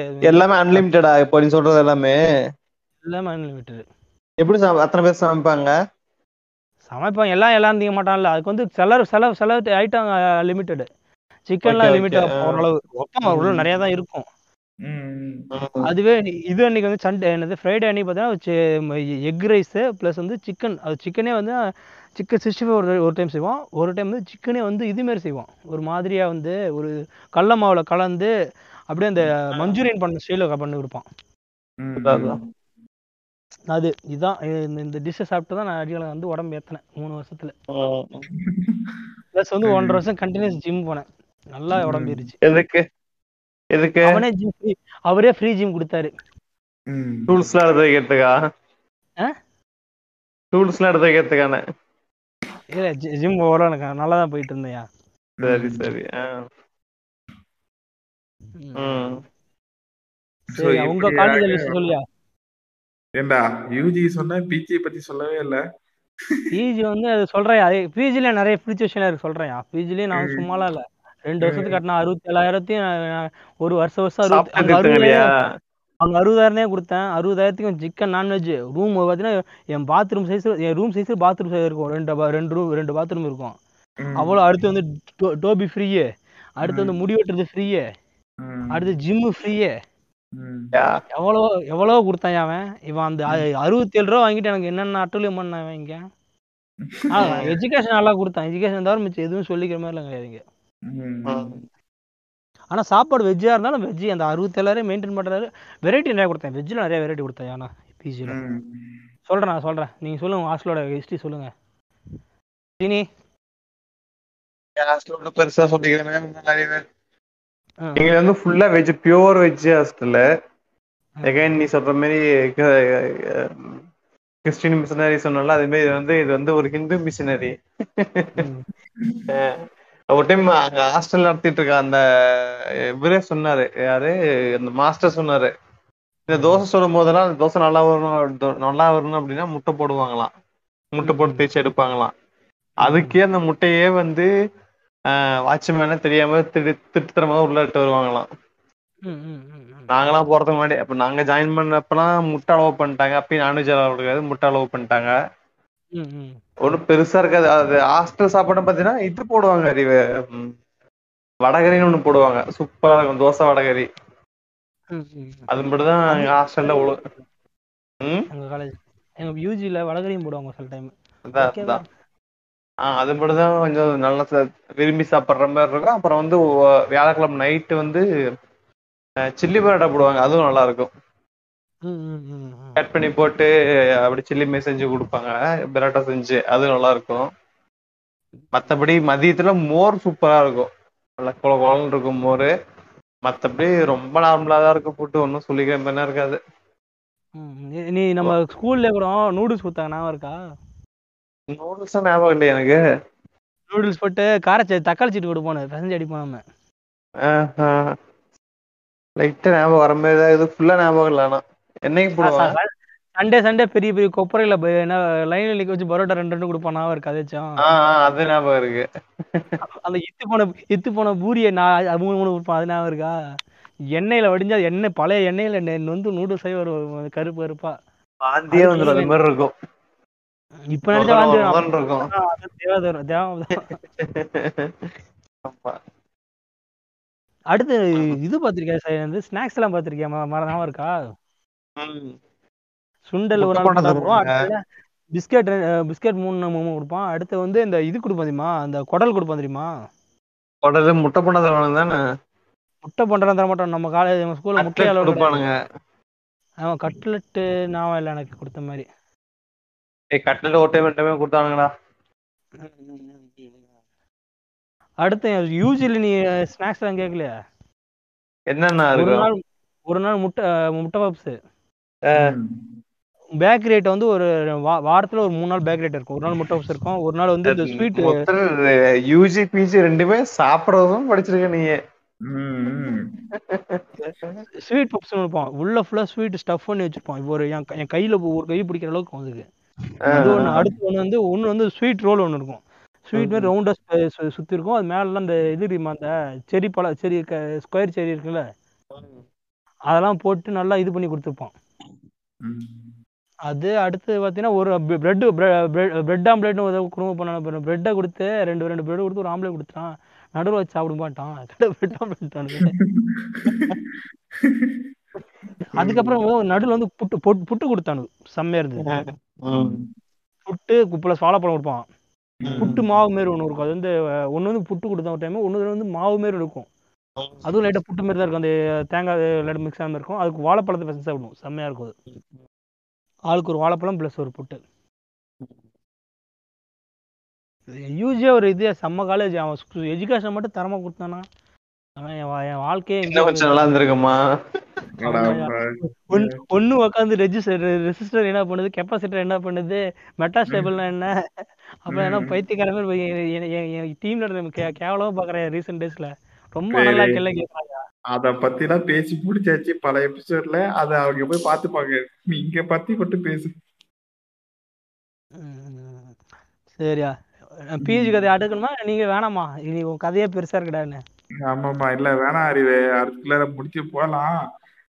இது எல்லாமே அன்லிமிட்டடா இப்போ நீ சொல்றது எல்லாமே? எல்லாமே அன்லிமிட்டட் எப்படி அத்தனை பேர் சமைப்பாங்க? சமைப்பாங்க. எல்லாம் எல்லாம் திங்க மாட்டான்ல அதுக்கு வந்து செலவு செலவு செலவு ஐட்டம் லிமிட்டடு சிக்கன்லாம் Okay, லிமிட் okay. ஓரளவு வைப்பாங்க உள்ள நிறைய தான் இருக்கும். அதுவே இது அன்னைக்கு வந்து சண்டே என்னது ஃப்ரைடே அன்னைக்கு பார்த்தீங்கன்னா எக் ரைஸு ப்ளஸ் வந்து சிக்கன் அது சிக்கனே வந்து சிக்கன் சிக்ஸ்டி ஃபைவ் ஒரு ஒரு டைம் செய்வான் ஒரு டைம் வந்து சிக்கனே வந்து இதுமாரி செய்வான் ஒரு மாதிரியா வந்து ஒரு கடல மாவுல கலந்து அப்படியே அந்த மஞ்சூரியன் பண்ண ஸ்டைலில் பண்ணி கொடுப்பான். அது இதுதான் இந்த டிஷ்ஷை சாப்பிட்டு தான் நான் அடிகளை வந்து உடம்பு ஏற்றினேன் மூணு வருஷத்துல. ப்ளஸ் வந்து ஒன்றரை வருஷம் கண்டினியூஸ் ஜிம் போனேன். நல்லா உடம்பு ஏறிச்சு. எதுக்கு? எதுக்கு? அவனே ஜிம் ஃப்ரீ அவரே ஃப்ரீ ஜிம் கொடுத்தாரு. ம். டூல்ஸ் எல்லாம் எடுத்து வைக்கிறதுக்கா? ஆ? டூல்ஸ் எல்லாம் எடுத்து வைக்கிறதுக்கான. இல்ல ஜிம் ஓரளவு எனக்கு நல்லா தான் போயிட்டு இருந்தேயா சரி சரி உங்க காலேஜ் லிஸ்ட் சொல்லியா? ஏண்டா யூஜி சொன்ன பிஜி பத்தி சொல்லவே இல்ல. பிஜி வந்து அது சொல்றேன். அது பிஜில நிறைய விஷயம் இருக்கு சொல்றேன். பிஜிலயும் நான். சும்மாலாம் இல்ல. ரெண்டு வருஷத்துக்கு கட்டினா அறுபத்தி ஏழாயிரத்தையும் ஒரு வருஷம் வருஷம் நிறுத்துங்களையா? அறுபதாயிரம் அறுபதாயிரம் கொடுத்தேன். அறுபதாயிரத்துக்கும் சிக்கன் நான்வெஜ் ரூம் பார்த்தீங்கன்னா என் பாத்ரூம் சைஸ் என் ரூம் சைஸ் பாத்ரூம் சைஸ் இருக்கும். ரெண்டு ரெண்டு ரூம் ரெண்டு பாத்ரூம் இருக்கும். ம். அவ்வளோ அடுத்து வந்து டோபி ஃப்ரீயே அடுத்து வந்து முடி வெட்டுறது ஃப்ரீயே. அடுத்து ஜிம்மு ஃப்ரீயே. எவ்வளோ எவ்வளோ கொடுத்தான் அவன். இவன் அந்த அறுபத்தி ஏழு ரூபா வாங்கிட்டு எனக்கு என்னென்ன அட்டூழியம் பண்ணான் இங்க. எஜுகேஷன் [laughs] நல்லா கொடுத்தான். எஜுகேஷன் தவிர மிச்சம் எதுவும் சொல்லிக்கிற மாதிரிலாம் கிடையாது ஆனா சாப்பாடு வெஜ்ஜா இருந்தாலும் வெஜ்ஜி அந்த அறுபத்தேழாயிரம் மெயின்டைன் பண்றாரு. வெரைட்டி நிறைய கொடுத்தேன். வெஜ்ஜில் நிறைய வெரைட்டி கொடுத்தேன் ஆனா பிஜியில் ம். சொல்றேன் நான் சொல்றேன். நீங்க சொல்லுங்க ஹாஸ்டலோட ஹிஸ்டரி சொல்லுங்க. சீனி ஹாஸ்டல் ஒன்றும் பெருசா சொல்லிக்கிறேன். இங்க வந்து ஃபுல்லா வெஜ் பியூர் வெஜ் ஹாஸ்டல்ல எகைன் நீ சொல்ற மாதிரி கிறிஸ்டின் மிஷினரி சொன்னால அதே மாதிரி இது வந்து இது வந்து ஒரு ஹிந்து மிஷினரி. ஒரு டைம் அங்க ஹாஸ்டல் நடத்திட்டு இருக்க அந்த இவரே சொன்னாரு யாரு? அந்த மாஸ்டர் சொன்னாரு. இந்த தோசை சொல்லும் போதெல்லாம் தோசை நல்லா வரணும் நல்லா வரணும் அப்படின்னா முட்டை போடுவாங்களாம். முட்டை போட்டு தேய்ச்சி எடுப்பாங்களாம். அதுக்கே அந்த முட்டையே வந்து வாட்ச்மேன தெரியாம திரு திருத்தரமா உள்ள இட்டு வருவாங்களாம். நாங்களாம் போறதுக்கு முன்னாடி அப்ப நாங்க ஜாயின் பண்ணப்பலாம் முட்டை அளவு பண்ணிட்டாங்க. அப்பயும் நான்வெஜ் அளவு இருக்காது முட்டை அளவு பண்ணிட்டாங்க. ஒன்றும் பெருசா இருக்காது. அது ஹாஸ்டல் சாப்பாடு பாத்தீங்கன்னா இது போடுவாங்க அறிவு வடகரின்னு ஒண்ணு போடுவாங்க. சூப்பரா இருக்கும் தோசை வடகரி. அது மட்டும் தான் எங்க ஹாஸ்டல்ல எங்க காலேஜ் எங்க யூஜில வடகரையும் போடுவாங்க சில டைம் அதான் ஆஹ் அது மட்டும் தான் கொஞ்சம் நல்லா விரும்பி சாப்பிடுற மாதிரி இருக்கும். அப்புறம் வந்து வியாழக்கிழமை நைட்டு வந்து சில்லி பரோட்டா போடுவாங்க. அதுவும் நல்லா இருக்கும். கட் பண்ணி போட்டு அப்படி சில்லி மே செஞ்சு கொடுப்பாங்க. பரோட்டா செஞ்சு அது நல்லா இருக்கும் மத்தபடி மதியத்துல மோர் சூப்பரா இருக்கும். நல்லா குள குளம்னு இருக்கும் மோர். மத்தபடி ரொம்ப நார்மலா தான் இருக்கும் ஃபுட்டு ஒன்றும் சொல்லிக்கிற மாதிரி இருக்காது. நீ- நம்ம ஸ்கூல்ல கூட நூடுல்ஸ் கொடுத்தாங்க ஞாபகம் இருக்கா? நூடுல்ஸ் ஞாபகம் இல்லை எனக்கு. நூடுல்ஸ் போட்டு காரச்ச தக்காளி சீட்டு கொடுப்போம் பசஞ்சு அடிப்போம் நம்ம. லைட்டா ஞாபகம் வர மாதிரி தான் இது ஃபுல்லா ஞாபகம் இல்லை ஆனா. என்னைக்கு போடுவாங்க சண்டே சண்டே பெரிய பெரிய கொப்பரையில என்ன லைன்ல நிக்க வச்சு பரோட்டா ரெண்டு ரெண்டு கொடுப்பான் ஆ ஆ, அது ஞாபகம் இருக்கு. அந்த இத்து போன இத்து போன பூரியை நான் மூணு மூணு கொடுப்பான் அது ஞாபகம் இருக்கா? எண்ணெயில வடிஞ்சா எண்ணெய் பழைய எண்ணெயில நெ- நொந்து நூடுல்ஸ் ஆகி வரும் கருப்பு கருப்பா. வாந்தியே வந்துடும் அது மாதிரி இருக்கும். இப்ப நினைச்சா வாந்தி இருக்கும். அப்ப அது தேவை தேவை ஆமா. அடுத்து இது பாத்திருக்கியா வந்து ஸ்நாக்ஸ் எல்லாம் பாத்திருக்கியா ம- மற ஞாபகம் இருக்கா. சுண்டல் ஒரு நாள் சாப்பிடுவோம். பிஸ்கெட் பிஸ்கெட் மூணு மூணு கொடுப்பான். அடுத்து வந்து இந்த இது கொடுப்பான் தெரியுமா? அந்த குடல் கொடுப்பான் தெரியுமா? உடனே முட்டை பண்ண தரணும் தானே? முட்டை பண்றதா தர மாட்டோம். நம்ம காலேஜ் நம்ம ஸ்கூல்ல முட்டை Cutlet அளவு கொடுப்பானுங்க. அவன் கட்லெட்டு ஞாபகம் இல்லை எனக்கு கொடுத்த மாதிரி. ஏய் கட்லெட் ஒரு டைம் ரெண்டு கொடுத்தானுங்கடா. அடுத்து யூஜில நீ ஸ்நாக்ஸ் எல்லாம் கேட்கலையா? என்னென்ன ஒரு நாள் ஒரு நாள் முட்டை முட்டை பப்ஸ். பேக்கரி ஐட்டம் வந்து ஒரு வா- வாரத்துல ஒரு மூணு நாள் பேக்கரி ஐட்டம் இருக்கும். ஒரு நாள் முட்டை பப்ஸ் இருக்கும். ஒரு நாள் வந்து இந்த ஸ்வீட் யூஜி பிஜி ரெண்டுமே சாப்பிடறதும் படிச்சிருக்க நீ ம், ம். ஸ்வீட் பப்ஸ் இருப்பான் உள்ள ஃபுல்லா ஸ்வீட் ஸ்டஃப் பண்ணி வச்சிருப்பான். இப்போ ஒரு என் கையில ஒரு கை பிடிக்கிற அளவுக்கு அதுக்கு. அது ஒண்ணு அடுத்து ஒண்ணு வந்து ஒண்ணு வந்து ஸ்வீட் ரோல் ஒண்ணு இருக்கும். ஸ்வீட் மாதிரி ரவுண்டா சுத்தி இருக்கும். அது மேல அந்த இது அந்த செரி பழ செரி ஸ்கொயர் செரி இருக்குல்ல? அதெல்லாம் போட்டு நல்லா இது பண்ணி கொடுத்துருப்பான். அது அடுத்து பார்த்தீங்கன்னா ஒரு பிரெட் பிரெட் ஆம்லேட்னு ஒரு குடும்பம் பண்ண பிரெட்டை கொடுத்து ரெண்டு ரெண்டு பிரெட் கொடுத்து ஒரு ஆம்லேட் கொடுத்துட்டான். நடுவில் வச்சு சாப்பிட மாட்டான். பிரெட் ஆம்லேட் அதுக்கப்புறம் நடுவில் வந்து புட்டு பொட்டு- புட்டு கொடுத்தானு. செம்மையா இருந்தது. புட்டு ப்ளஸ் வாழைப்பழம் கொடுப்பான். புட்டு மாவு மாரி ஒன்று இருக்கும். அது வந்து ஒன்று வந்து புட்டு கொடுத்த ஒரு டைம் ஒன்று வந்து மாவு மாரி இருக்கும். அதுவும் லைட்டாக புட்டு மாரி தான் இருக்கும். அந்த தேங்காய் லைட்டாக மிக்ஸ் ஆகாம இருக்கும். அதுக்கு வாழைப்பழத்தை பசங்க சாப்பிடுவோம். செம்மையா இருக்கும் அது. ஆளுக்கு ஒரு வாழைப்பழம் ப்ளஸ் ஒரு புட்டு. யூஜியா ஒரு இது. செம்ம காலேஜ் அவன் எஜுகேஷன் மட்டும் தரமா கொடுத்தானா? அவன் என் வா- என் வாழ்க்கையே நல்லா இருந்திருக்குமா. ஒன்னு ஒண்ணு உட்காந்து ரெஜிஸ்டர் ரெசிஸ்டர் என்ன பண்ணுது? கெப்பாசிட்டர் என்ன பண்ணுது? மெட்டாஸ்டேபிள்னா என்ன? அப்புறம் என்ன பைத்தியக்கார மாதிரி டீம்ல கேவலமா பாக்குறேன் ரீசெண்ட் டேஸ்ல ரொம்ப. நல்லா கேள்வி கேட்கறாங்க அத பத்திலாம் பேசி முடிச்சாச்சு. பல எபிசோட்ல அத அவங்க போய் பாத்துப்பாங்க. நீ இங்க பத்தி மட்டும் பேசு. சரியா. பிஜி கதை அடுக்கணுமா? நீங்க வேணாமா? இனி உன் கதையே பெருசா இருக்குடான்னு ஆமாமா இல்ல வேணாம் அறிவு. அடுத்துக்குள்ள முடிச்சு போலாம்.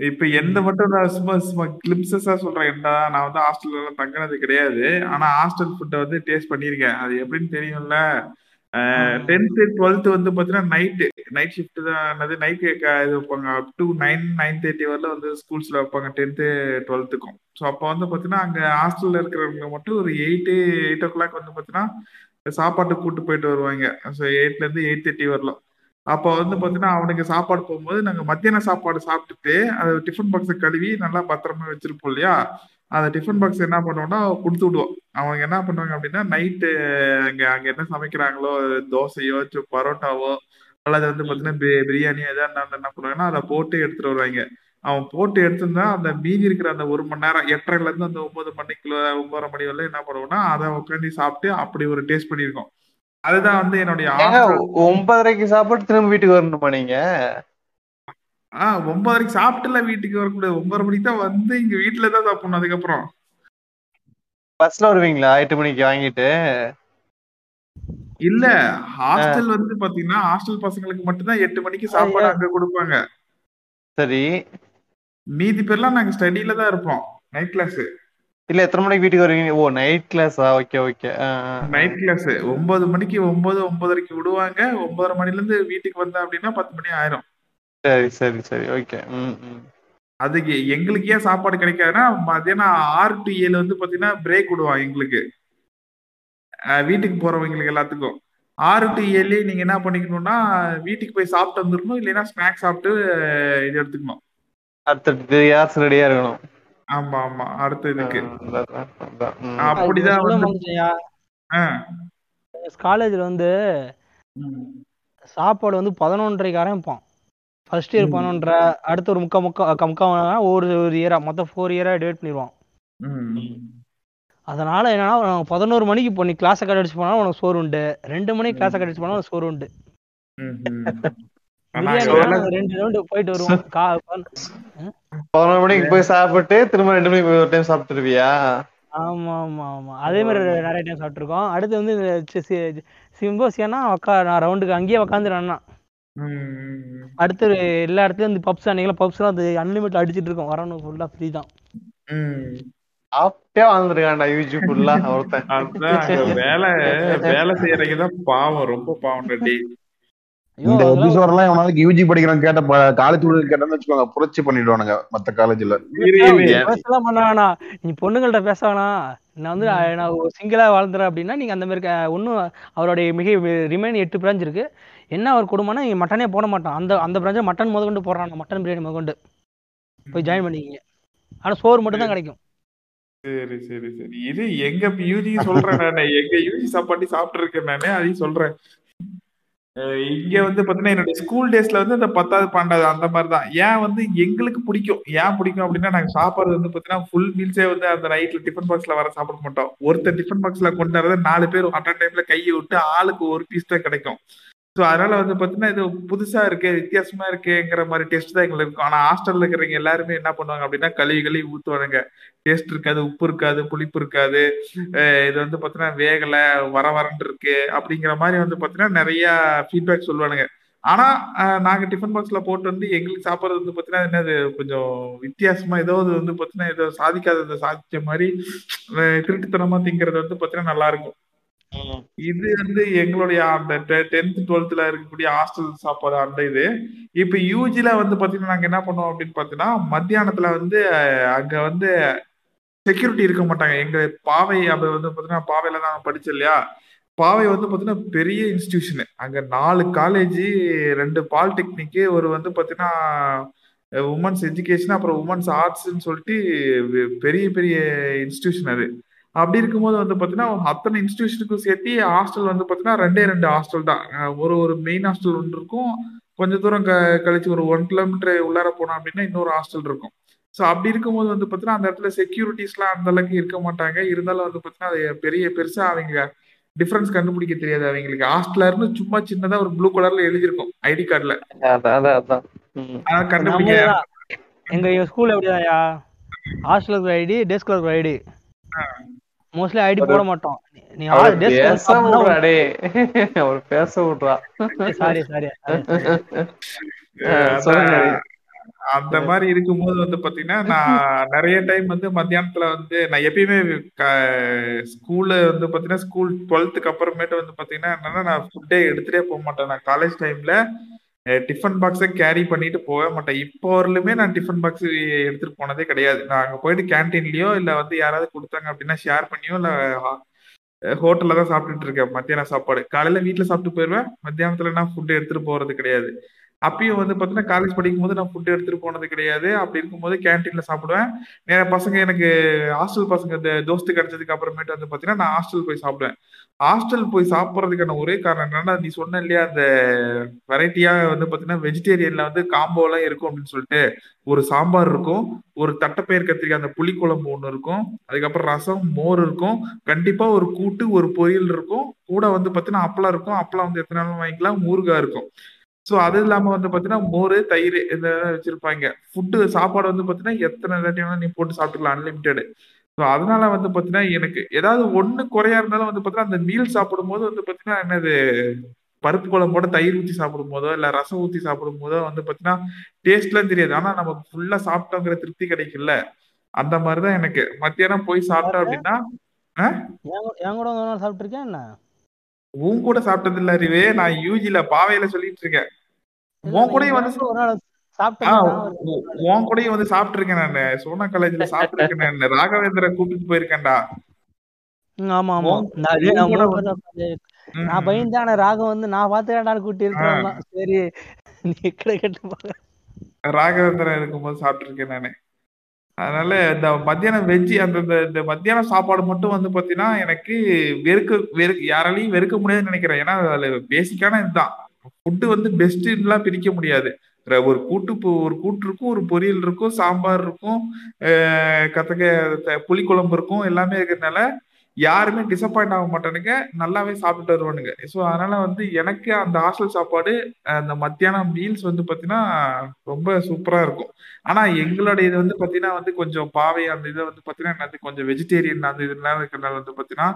இப்ப எந்த மட்டும் நான் சும்மா சும்மா கிளிம்சஸா சொல்றேன். என்ன நான் வந்து ஹாஸ்டல்ல எல்லாம் தங்கினது கிடையாது. ஆனா ஹாஸ்டல் ஃபுட்டை வந்து டேஸ்ட் பண்ணியிருக்கேன். அது எப்படின்னு தெரியும்ல. டென்த்து டுவெல்த்து வந்து பார்த்தீங்கன்னா நைட்டு நைட் ஷிஃப்ட் தான். என்னது நைட்டு இது வைப்பாங்க. Up to nine nine thirty வரல வந்து ஸ்கூல்ஸில் வைப்பாங்க டென்த்து டுவெல்த்துக்கும் ஸோ அப்போ வந்து பார்த்தீங்கன்னா அங்கே ஹாஸ்டலில் இருக்கிறவங்க மட்டும் ஒரு எயிட்டு எயிட் ஓ கிளாக் வந்து பார்த்தீங்கன்னா சாப்பாட்டுக்கு கூட்டு போயிட்டு வருவாங்க. ஸோ எயிட்லேருந்து எயிட் தேர்ட்டி வரலாம் அப்போ வந்து பார்த்தீங்கன்னா அவனுக்கு சாப்பாடு போகும்போது நாங்கள் மத்தியான சாப்பாடு சாப்பிட்டுட்டு அதை டிஃபன் பாக்ஸை கழுவி நல்லா பத்திரமா வச்சிருப்போம் இல்லையா? அந்த டிஃபன் பாக்ஸ் என்ன பண்ணுவோம்னா கொடுத்து விடுவோம் அவங்க என்ன பண்ணுவாங்க அப்படின்னா நைட்டு அங்க அங்க என்ன சமைக்கிறாங்களோ தோசையோ பரோட்டாவோ அல்லது வந்து பாத்தீங்கன்னா பி- பிரியாணி எதா இருந்தாலும் என்ன பண்ணுவாங்கன்னா அதை போட்டு எடுத்துட்டு வருவாங்க. அவன் போட்டு எடுத்திருந்தா அந்த மீதி இருக்கிற அந்த ஒரு மணி நேரம் எட்டரைல இருந்து அந்த ஒன்பது மணிக்குள்ள ஒன்பதரை மணி வரல என்ன பண்ணுவோம்னா அதை உட்காந்து சாப்பிட்டு அப்படி ஒரு டேஸ்ட் பண்ணியிருக்கோம். அதுதான் வந்து என்னுடைய ஒன்பதரைக்கு சாப்பிட்டு திரும்ப வீட்டுக்கு வரணுமா நீங்க? ஆஹ் ஒன்பதரைக்கு சாப்பிட்டுல வீட்டுக்கு வரக்கூடாது. ஒன்பதரை மணிக்கு தான் வந்து இங்க வீட்டுல தான் சாப்பிடணும் அதுக்கப்புறம். பஸ்ல வருவீங்களா? எட்டு மணிக்கு வாங்கிட்டு? இல்ல ஹாஸ்டல் வந்து பாத்தீங்கன்னா ஹாஸ்டல் பசங்களுக்கு மட்டும்தான் எட்டு மணிக்கு சாப்பாடு அங்க கொடுப்பாங்க. சரி. மீதி பேர்லாம் நாங்க ஸ்டடியில தான் இருப்போம். நைட் கிளாஸ் இல்ல எத்தனை மணிக்கு வீட்டுக்கு வருவீங்க? ஓ நைட் கிளாஸா ஓகே ஓகே நைட் கிளாஸ் ஒன்பது மணிக்கு ஒன்பது ஒன்பதரைக்கு விடுவாங்க. ஒன்பதரை மணில இருந்து வீட்டுக்கு வந்தேன் அப்படின்னா பத்து மணி ஆயிரும். சரி சரி சரி. ஓகே ம் ம். அதுக்கு எங்களுக்கு ஏன் சாப்பாடு கிடைக்காதுன்னா மத்தியானம் ஆறு டு ஏழு வந்து பாத்தீங்கன்னா பிரேக் விடுவான் எங்களுக்கு. வீட்டுக்கு போறவங்களுக்கு எல்லாத்துக்கும். ஆறு டு ஏழு நீங்க என்ன பண்ணிக்கணும்னா வீட்டுக்கு போய் சாப்பிட்டு வந்துடணும் இல்லைன்னா ஸ்நாக்ஸ் சாப்பிட்டு இது எடுத்துக்கணும். அடுத்த த்ரீ ஹார்ஸ் ரெடியா இருக்கணும்? ஆமா ஆமா. அடுத்த இதுக்கு. அப்படிதான் காலேஜ்ல வந்து. சாப்பாடு வந்து பதினொன்றரைக்கு ஆரம்பிப்பான் ஃபர்ஸ்ட் இயர். பதினொன்றரை அடுத்து ஒரு முக்கா முக்கா முக்கா நேரம் ஒரு ஒரு இயரா மொத்தம் ஃபோர் இயரா டிவைட் பண்ணிடுவான். ம். அதனால என்னன்னா உனக்கு பதினோரு மணிக்கு இப்போ நீ கிளாஸை கட் அடிச்சு போனா உனக்கு சோறு உண்டு. ரெண்டு மணிக்கு கிளாஸை கட் அடிச்சு போனா உனக்கு சோறு உண்டு. ரெண்டு ரவுண்டு போயிட்டு வருவோம். பதினொரு மணிக்கு போய் சாப்பிட்டு திரும்ப ரெண்டு மணிக்கு ஒரு டைம் சாப்பிட்டுருவியா? ஆமா ஆமா ஆமா. அதே மாதிரி நிறைய டைம் சாப்பிட்டுருக்கோம். அடுத்து வந்து சிம்போசியானா உக்கா நான் ரவுண்டுக்கு அங்கேயே உக்காந்துருவேன்னா ம். அடுத்து எல்லா இடத்துலயும் இந்த பப்ஸ் அன்னைக்கெல்லாம் பப்ஸ்லாம் அது அன்லிமிட் அடிச்சிட்டு இருக்கோம். வரணும் ஃபுல்லா ஃப்ரீ தான். ம். சாப்பிட்டே வாழ்ந்துருக்காண்டா யூஜி ஃபுல்லா ஒருத்தன். வேலை வேலை செய்யறவங்க தான் பாவம் ரொம்ப பாவம் டே இந்த எபிசோட் எல்லாம் எவனாவது யூஜி படிக்கிறவன் கேட்ட காலேஜ் ஸ்டூடெண்ட் கேட்டேன்னு வச்சுக்கோங்க புரட்சி பண்ணிடுவானுங்க மத்த காலேஜ்ல பேசலாம் பண்ண நீ பொண்ணுங்கள்ட்ட பேச வேணாம் நான் வந்து நான் சிங்கிளா வாழ்ந்துறேன் அப்படின்னா நீங்க அந்த மாதிரி ஒண்ணும் அவருடைய மிக ரிமைன் எட்டு பிரான்ச் இருக்கு. என்ன அவர் கொடுமைனா இங்க மட்டனே போட மாட்டான். அந்த அந்த பிரான்ச்சில் மட்டன் முத கொண்டு போடுறான் மட்டன் பிரியாணி முத கொண்டு போய் ஜாயின் பண்ணிக்கிங்க. ஆனா சோறு மட்டும் தான் கிடைக்கும். சரி சரி சரி. இது எங்க யூஜி சொல்றேன் நானு. எங்க யூஜி சாப்பாட்டி சாப்பிட்டு இருக்கேன் நானு அதையும் சொல்றேன். இங்க வந்து பாத்தீங்கன்னா என்னுடைய ஸ்கூல் டேஸ்ல வந்து இந்த பத்தாவது பன்னெண்டாவது அந்த மாதிரி தான் ஏன் வந்து எங்களுக்கு பிடிக்கும். ஏன் பிடிக்கும் அப்படின்னா நாங்க சாப்பிடுறது வந்து பாத்தீங்கன்னா ஃபுல் மீல்ஸே வந்து அந்த நைட்ல டிஃபன் பாக்ஸ்ல வர சாப்பிட மாட்டோம். ஒருத்தர் டிஃபன் பாக்ஸ்ல கொண்டு வரத நாலு பேர் அட் டைம்ல கையை விட்டு ஆளுக்கு ஒரு பீஸ் தான் கிடைக்கும். ஸோ அதனால வந்து பாத்தீங்கன்னா இது புதுசா இருக்கு வித்தியாசமா இருக்குங்கிற மாதிரி டேஸ்ட் தான் எங்களுக்கு இருக்கும். ஆனா ஹாஸ்டல்ல இருக்கிறவங்க எல்லாருமே என்ன பண்ணுவாங்க அப்படின்னா கழுவி கழுவி ஊத்துவானுங்க. டேஸ்ட் இருக்காது உப்பு இருக்காது புளிப்பு இருக்காது. இது வந்து பாத்தீங்கன்னா வேகல வர வரன்னு இருக்கு. அப்படிங்கிற மாதிரி வந்து பாத்தீங்கன்னா நிறைய ஃபீட்பேக் சொல்லுவானுங்க. ஆனா அஹ் நாங்க டிஃபன் பாக்ஸ்ல போட்டு வந்து எங்களுக்கு சாப்பிடுறது வந்து பாத்தீங்கன்னா என்னது கொஞ்சம் வித்தியாசமா ஏதோ இது வந்து பாத்தீங்கன்னா ஏதோ சாதிக்காததை சாதிச்ச மாதிரி அஹ் திருட்டுத்தனமா திங்கிறது வந்து பாத்தீங்கன்னா நல்லா இருக்கும். இது வந்து எங்களுடைய அந்த டென்த் டுவெல்த்ல இருக்கக்கூடிய ஹாஸ்டல் சாப்பாடு அந்த இது. இப்ப யூஜில வந்து பாத்தீங்கன்னா நாங்க என்ன பண்ணுவோம் அப்படின்னு பாத்தீங்கன்னா மத்தியானத்துல வந்து அங்க வந்து செக்யூரிட்டி இருக்க மாட்டாங்க. எங்க பாவை அப்ப வந்து பாத்தீங்கன்னா பாவையில தான் படிச்சோம் இல்லையா? பாவை வந்து பாத்தீங்கன்னா பெரிய இன்ஸ்டிடியூஷனு அங்க நாலு காலேஜ் ரெண்டு பாலிடெக்னிக்கு ஒரு வந்து பாத்தீங்கன்னா உமன்ஸ் எஜுகேஷன் அப்புறம் உமன்ஸ் ஆர்ட்ஸ்ன்னு சொல்லிட்டு பெரிய பெரிய இன்ஸ்டிடியூஷன் அது. அப்படி இருக்கும்போது வந்து பாத்தீங்கன்னா அத்தனை இன்ஸ்டிடியூஷனுக்கும் சேர்த்து ஹாஸ்டல் வந்து பாத்தீங்கன்னா ரெண்டே ரெண்டு ஹாஸ்டல் தான். ஒரு ஒரு மெயின் ஹாஸ்டல் ஒன்று இருக்கும். கொஞ்ச தூரம் க கழிச்சு ஒரு ஒன் கிலோமீட்டர் உள்ளார போனோம் அப்படின்னா இன்னொரு ஹாஸ்டல் இருக்கும். ஸோ அப்படி இருக்கும்போது வந்து பார்த்தீங்கன்னா அந்த இடத்துல செக்யூரிட்டிஸ்லாம் அந்த அளவுக்கு இருக்க மாட்டாங்க. இருந்தாலும் வந்து பார்த்தீங்கன்னா அது பெரிய பெருசா அவங்க டிஃபரன்ஸ் கண்டுபிடிக்க தெரியாது அவங்களுக்கு. ஹாஸ்டல்ல இருந்து சும்மா சின்னதா ஒரு ப்ளூ கலர்ல எழுதியிருக்கும் ஐடி கார்டுல கண்டுபிடிக்க. எங்க ஸ்கூல் எப்படிதான்யா ஹாஸ்டலுக்கு ஐடி டேஸ்க்கு ஒரு ஐடி மோஸ்ட்லி ஐடி போட மாட்டோம் நீ அவர் டேஸ்க் பேச விடுறா அவர் பேச விடுறா. சாரி சாரி அந்த மாதிரி இருக்கும்போது வந்து பாத்தீங்கன்னா நான் நிறைய டைம் வந்து மத்தியானத்துல வந்து நான் எப்பயுமே ஸ்கூல்ல வந்து பாத்தீங்கன்னா ஸ்கூல் டுவெல்த்துக்கு அப்புறமேட்டு வந்து பாத்தீங்கன்னா என்னன்னா நான் ஃபுட்டே எடுத்துட்டே போக மாட்டேன். நான் காலேஜ் டைம்ல டிஃபன் பாக்ஸை கேரி பண்ணிட்டு போகவே மாட்டேன். இப்போ வரலுமே நான் டிஃபன் பாக்ஸ் எடுத்துட்டு போனதே கிடையாது. நான் அங்கே போயிட்டு கேன்டீன்லயோ இல்லை வந்து யாராவது கொடுத்தாங்க அப்படின்னா ஷேர் பண்ணியோ இல்லை ஹோட்டல்ல தான் சாப்பிட்டுட்டு இருக்கேன். மத்தியான சாப்பாடு. காலையில வீட்டில் சாப்பிட்டு போயிடுவேன் மத்தியானத்துல நான் ஃபுட்டு எடுத்துட்டு போறது கிடையாது. அப்பயும் வந்து பார்த்தீங்கன்னா காலேஜ் படிக்கும் போது நான் ஃபுட்டு எடுத்துட்டு போனது கிடையாது. அப்படி இருக்கும்போது கேன்டீன்ல சாப்பிடுவேன். நிறைய பசங்க எனக்கு ஹாஸ்டல் பசங்க இந்த தோஸ்து கிடைச்சதுக்கு அப்புறமேட்டு வந்து பார்த்தீங்கன்னா நான் ஹாஸ்டல் போய் சாப்பிடுவேன். ஹாஸ்டல் போய் சாப்பிட்றதுக்கான ஒரே காரணம் என்னன்னா நீ சொன்ன இல்லையா அந்த வெரைட்டியா வந்து பாத்தீங்கன்னா வெஜிடேரியன்ல வந்து காம்போலாம் இருக்கும் அப்படின்னு சொல்லிட்டு. ஒரு சாம்பார் இருக்கும் ஒரு தட்டைப்பயிர் கத்திரிக்காய் அந்த புளிக்குழம்பு ஒன்று இருக்கும் அதுக்கப்புறம் ரசம் மோர் இருக்கும். கண்டிப்பா ஒரு கூட்டு ஒரு பொரியல் இருக்கும். கூட வந்து பாத்தீங்கன்னா அப்பளம் இருக்கும். அப்பளம் வந்து எத்தனை நாளும் வாங்கிக்கலாம். ஊறுகாய் இருக்கும். ஸோ அது இல்லாமல் வந்து பார்த்தீங்கன்னா மோர் தயிர் இதெல்லாம் வச்சிருப்பாங்க. ஃபுட்டு சாப்பாடு வந்து பார்த்தீங்கன்னா எத்தனை இல்லாட்டி வேணாலும் நீ போட்டு சாப்பிட்டுக்கலாம் அன்லிமிட்டெட் ஸோ அதனால வந்து பாத்தீங்கன்னா எனக்கு ஏதாவது ஒண்ணு குறையா இருந்தாலும் வந்து பாத்தீங்கன்னா அந்த மீல் சாப்பிடும் போது வந்து பாத்தீங்கன்னா என்னது பருப்பு குழம்போட தயிர் ஊத்தி சாப்பிடும் போதோ இல்ல ரசம் ஊத்தி சாப்பிடும் போதோ வந்து பாத்தீங்கன்னா டேஸ்ட்லாம் தெரியாது. ஆனா நம்ம ஃபுல்லா சாப்பிட்டோங்கிற திருப்தி கிடைக்குல்ல அந்த மாதிரிதான் எனக்கு. மத்தியானம் போய் சாப்பிட்டோம் அப்படின்னா என் கூட- கூட சாப்பிட்டுருக்கேன் என்ன? உன் கூட சாப்பிட்டது இல்ல அறிவே. நான் யூஜில பாவையில சொல்லிட்டு இருக்கேன். உன் என் வந்து கூட ஒரு நாள் உன் கூடயும் வந்து சாப்பிட்டிருக்கேன் நானு. சோனா காலேஜ்ல சாப்பிட்டிருக்கேன் நான். ராகவேந்திர கூட்டிட்டு போயிருக்கேன்டா. ஆமா ஆமா. நான் பயந்தேன் ஆனா வந்து நான் பாத்துக்கிறேன் கூட்டி இருக்கிறோம் சரி நீ எக்கட கேட்டு ராகவேந்திரன் இருக்கும்போது சாப்பிட்டிருக்கேன் நானு. அதனால இந்த மத்தியானம் வெஜ்ஜி அந்த இந்த- மத்தியானம் சாப்பாடு மட்டும் வந்து பாத்தீங்கன்னா எனக்கு வெறுக்க வெறுக்க யாராலையும் வெறுக்க முடியாதுன்னு நினைக்கிறேன். ஏன்னா அதுல பேசிக்கான இதுதான். ஃபுட்டு வந்து பெஸ்ட்லாம் பிரிக்க முடியாது. ஒரு கூட்டு ஒரு கூட்டு இருக்கும் ஒரு பொரியல் இருக்கும் சாம்பார் இருக்கும் கத்தக்க புளிக்குழம்பு இருக்கும் எல்லாமே இருக்கிறதுனால யாருமே டிசப்பாயிண்ட் ஆக மாட்டானுங்க. நல்லாவே சாப்பிட்டு வருவானுங்க. ஸோ அதனால வந்து எனக்கு அந்த ஹாஸ்டல் சாப்பாடு அந்த மத்தியானம் மீல்ஸ் வந்து பார்த்தீங்கன்னா ரொம்ப சூப்பராக இருக்கும். ஆனால் எங்களுடைய இது வந்து பார்த்தீங்கன்னா வந்து கொஞ்சம் பாவை அந்த இதை வந்து பார்த்தீங்கன்னா என்னது கொஞ்சம் வெஜிடேரியன் அந்த இதெல்லாம் இருக்கிறனால வந்து பார்த்தீங்கன்னா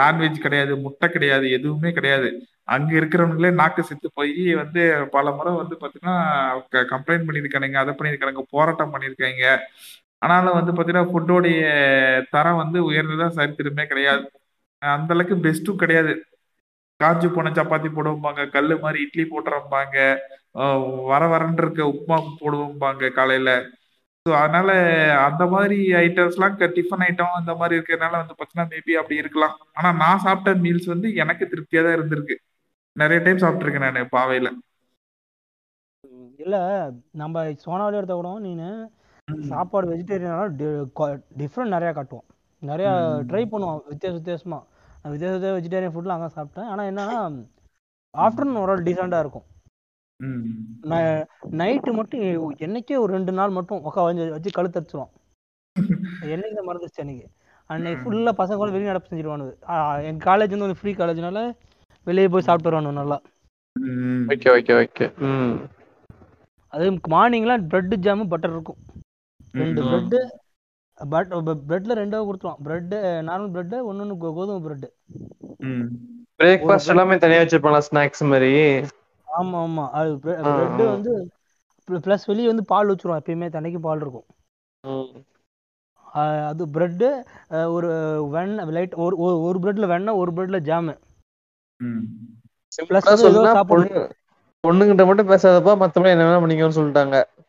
நான்வெஜ் கிடையாது முட்டை கிடையாது எதுவுமே கிடையாது. அங்கே இருக்கிறவங்களே நாக்கு செத்து போய் வந்து பல முறை வந்து பார்த்தீங்கன்னா கம்ப்ளைண்ட் பண்ணியிருக்கானுங்க அதை பண்ணியிருக்கானுங்க போராட்டம் பண்ணியிருக்காங்க. ஆனாலும் வந்து பார்த்தீங்கன்னா ஃபுட்டோடைய தரம் வந்து உயர்ந்ததாக சரித்திரமே கிடையாது. அந்த அளவுக்கு பெஸ்ட்டும் கிடையாது. காஞ்சி போன சப்பாத்தி போடுவாங்க கல் மாதிரி இட்லி போட்டுறம்பாங்க வர வரன்னு இருக்க உப்புமா போடுவோம்பாங்க காலையில். ஸோ அதனால அந்த மாதிரி ஐட்டம்ஸ்லாம் டிஃபன் ஐட்டம் அந்த மாதிரி இருக்கிறதுனால வந்து பார்த்தீங்கன்னா மேபி அப்படி இருக்கலாம். ஆனால் நான் சாப்பிட்ட மீல்ஸ் வந்து எனக்கு திருப்தியாக தான் இருந்திருக்கு. நிறைய டைம் சாப்பிட்ருக்கேன் நான் பாவையில். இல்லை நம்ம சோனாவில் எடுத்த கூட நீனு சாப்பாடு வெஜிடேரியனால டிஃப்ரெண்ட் நிறைய காட்டுவோம். நிறைய. ட்ரை பண்ணுவோம். வித்தியாச வித்தியாசமா. நான் வித்தியாச வித்தியாச வெஜிடேரியன் ஃபுட்லாம் அங்கே சாப்பிட்டேன். ஆனா என்னன்னா ஆஃப்டர்நூன் ஒரு டீசெண்டாக இருக்கும். ம். நைட்டு மட்டும் என்னைக்கே ஒரு ரெண்டு நாள் மட்டும் உட்கா வச்சு வச்சு கழுத்தடிச்சிரும் என்னைக்கு தான் மறந்துச்சு அன்னைக்கு. அன்னைக்கு ஃபுல்லாக பசங்க கூட வெளியே நடப்பு செஞ்சிருவானுங்க. எங்கள் காலேஜ் வந்து ஒரு ஃப்ரீ காலேஜ்னால வெளியே போய் சாப்பிட்டு வருவானு நல்லா. Okay okay okay. ம். அது மார்னிங்லாம் பிரெட் ஜாமு பட்டர் இருக்கும். ரெண்டு ம். பிரெட்டு பட் பிரெட்ல ரெண்டாவது கொடுத்துருவான். பிரெட்டு நார்மல் பிரெட்டு ஒன்று கோதுமை பிரெட்டு ம். பிரேக்ஃபாஸ்ட் எல்லாமே தனியா வச்சிருப்பாங்களா ஸ்நாக்ஸ் மாதிரி? ஆமா ஆமா. அது ஆ. வந்து ப்ளஸ் வெளியே வந்து பால் வச்சிருவான். எப்பயுமே தண்ணிக்கு பால் இருக்கும். அது பிரெட்டு ஒரு வெண்ணெய் லைட் ஒரு ஒரு- ஒரு பிரெட்ல வெண்ணெய் ஒரு பிரெட்ல ஜாமு. ம். Plus சிம்பிளா வந்து ஏதோ சொன்னா சாப்பாடு- பொண்ணு பொண்ணுகிட்ட மட்டும் பேசாதப்பா மத்தபடி என்ன வேணா பண்ணிக்கோன்னு சொல்லிட்டாங்க.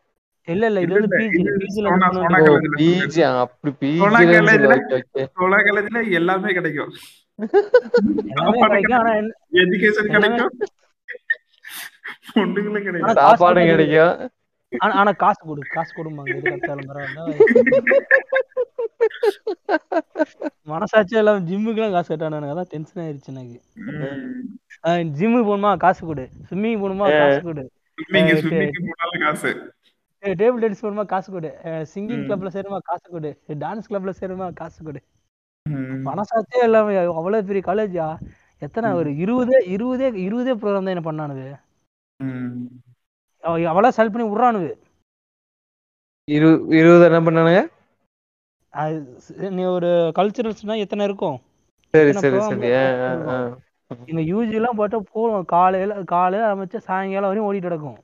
இல்ல இல்ல இது வந்து பிஜி பிஜில சோனா- சோனா பிஜி அப்படி சோனா பிஜி காலேஜ்ல எல்லாமே கிடைக்கும். எல்லாமே கிடைக்கும். ஆனா என்ன- எஜுகேஷன் கிடைக்கும். பொண்ணுங்களும் கிடைக்கும் ஆனா. கிடைக்கும். ஆனா ஆனா காசு கொடு. காசு கொடுமாங்க மனசாட்சியே எல்லாம் ஜிம்முக்குலாம் காசு கட்டானுங்க. அதான் டென்ஷன் ஆயிருச்சு எனக்கு. ஜிம்முக்கு போகணுமா? காசு கொடு. ஸ்விம்மிங் போகணுமா? காசு கொடு. காசு. டேபிள் டென்னிஸ் போகணுமா காசு கொடு. சிங்கிங். கிளப்ல சேருமா? காசு கொடு. டான்ஸ் கிளப்ல சேருமா? காசு கொடு. ம். மனசாட்சியே இல்லாம அவ்வளவு பெரிய காலேஜா எத்தனை. ஒரு இருபதே இருபதே இருபதே ப்ரோக்ராம் தான் என்ன பண்ணானுது ம். அவ்வளோ செலக்ட் பண்ணி விட்றானுது இரு இருபது என்ன பண்ணானுங்க? நீ ஒரு கல்ச்சுரல்ஸ்னா எத்தனை இருக்கும்? சரி சரி சரி. இங்க யூஜி எல்லாம் போட்டா போகும் காலையில காலையில ஆரம்பிச்சு சாயங்காலம் வரையும் ஓடிட்டு கிடக்கும்.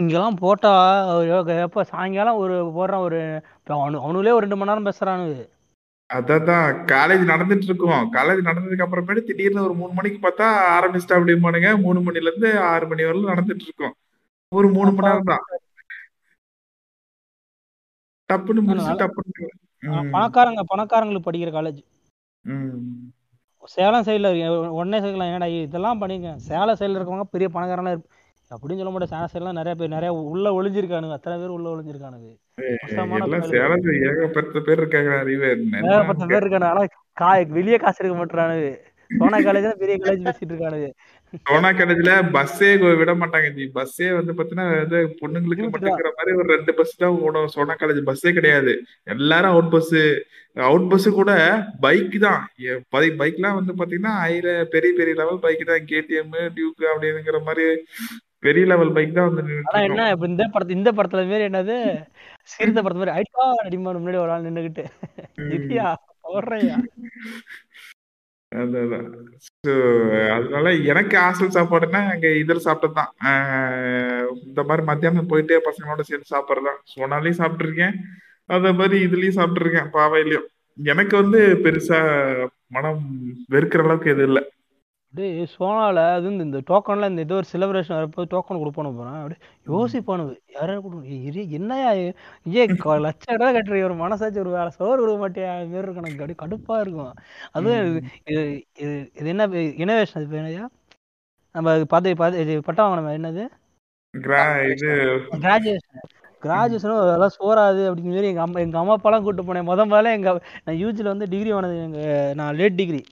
இங்கெல்லாம் போட்டா எப்ப? சாயங்காலம் ஒரு போடுறான் ஒரு அவனுங்களே ஒரு ரெண்டு மணி நேரம் பேசுறானுங்க. அதான் காலேஜ் நடந்துட்டு இருக்கும் காலேஜ் நடந்ததுக்கு அப்புறமேட்டு திடீர்னு ஒரு மூணு மணிக்கு பார்த்தா ஆரம்பிச்சிட்டா அப்படிம்பானுங்க. மூணு மணில இருந்து ஆறு மணி வரலும் நடந்துட்டு இருக்கும். ஒரு மூணு மணி நேரம் தான். டப்புன்னு முடிச்சு டப்புன்னு. பணக்காரங்க பணக்காரங்களுக்கு படிக்கிற காலேஜ். சேலம் சைடுல உடனே சேர்க்கலாம் ஏன்டா இதெல்லாம் பண்ணிங்க சேலம் சைடுல இருக்கவங்க பெரிய பணக்காரனா இருப் அப்படின்னு சொல்ல மாட்டேன். சேலம் சைடுலாம் நிறைய பேர் நிறைய உள்ள ஒளிஞ்சிருக்கானுங்க. அத்தனை பேர் உள்ள ஒளிஞ்சிருக்கானுங்க. எல்லாம் ஏகப்பட்ட பேர் இருக்காங்க ஏகப்பட்ட பேர் இருக்கானு ஆனா கா வெளியே காசு எடுக்க மாட்டானுங்க சோனா காலேஜ் பெரிய காலேஜ் பேசிட்டு இருக்கானுங்க. சோனா காலேஜ்ல பஸ்ஸே விட மாட்டாங்க ஜி. பஸ்ஸே வந்து பாத்தீங்கன்னா வந்து பொண்ணுங்களுக்கு Route மட்டும் இருக்கிற மாதிரி ஒரு ரெண்டு பஸ் தான் ஓடும். சோனா காலேஜ் பஸ்ஸே கிடையாது. எல்லாரும் அவுட் பஸ் அவுட் பஸ் கூட பைக் தான். பைக்லாம் வந்து பாத்தீங்கன்னா ஆயிரம் பெரிய பெரிய லெவல் பைக் தான். கேடிஎம் டியூக் அப்படிங்கிற மாதிரி பெரிய லெவல் பைக் தான் வந்து ஆனா என்ன இப்ப இந்த படத்து இந்த படத்துல மாரி என்னது சிறுத்தை படத்து மாதிரி ஐட்டா அடிமா முன்னாடி ஒரு ஆள் நின்னுகிட்டு. அதான் அதான். So, அதனால எனக்கு ஹாஸ்டல் சாப்பாடுன்னா அங்க இதில் சாப்பிட்டது தான். இந்த மாதிரி மத்தியானம் போயிட்டு பசங்களோட சேர்ந்து சாப்பிட்றதான் சோனாலையும் சாப்பிட்ருக்கேன் அதே மாதிரி இதுலயும் சாப்பிட்ருக்கேன் பாவையிலயும். எனக்கு வந்து பெருசா மனம் வெறுக்கிற அளவுக்கு எதுவும் இல்லை. அப்படியே சோனால அது இந்த- இந்த டோக்கன்ல இந்த ஏதோ ஒரு செலிப்ரேஷன் வரப்போ டோக்கன் கொடுப்போம் போறேன். அப்படியே யோசிப்பானு யாரும் கொடுக்கணும்? என்னையா ஏ லட்சம் இடம் கட்டுற ஒரு மனசாச்சு ஒரு வேலை. சோறு கொடுக்க மாட்டியா? அது மாதிரி இருக்கும் எனக்கு. அப்படியே கடுப்பா இருக்கும். அதுவும் இது இது என்ன இனோவேஷன் இது பேர் என்னய்யா? நம்ம அது பதவி இது பட்டம் வாங்கணும் என்னது? கிராஜுவேஷன் கிராஜுவேஷனும் அதெல்லாம் சோறாது அப்படிங்கிற மாதிரி எங்க அம்மா எங்க அம்மா அப்பாலாம் கூட்டு போனேன். முத முதல்ல எங்க நான் யூஜில வந்து டிகிரி வாங்கினது எங்க நான் லேட் டிகிரி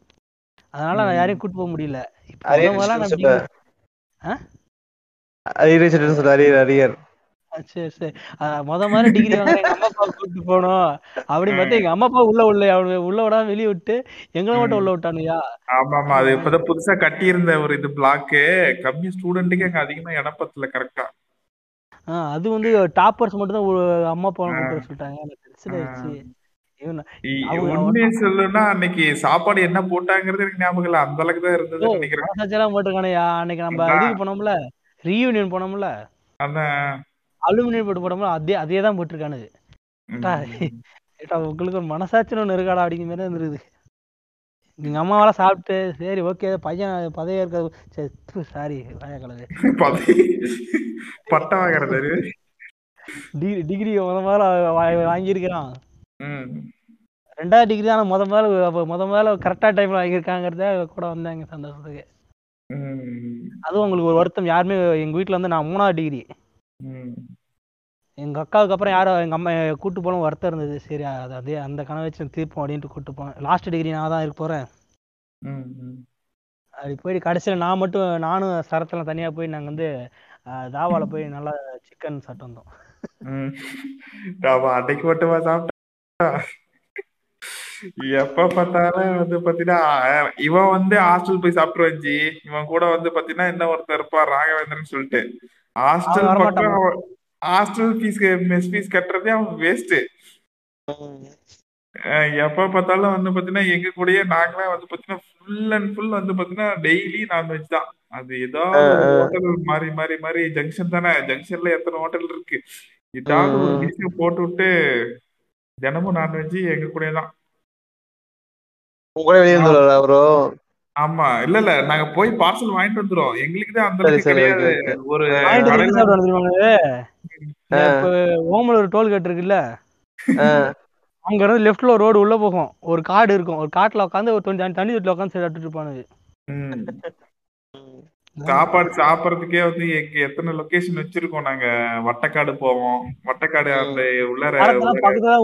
அதனால நான் யாரையும் கூட்டு போக முடியல. அரியர் சரி சரி. முத மாதிரி டிகிரி எங்க அம்மா அப்பா கூட்டு போனோம் அப்படின்னு பார்த்தா எங்க அம்மா அப்பா உள்ள உள்ள அவனு உள்ள விடாம வெளிய விட்டு எங்களை மட்டும் உள்ள விட்டானுயா? ஆமா ஆமா அது இப்பதான் புதுசா கட்டியிருந்த ஒரு இது பிளாக்கு கம்மி ஸ்டூடெண்ட்டுக்கு அங்க அதிகமா இடம் பத்தல கரெக்டா ஆஹ் அது வந்து டாப்பர்ஸ் மட்டும் தான் அம்மா அப்பா கூட்டு வர சொல்லிட்டாங்க. எனக்கு ஆயிடுச்சு. உண்மையை சொல்லணும்னா அன்னைக்கு சாப்பாடு என்ன போட்டாங்கிறது எனக்கு ஞாபகம் இல்ல. அந்த அளவுக்கு தான் இருந்ததுன்னு நினைக்கிறேன். போட்டிருக்கானயா அன்னைக்கு நம்ம. இதுக்கு போனோம்ல ரீயூனியன் போனோம்ல. அந்த அலுமினியம் போட்டு போனோம்ல அதே அதே தான் போட்டிருக்கானுது உங்களுக்கு ஒரு மனசாட்சின்னு ஒன்று இருக்காடா அப்படிங்கிற மாதிரி தான் இருந்தது. எங்க அம்மாவெல்லாம் சாப்பிட்டு சரி ஓகே பையன் பதவி இருக்க சாரி வாய கலது பட்டம் வாங்குறது டிகிரி டிகிரி வாங்கியிருக்கிறான். ரெண்டாவது டிகிரி தான் முத முதல்ல முத முதல்ல கரெக்டாக டைம்ல வாங்கியிருக்காங்கிறத கூட வந்தாங்க சந்தோஷத்துக்கு. அதுவும் உங்களுக்கு ஒரு வருத்தம் யாருமே எங்கள் வீட்டில் வந்து நான் மூணாவது டிகிரி எங்கள் எங்க அக்காவுக்கு அப்புறம் யாரோ எங்க அம்மா கூட்டு போனோம் வருத்தம் இருந்தது. சரி அது அதே அந்த கனவு வச்சு தீர்ப்போம் அப்படின்ட்டு கூட்டு போனேன். லாஸ்ட் டிகிரி நான் தான் இருக்க போறேன். ம். அப்படி போயிட்டு கடைசியில் நான் மட்டும் நானும் சரத்தெல்லாம் தனியா போய் நாங்க வந்து அஹ், தாவால போய் நல்லா சிக்கன் சாப்பிட்டு வந்தோம். ஆமா அன்னைக்கு மட்டுமா சாப்பிட்டா? எப்ப பார்த்தாலும் வந்து பாத்தீங்கன்னா இவன் வந்து ஹாஸ்டல் போய் சாப்பிட்டு வச்சு இவன் கூட வந்து பாத்தீங்கன்னா என்ன ஒருத்தர் இருப்பா ராகவேந்திரன் சொல்லிட்டு. ஹாஸ்டல் பக்கம். ஹாஸ்டல் ஃபீஸ் மெஸ் ஃபீஸ் கட்டுறதே அவன் வேஸ்ட் எப்ப பார்த்தாலும் வந்து பாத்தீங்கன்னா எங்க கூடயே நாங்களே வந்து பாத்தீங்கன்னா ஃபுல் அண்ட் ஃபுல் வந்து பாத்தீங்கன்னா டெய்லி நான்வெஜ் தான். அது ஒரு ஹோட்டல் மாறி மாறி மாறி ஜங்ஷன் தானே. ஜங்ஷன்ல எத்தனை ஹோட்டல் இருக்கு? ஏதாவது ஒரு போட்டு விட்டு தினமும் நான்வெஜ் எங்க கூடயே தான் உங்களே வெளியே வந்துடுவாரா ப்ரோ ஆமா. இல்ல இல்ல. நாங்க போய் பார்சல் வாங்கிட்டு வந்துரும் எங்களுக்கு தான் அந்த கிடையாது. ஒரு வாங்கிட்டு வந்து கடையில சாப்பிட்டு வந்துருவாங்க இப்போ ஓமல ஒரு டோல் கேட் இருக்குல்ல? அங்க இருந்து லெஃப்ட்ல ஒரு ரோடு உள்ள போகும். ஒரு காடு இருக்கும். ஒரு காட்டுல உட்காந்து ஒரு தண்ணி வீட்டுல உட்காந்து சாப்பிட்டுட்டு இருப்பானுங்க. ம். சாப்பாடு சாப்பிடறதுக்கே வந்து எங்க எத்தனை லொகேஷன் வச்சிருக்கோம் நாங்க? வட்டக்காடு போவோம். வட்டக்காடு அந்த உள்ளார பக்கத்துல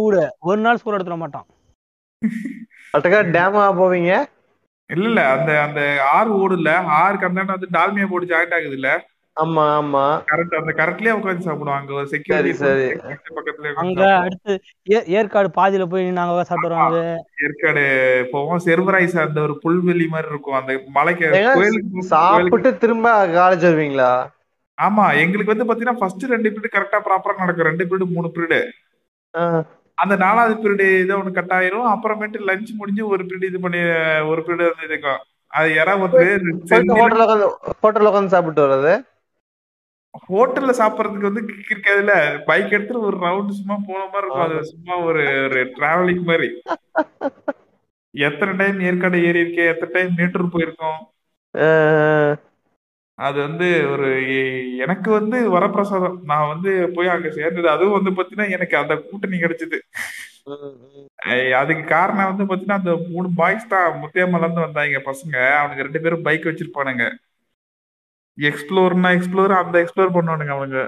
ஒரு நாள் சூடு எடுத்துட மாட்டான் அட்டக்கா டேமா போவீங்க? இல்ல இல்ல. அந்த அந்த ஆறு ஓடுல ஆறுக்கு அந்த வந்து டால்மியா போட்டு ஜாயிண்ட் ஆகுது இல்ல ஆமா ஆமா. கரெக்ட் அந்த கரெக்ட்லயே உட்காந்து சாப்பிடுவோம் அங்க ஒரு சரி செக்யூரிட்டி சரி. பக்கத்துல அங்க அடுத்து ஏ- ஏற்காடு பாதியில போய் நாங்க சாப்பிட்டு வருவாங்க. ஏற்காடு போவோம். செர்வரைஸ் அந்த ஒரு புல்வெளி மாதிரி இருக்கும். அந்த மலைக்கு சாப்பிட்டு திரும்ப காலேஜ் வருவீங்களா? ஆமா எங்களுக்கு வந்து பாத்தீங்கன்னா ஃபர்ஸ்ட் ரெண்டு பீரியட் கரெக்டா ப்ராப்பரா நடக்கும். ரெண்டு பீரியட் மூணு பீரியட் அந்த நாலாவது பீரியட் ஏதோ ஒண்ணு கட் ஆயிரும். அப்புறமேட்டு லஞ்ச் முடிஞ்சு ஒரு பீரியட் இது பண்ணி ஒரு பீரியட் வந்து இருக்கும். அது யாராவது ஹோட்டல்ல உட்காந்து சாப்பிட்டு வர்றது? ஹோட்டல்ல சாப்பிடறதுக்கு வந்து கிக் இருக்காதுல்ல? பைக் எடுத்துட்டு ஒரு ரவுண்ட் சும்மா போன மாதிரி இருக்கும். அது சும்மா ஒரு ஒரு டிராவலிங் மாதிரி. எத்தனை டைம் ஏற்காடு ஏறி இருக்கேன் எத்தனை டைம் மேட்டூர் போயிருக்கோம்? அது வந்து ஒரு எனக்கு வந்து வரப்பிரசாதம். நான் வந்து போய் அங்க சேர்ந்தது. அதுவும் வந்து பாத்தீங்கன்னா எனக்கு அந்த கூட்டணி கிடைச்சது. அதுக்கு காரணம் வந்து பாத்தீங்கன்னா அந்த மூணு பாய்ஸ் தான் முத்தியாமல இருந்து வந்தாங்க பசங்க. அவனுங்க ரெண்டு பேரும் பைக் வச்சிருப்பானுங்க. எக்ஸ்ப்ளோர்னா எக்ஸ்ப்ளோர் அந்த எக்ஸ்ப்ளோர் பண்ணுவானுங்க அவனுங்க.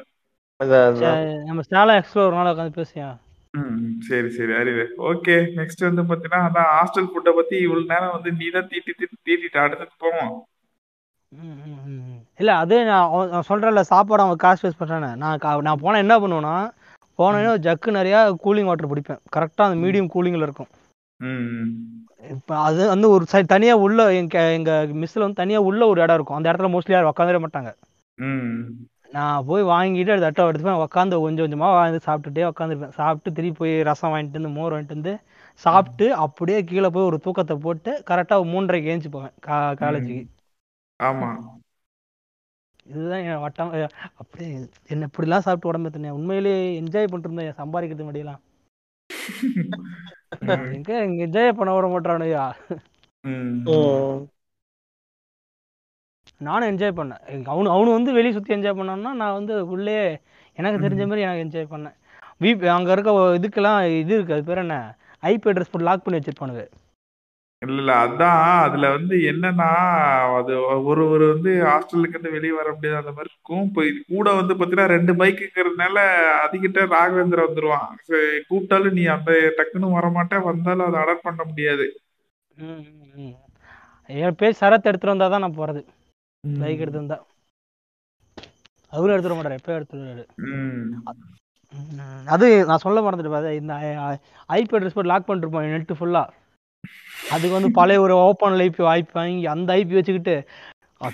சரி, நம்ம ஸ்டாலா எக்ஸ்ப்ளோர் நாள் உட்காந்து பேசியா ம் சரி சரி. அறிவு ஓகே நெக்ஸ்ட் வந்து பாத்தீங்கன்னா அதான் ஹாஸ்டல் ஃபுட்டை பத்தி இவ்வளவு நேரம் வந்து நீ தான் தீட்டி தீட்டி தீட்டிட்டு அடுத்தது போவோம். இல்ல அது நான் சொல்றேன்ல சாப்பாடு அவன் காசு வேஸ்ட் பண்றானே. நான் கா- நான் போனா என்ன பண்ணுவேன்னா போனேன்னா ஒரு ஜக்கு நிறைய கூலிங் வாட்டர் பிடிப்பேன் கரெக்டா அந்த மீடியம் கூலிங்ல இருக்கும். இப்போ அது வந்து ஒரு சைடு தனியா உள்ள எங்க எங்க மிஸ்ல வந்து தனியா உள்ள ஒரு இடம் இருக்கும். அந்த இடத்துல மோஸ்ட்லி யாரும் உட்காந்துட மாட்டாங்க. நான் போய் வாங்கிட்டு அது தட்டை எடுத்து போய் உட்காந்து கொஞ்சம் கொஞ்சமாக வாங்கி சாப்பிட்டுட்டே உட்காந்துருப்பேன் சாப்பிட்டு திருப்பி போய் ரசம் வாங்கிட்டு வந்து மோர் வாங்கிட்டு வந்து சாப்பிட்டு அப்படியே கீழே போய் ஒரு தூக்கத்தை போட்டு கரெக்டாக மூன்றரைக்கு ஏஞ்சி போவேன். கா காலேஜுக்கு. ஆமா. இதுதான் என் வட்டம். அப்படியே என்ன இப்படிலாம் சாப்பிட்டு உடம்பு தண்ணி உண்மையிலேயே என்ஜாய் பண்ணிட்டு இருந்தேன். சம்பாதிக்கிறது முடியலாம் [laughs] இங்க என்ஜாய் பண்ண விட மாட்டானுயா. நானும் என்ஜாய் பண்ணேன். அவனு அவனு வந்து வெளியே சுற்றி என்ஜாய் பண்ணான்னா நான் வந்து உள்ளே எனக்கு தெரிஞ்ச மாதிரி எனக்கு என்ஜாய் பண்ணேன். வீ அங்கே இருக்க இதுக்கெல்லாம் இது இருக்கு. அது பேர் என்ன? ஐபி அட்ரஸ் போட்டு லாக் பண்ணி வச்சிருப்பானுங்க. இல்ல இல்ல அதான் அதுல வந்து என்னன்னா அது ஒரு ஒரு வந்து ஹாஸ்டலுக்கு இருந்து வெளியே வர முடியாது அந்த மாதிரி இருக்கும் இப்போ இது கூட வந்து பாத்தீங்கன்னா ரெண்டு பைக்குங்கிறதுனால அதுகிட்ட ராகவேந்திர வந்துருவான் சரி, கூப்பிட்டாலும் நீ அந்த டக்குன்னு வரமாட்டே வந்தாலும் அதை அடர் பண்ண முடியாது ம், ம், ம். என் பேர் சரத் எடுத்துட்டு வந்தா தான் நான் போறது பைக் எடுத்து வந்தா அவரும் எடுத்துட மாட்டாரு எப்போ எடுத்துருவாரு ம். ம், அது நான் சொல்ல மறந்துட்டு பாரு இந்த ஐபி அட்ரஸ் போட்டு லாக் பண்ணிருப்போம் நெட்டு ஃபுல்லா அதுக்கு வந்து பழைய ஒரு ஓப்பன் ஐபி ஐபி வாங்கி அந்த ஐபி வச்சுக்கிட்டு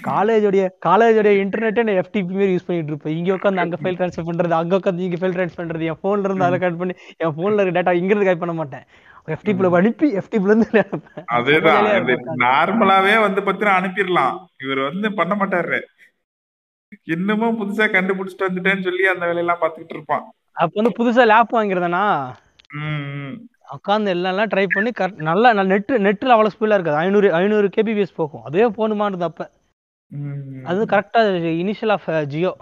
காலேஜோடைய காலேஜோடைய இன்டர்நெட்டே நான் எஃப்டிபி மாரி யூஸ் பண்ணிட்டு இருப்பேன். இங்க உட்காந்து அங்க ஃபைல் ட்ரான்ஸ்ஃபர் பண்றது அங்க உட்காந்து இங்க ஃபைல் ட்ரான்ஸ்ஃபர் பண்றது என் போன்ல இருந்து அதை கட் பண்ணி என் போன்ல இருக்க டேட்டா இங்க இருந்து கட் பண்ண மாட்டேன். எஃப்டிபில அனுப்பி எஃப்டிபில இருந்து. அதேதான். நார்மலாவே வந்து பாத்தீங்கன்னா அனுப்பிடலாம். இவர் வந்து பண்ண மாட்டாரு. இன்னமும் புதுசா கண்டுபிடிச்சிட்டு வந்துட்டேன்னு சொல்லி அந்த வேலையெல்லாம் பாத்துக்கிட்டு இருப்பான். அப்ப வந்து புதுசா லேப் ம். உட்காந்து எல்லாம் ட்ரை பண்ணி கரெக்ட் நல்லா நெட் நெட்டில் அவ்வளோ ஸ்பீடாக இருக்காது. ஐநூறு ஐநூறு கேபிபிஎஸ் போகும். அதுவே போகணுமானது அப்போ. அது கரெக்டாக இனிஷியல் ஆஃப் ஜியோ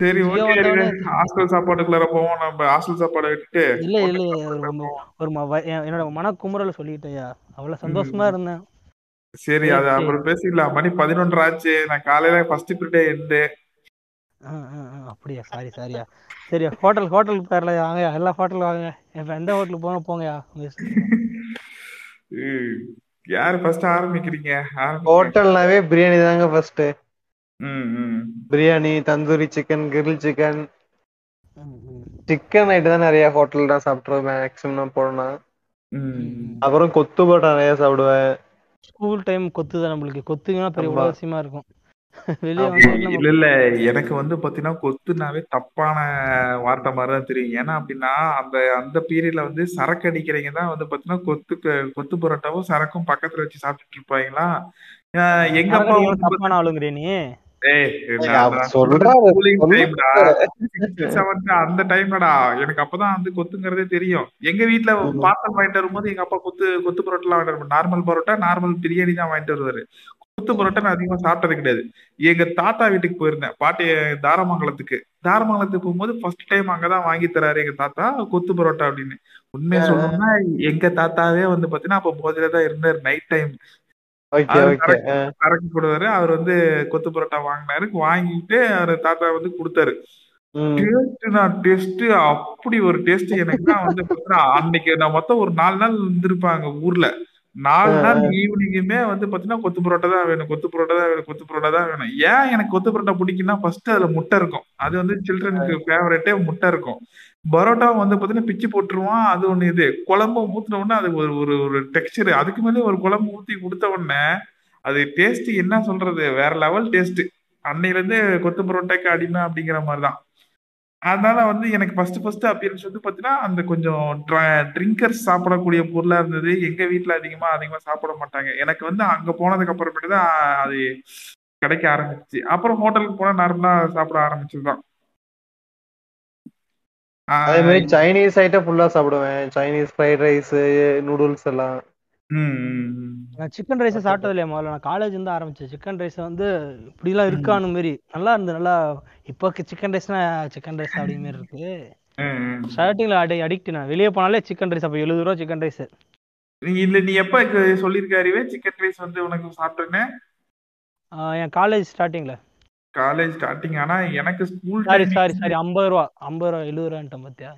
சரி ஓகே ஹாஸ்டல் சாப்பாடுக்குள்ளார போவோம். நம்ம ஹாஸ்டல் சாப்பாடை விட்டுட்டு இல்லை இல்லை ஒரு என்னோட மனக்குமுறலை சொல்லிட்டேயா அவ்வளோ சந்தோஷமா இருந்தேன். சரி அது. அப்புறம் பேசிக்கலாம் மணி பதினொன்று ஆச்சு நான் காலையில ஃபர்ஸ்ட் பீரியடே ஆ, அப்படியா? சாரி சாரியா. சரி ஹோட்டல் ஹோட்டலுக்கு பேர்ல வாங்கயா எல்லா ஹோட்டல் வாங்க. இப்போ எந்த ஹோட்டலுக்கு போங்க போங்கயா. யாரு ஃபர்ஸ்ட் ஆரம்பிக்கிறீங்க. ஹோட்டல்னாவே பிரியாணி தாங்க first. Biryani tandoori chicken grill chicken. Chicken item தான் நிறைய ஹோட்டல் தான் சாப்பிட்ருவேன் மேக்ஸிமம் போனா ம். அப்புறம் கொத்து பரோட்டா நிறைய சாப்பிடுவேன். ஸ்கூல் டைம் கொத்து தான் நம்மளுக்கு. கொத்துங்கன்னா பெரிய. உலகசியமா இருக்கும். இல்ல இல்ல. எனக்கு வந்து பாத்தீங்கன்னா கொத்துனாவே தப்பான வார்த்தை மாதிரி தான் தெரியும். ஏன்னா அப்படின்னா அந்த அந்த பீரியட்ல வந்து சரக்கு அடிக்கிறவங்க தான் வந்து பாத்தீங்கன்னா கொத்து கொத்து பரோட்டாவும் சரக்கும் பக்கத்துல வச்சு சாப்பிட்டுட்டு இருப்பாங்களா? எங்க அப்பா தப்பான ஆளுங்கிறிய நீ. அந்த டைம்லடா எனக்கு அப்பதான் வந்து கொத்துங்கிறதே தெரியும். எங்க வீட்ல பார்சல் வாங்கிட்டு வரும்போது எங்க அப்பா கொத்து கொத்து பரோட்டா வாங்கிட்டு நார்மல் பரோட்டா நார்மல் பிரியாணி தான் வாங்கிட்டு வருவாரு. கொத்து பரோட்டா நான் அதிகமா சாப்பிட்டது கிடையாது. எங்க தாத்தா வீட்டுக்கு போயிருந்தேன். பாட்டி தாரமங்கலத்துக்கு. தாரமங்கலத்துக்கு போகும்போது ஃபர்ஸ்ட் டைம் அங்கதான் வாங்கி தராரு எங்க தாத்தா கொத்து பரோட்டா அப்படின்னு. உண்மையை சொல்லணும்னா எங்க தாத்தாவே வந்து பாத்தீங்கன்னா அப்ப போதையில தான் இருந்தாரு நைட் டைம் சரக்கு போடுவாரு. அவர் வந்து கொத்து பரோட்டா வாங்கினாரு. வாங்கிட்டு அவர் தாத்தா வந்து கொடுத்தாரு. டேஸ்ட்னா டேஸ்ட் அப்படி ஒரு டேஸ்ட் எனக்கு தான் வந்து அன்னைக்கு நான் மொத்தம் ஒரு நாலு நாள் இருந்திருப்பாங்க ஊர்ல. நாலு நாள் ஈவினிங்குமே வந்து பாத்தீங்கன்னா கொத்து பரோட்டா தான் வேணும் கொத்து பரோட்டா தான் வேணும் கொத்து பரோட்டா தான் வேணும். ஏன் எனக்கு கொத்து பரோட்டா பிடிக்கும்னா ஃபர்ஸ்ட் அதுல முட்டை இருக்கும். அது வந்து சில்ட்ரனுக்கு ஃபேவரட்டே முட்டை இருக்கும். பரோட்டா வந்து பாத்தீங்கன்னா பிச்சு போட்டுருவான் அது ஒண்ணு இது. குழம்பு ஊத்துன உடனே அது ஒரு ஒரு ஒரு டெக்ஸ்சர் அதுக்கு மேலே ஒரு குழம்பு ஊத்தி கொடுத்த உடனே அது டேஸ்ட் என்ன சொல்றது? வேற லெவல் டேஸ்ட் அன்னையில இருந்து கொத்து பரோட்டாக்கு அடிமை அப்படிங்கிற மாதிரிதான். அதனால வந்து எனக்கு ஃபர்ஸ்ட் ஃபர்ஸ்ட் அப்பியரன்ஸ் வந்து பார்த்தீங்கன்னா அந்த கொஞ்சம் ட்ரிங்கர்ஸ் சாப்பிடக்கூடிய பொருளாக இருந்தது. எங்கள் வீட்டில் அதிகமாக அதிகமாக சாப்பிட மாட்டாங்க. எனக்கு வந்து அங்கே போனதுக்கு அப்புறமேட்டு தான் அது கிடைக்க ஆரம்பிச்சு. அப்புறம் ஹோட்டலுக்கு போனால் நார்மலாக சாப்பிட ஆரம்பிச்சதுதான். அதே மாதிரி சைனீஸ் ஐட்டம் ஃபுல்லாக சாப்பிடுவேன். சைனீஸ் ஃப்ரைட் ரைஸ் நூடுல்ஸ் எல்லாம். நான் சிக்கன் ரைஸ் சாப்பிட்டது இல்லையா முதல்ல? நான் காலேஜ் இருந்து ஆரம்பிச்சேன். சிக்கன் ரைஸ் வந்து இப்படிலாம் இருக்கான்னு மாரி. நல்லா இருந்து நல்லா இப்போ சிக்கன் ரைஸ்னா சிக்கன் ரைஸ் அப்படிங்கிற மாதிரி இருக்கு. ஸ்டார்டிங்ல அடி அடிக்ட் நான். வெளியே போனாலே சிக்கன் ரைஸ் அப்போ எழுபது ரூபா சிக்கன் ரைஸ் நீ இல்ல நீ எப்ப சொல்லிருக்காருவே சிக்கன் ரைஸ் வந்து உனக்கு சாப்பிட்டேன்னு? என் காலேஜ் ஸ்டார்டிங்ல காலேஜ் ஸ்டார்டிங் ஆனா எனக்கு ஸ்கூல் சாரி சாரி சாரி ஐம்பது ரூபா. ஐம்பது ரூபா எழுபது ரூபான்ட்டேன் பார்த்தியா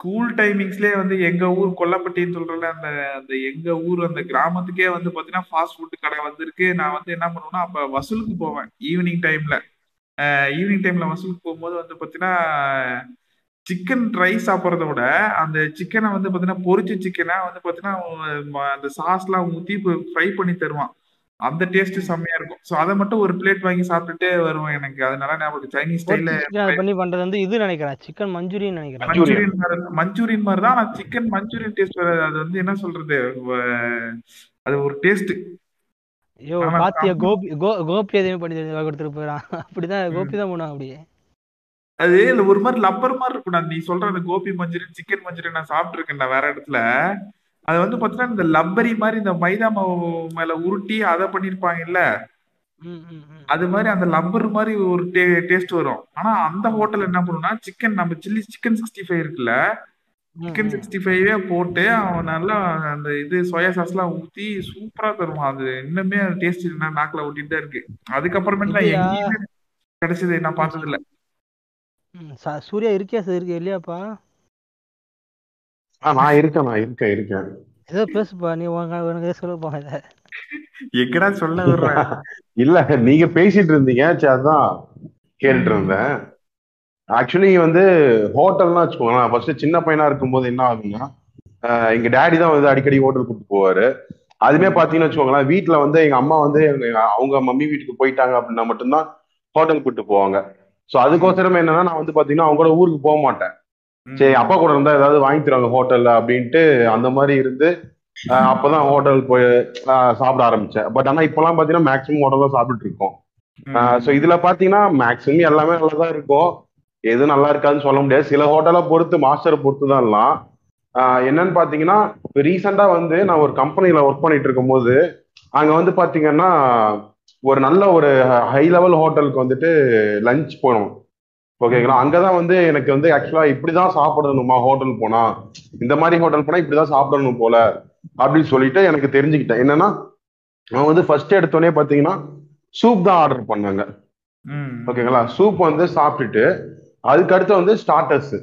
ஸ்கூல் டைமிங்ஸ்லயே வந்து எங்க ஊர் கொல்லப்பட்டின்னு சொல்றல அந்த அந்த எங்க ஊர் அந்த கிராமத்துக்கே வந்து பாத்தீங்கன்னா ஃபாஸ்ட் ஃபுட் கடை வந்திருக்கு. நான் வந்து என்ன பண்ணுவேன்னா அப்ப வசூலுக்கு போவேன் ஈவினிங் டைம்ல ஈவினிங் டைம்ல வசூலுக்கு போகும்போது வந்து பாத்தீங்கன்னா சிக்கன் ரைஸ் சாப்பிட்றத விட அந்த சிக்கனை வந்து பாத்தீங்கன்னா பொரிச்ச சிக்கனை வந்து பாத்தீங்கன்னா அந்த சாஸ்லாம் ஊத்தி ஃப்ரை பண்ணி தருவான். அந்த டேஸ்ட் செம்மையா இருக்கும். சோ அதை மட்டும் ஒரு பிளேட் வாங்கி சாப்பிட்டுட்டே வருவேன் எனக்கு. அதனால ஞாபகம் சைனீஸ் ஸ்டைல பண்ணி பண்றது வந்து இது நினைக்கிறேன். சிக்கன் மஞ்சூரியன் நினைக்கிறேன். மஞ்சூரியன் மஞ்சூரியன் மாதிரி தான். ஆனா சிக்கன் மஞ்சூரியன் டேஸ்ட் வராது அது வந்து என்ன சொல்றது? அது ஒரு டேஸ்ட் ஐயோ பாத்தியா சாப்பிட்டு- கோபி கோபி எதையுமே பண்ணி கொடுத்துட்டு போயிடான் அப்படிதான் கோபி தான் பண்ணுவான் அப்படியே. அது ஒரு மாதிரி லப்பர் மாதிரி இருக்கும். நீ சொல்ற அந்த கோபி மஞ்சூரியன் சிக்கன் மஞ்சூரியன் நான் சாப்பிட்டுருக்கேன் வேற இடத்துல. அது வந்து பாத்தீங்கன்னா இந்த லப்பரி மாதிரி இந்த மைதா மாவு மேல உருட்டி அதை ம். அது மாதிரி அந்த லப்பர் மாதிரி ஒரு டேஸ்ட் வரும். ஆனா அந்த ஹோட்டல் என்ன பண்ணுனா சிக்கன் நம்ம சில்லி சிக்கன் சிக்ஸ்டி ஃபைவ் இருக்குல்ல சிக்கன். சிக்ஸ்டி ஃபைவே போட்டு அவன் நல்லா அந்த இது சோயா சாஸ் எல்லாம் ஊத்தி சூப்பரா தருவான். அது இன்னுமே டேஸ்ட் என்ன நாக்குல ஒட்டிட்டு தான் இருக்கு. அதுக்கப்புறமேட்டு நான்? எங்கேயுமே கிடைச்சது நான் பார்த்தது இல்ல ம், ச- சூர்யா இருக்கியா சார் இருக்கு இல்லையாப்பா? நான் இருக்கேன் நான் இருக்கேன் இருக்கேன். ஏதோ பேசுப்பா நீ உனக்கு சொல்லப்பா இதை. எங்கடா சொல்ல வர்றேன் இல்ல நீங்க பேசிட்டு இருந்தீங்க சரி அதான் கேட்டுட்டு இருந்தேன். ஆக்சுவலி வந்து ஹோட்டல்னா வச்சுக்கோங்களேன் ஃபர்ஸ்ட் சின்ன பையனா இருக்கும்போது என்ன ஆகும்னா ஆஹ் எங்க டேடி தான் வந்து அடிக்கடி ஹோட்டல் கூப்பிட்டு போவாரு. அதுமே பாத்தீங்கன்னு வச்சுக்கோங்களேன் வீட்ல வந்து எங்க அம்மா வந்து அவங்க மம்மி வீட்டுக்கு போயிட்டாங்க அப்படின்னா மட்டும்தான் ஹோட்டல் கூப்பிட்டு போவாங்க. சோ அதுக்கோசரம் என்னன்னா நான் வந்து பாத்தீங்கன்னா அவங்க கூட ஊருக்கு போக மாட்டேன். சரி அப்பா கூட இருந்தா ஏதாவது வாங்கி தருவாங்க ஹோட்டல்ல அப்படின்ட்டு அந்த மாதிரி இருந்து அப்பதான் ஹோட்டல் போய் சாப்பிட ஆரம்பிச்சேன். பட் ஆனா இப்பெல்லாம் பாத்தீங்கன்னா மேக்ஸிமம் ஹோட்டல் தான் சாப்பிட்டுட்டு இருக்கோம். ஸோ இதுல பாத்தீங்கன்னா மேக்ஸிமம் எல்லாமே நல்லா தான் இருக்கும். எது நல்லா இருக்காதுன்னு சொல்ல முடியாது. சில ஹோட்டலை பொறுத்து மாஸ்டரை பொறுத்து தான் எல்லாம். என்னன்னு பாத்தீங்கன்னா இப்போ ரீசெண்டா வந்து நான் ஒரு கம்பெனில ஒர்க் பண்ணிட்டு இருக்கும்போது அங்க வந்து பாத்தீங்கன்னா ஒரு நல்ல ஒரு ஹை லெவல் ஹோட்டலுக்கு வந்துட்டு லஞ்ச் போனோம். ஓகேங்களா அங்கதான் வந்து எனக்கு வந்து ஆக்சுவலா இப்படிதான் சாப்பிடணுமா ஹோட்டல் போனா? இந்த மாதிரி ஹோட்டல் போனா இப்படிதான் சாப்பிடணும் போல அப்படின்னு சொல்லிட்டு எனக்கு தெரிஞ்சுக்கிட்டேன். என்னன்னா அவன் வந்து ஃபர்ஸ்ட் எடுத்தோடனே பாத்தீங்கன்னா சூப் தான் ஆர்டர் பண்ணாங்க. ஓகேங்களா சூப் வந்து சாப்பிட்டுட்டு அதுக்கு அடுத்து வந்து ஸ்டார்டர்ஸ்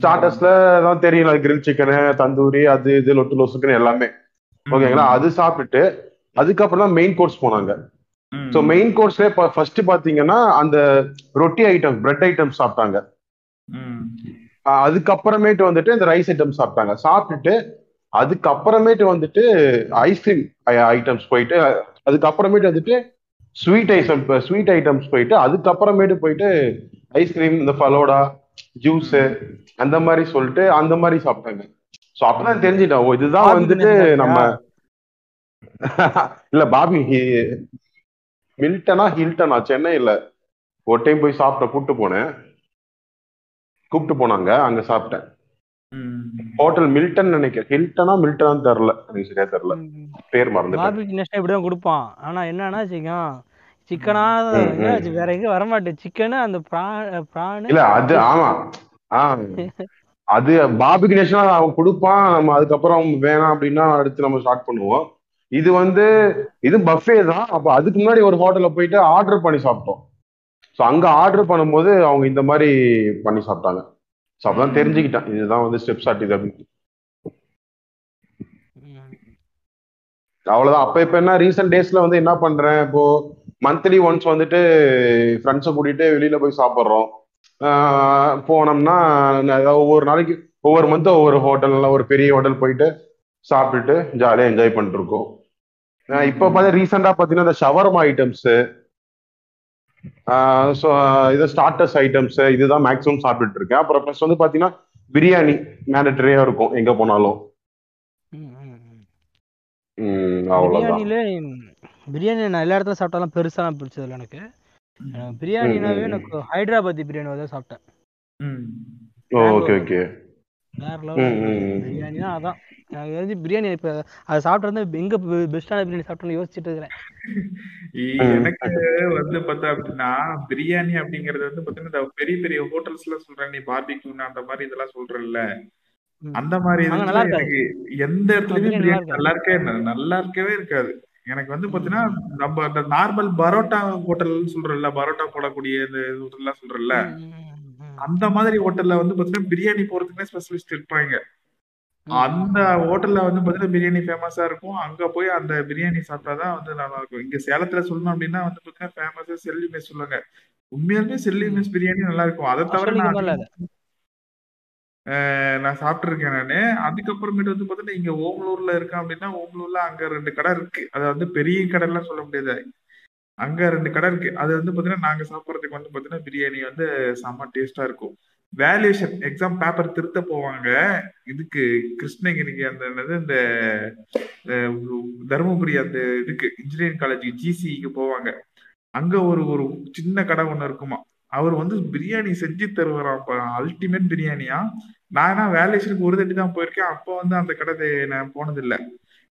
ஸ்டார்டர்ஸ்ல தான் தெரியல கிரில் சிக்கனு தந்தூரி அது இது லொட்டு லொசுக்குன்னு எல்லாமே. ஓகேங்களா அது சாப்பிட்டுட்டு அதுக்கப்புறம் தான் மெயின் கோர்ஸ் போனாங்க. ஸோ மெயின் கோர்ஸ்ல ஃபர்ஸ்ட் பாத்தீங்கன்னா அந்த ரொட்டி ஐட்டம் பிரெட் ஐட்டம் சாப்பிட்டாங்க. அதுக்கப்புறமேட்டு வந்துட்டு இந்த ரைஸ் ஐட்டம் சாப்பிட்டாங்க. சாப்பிட்டுட்டு அதுக்கப்புறமேட்டு வந்துட்டு ஐஸ்கிரீம் ஐட்டம்ஸ் போயிட்டு அதுக்கப்புறமேட்டு வந்துட்டு ஸ்வீட் ஐட்டம் ஸ்வீட் ஐட்டம்ஸ் போயிட்டு அதுக்கப்புறமேட்டு போயிட்டு ஐஸ்கிரீம் இந்த ஃபலோடா ஜூஸ் அந்த மாதிரி சொல்லிட்டு அந்த மாதிரி சாப்பிட்டாங்க. ஸோ அப்பதான் தெரிஞ்சுட்டேன். ஓ இதுதான் வந்துட்டு நம்ம [laughs] இல்ல பாபி மில்டனா ஹில்டனா சென்னையில ஒரு டைம் போய் சாப்பிட்டேன் கூப்பிட்டு போனேன். கூப்பிட்டு போனாங்க அங்க சாப்பிட்டேன். ஹோட்டல் மில்டன் நினைக்கிறேன். ஹில்டனா மில்டனான்னு தெரில எனக்கு சரியா தெரில ம். பேர் மறந்துட்டேன். பார்பிக்யூ நெக்ஸ்ட் இப்படிதான் கொடுப்பான். ஆனா என்னன்னா வச்சுக்கோங்க சிக்கனா வேற எங்கேயும் வரமாட்டேன். சிக்கனு அந்த ப்ரான். இல்ல அது ஆமா. அது பாபி கணேஷ்னா அவன் கொடுப்பான். நம்ம அதுக்கப்புறம் வேணாம் அப்படின்னா அடுத்து நம்ம ஸ்டார்ட் பண்ணுவோம். இது வந்து இது பஃபே தான். அப்ப அதுக்கு முன்னாடி ஒரு ஹோட்டல்ல போயிட்டு ஆர்டர் பண்ணி சாப்பிட்டோம். ஸோ அங்க ஆர்டர் பண்ணும்போது அவங்க இந்த மாதிரி பண்ணி சாப்பிட்டாங்க. ஸோ அப்பதான் தெரிஞ்சுக்கிட்டேன். இதுதான் வந்து ஸ்டெப் சாட் இது அப்படின்னு. அவ்வளவுதான். அப்ப இப்ப என்ன ரீசெண்ட் டேஸ்ல வந்து என்ன பண்றேன்? இப்போ மந்த்லி ஒன்ஸ் வந்துட்டு ஃப்ரெண்ட்ஸை கூட்டிட்டு வெளியில போய் சாப்பிட்றோம். போனோம்னா ஒவ்வொரு நாளைக்கு ஒவ்வொரு மந்த் ஒவ்வொரு ஹோட்டல்ல ஒரு பெரிய ஹோட்டல் போயிட்டு சாப்பிட்டுட்டு ஜாலியா என்ஜாய் பண்ணிட்டு இருக்கோம். இப்ப பார்த்தா ரீசெண்டா பாத்தீங்கன்னா இந்த ஷவர்மா ஐட்டம்ஸ் ஸோ இது ஸ்டார்டர்ஸ் ஐட்டம்ஸ் இதுதான் மேக்ஸிமம் சாப்பிட்டுட்டு இருக்கேன். அப்புறம் ப்ளஸ் வந்து பாத்தீங்கன்னா பிரியாணி மேண்டட்டரியா இருக்கும் எங்க போனாலும். பிரியாணில பிரியாணி நான் எல்லா இடத்துல சாப்பிட்டாலும் பெருசாலாம் பிடிச்சது இல்லை எனக்கு. பிரியாணினாவே. எனக்கு ஹைதராபாத்தி பிரியாணி தான் சாப்பிட்டேன். ஓகே ஓகே வேற லெவல் ம், ம். பிரியாணி தான் அதான். எனக்கு தெரிஞ்சு பிரியாணி இப்ப அதை சாப்பிட்டு வந்து எங்க பெஸ்டான பிரியாணி சாப்பிட்டேன்னு யோசிச்சுட்டு இருக்கிறேன். எனக்கு வந்து பார்த்தா அப்படின்னா பிரியாணி அப்படிங்கறது வந்து பாத்தீங்கன்னா பெரிய பெரிய ஹோட்டல்ஸ் எல்லாம் சொல்றாங்க நீ பார்பிக்யூ அந்த மாதிரி இதெல்லாம் சொல்றல்ல. அந்த மாதிரி எனக்கு எந்த இடத்துலயுமே பிரியாணி நல்லா இல்ல. நல்லா இருக்கவே இருக்காது. எனக்கு வந்து பாத்தீங்கன்னா நம்ம அந்த நார்மல் பரோட்டா ஹோட்டல் சொல்றல்ல பரோட்டா போடக்கூடிய இந்த ஹோட்டல்லாம் சொல்றல்ல ம், ம், ம், ம். அந்த மாதிரி ஹோட்டல்ல வந்து பாத்தீங்கன்னா பிரியாணி போறதுக்குன்னே ஸ்பெஷலிஸ்ட் இருப்பாங்க. அந்த ஹோட்டல்ல வந்து பாத்தீங்கன்னா பிரியாணி ஃபேமஸா இருக்கும். அங்க போய் அந்த பிரியாணி சாப்பிட்டாதான் வந்து நல்லா இருக்கும். இங்க சேலத்துல சொல்லணும் அப்படின்னா வந்து பாத்தீங்கன்னா ஃபேமஸா செல்லி மெஸ் சொல்லுவாங்க. உண்மையாலுமே செல்லி. மெஸ் பிரியாணி நல்லா இருக்கும். அதை தவிர நான் நான் சாப்பிட்டுருக்கேன் நானு. அதுக்கப்புறமேட்டு வந்து பார்த்தீங்கன்னா இங்க ஓமலூர்ல இருக்கேன் அப்படின்னா ஓமலூர்ல அங்க ரெண்டு கடை இருக்கு. அது வந்து பெரிய கடைலாம் சொல்ல முடியாது. அங்க ரெண்டு கடை இருக்கு. அது வந்து பாத்தீங்கன்னா நாங்க சாப்பிட்றதுக்கு வந்து பாத்தீங்கன்னா பிரியாணி வந்து செம்ம டேஸ்டா இருக்கும். வேல்யூஷன் எக்ஸாம் பேப்பர் திருத்த போவாங்க. இதுக்கு கிருஷ்ணகிரிக்கு அந்த என்னது இந்த தருமபுரி அந்த இதுக்கு இன்ஜினியரிங் காலேஜ் ஜிசிக்கு போவாங்க. அங்க ஒரு ஒரு சின்ன கடை ஒண்ணு இருக்குமா. அவர் வந்து பிரியாணி செஞ்சு தருவாராம் அல்டிமேட் பிரியாணியா. நான் வேலேஷனுக்கு ஒரு தட்டி தான் போயிருக்கேன். அப்போ வந்து அந்த கடை நான் போனதில்லை.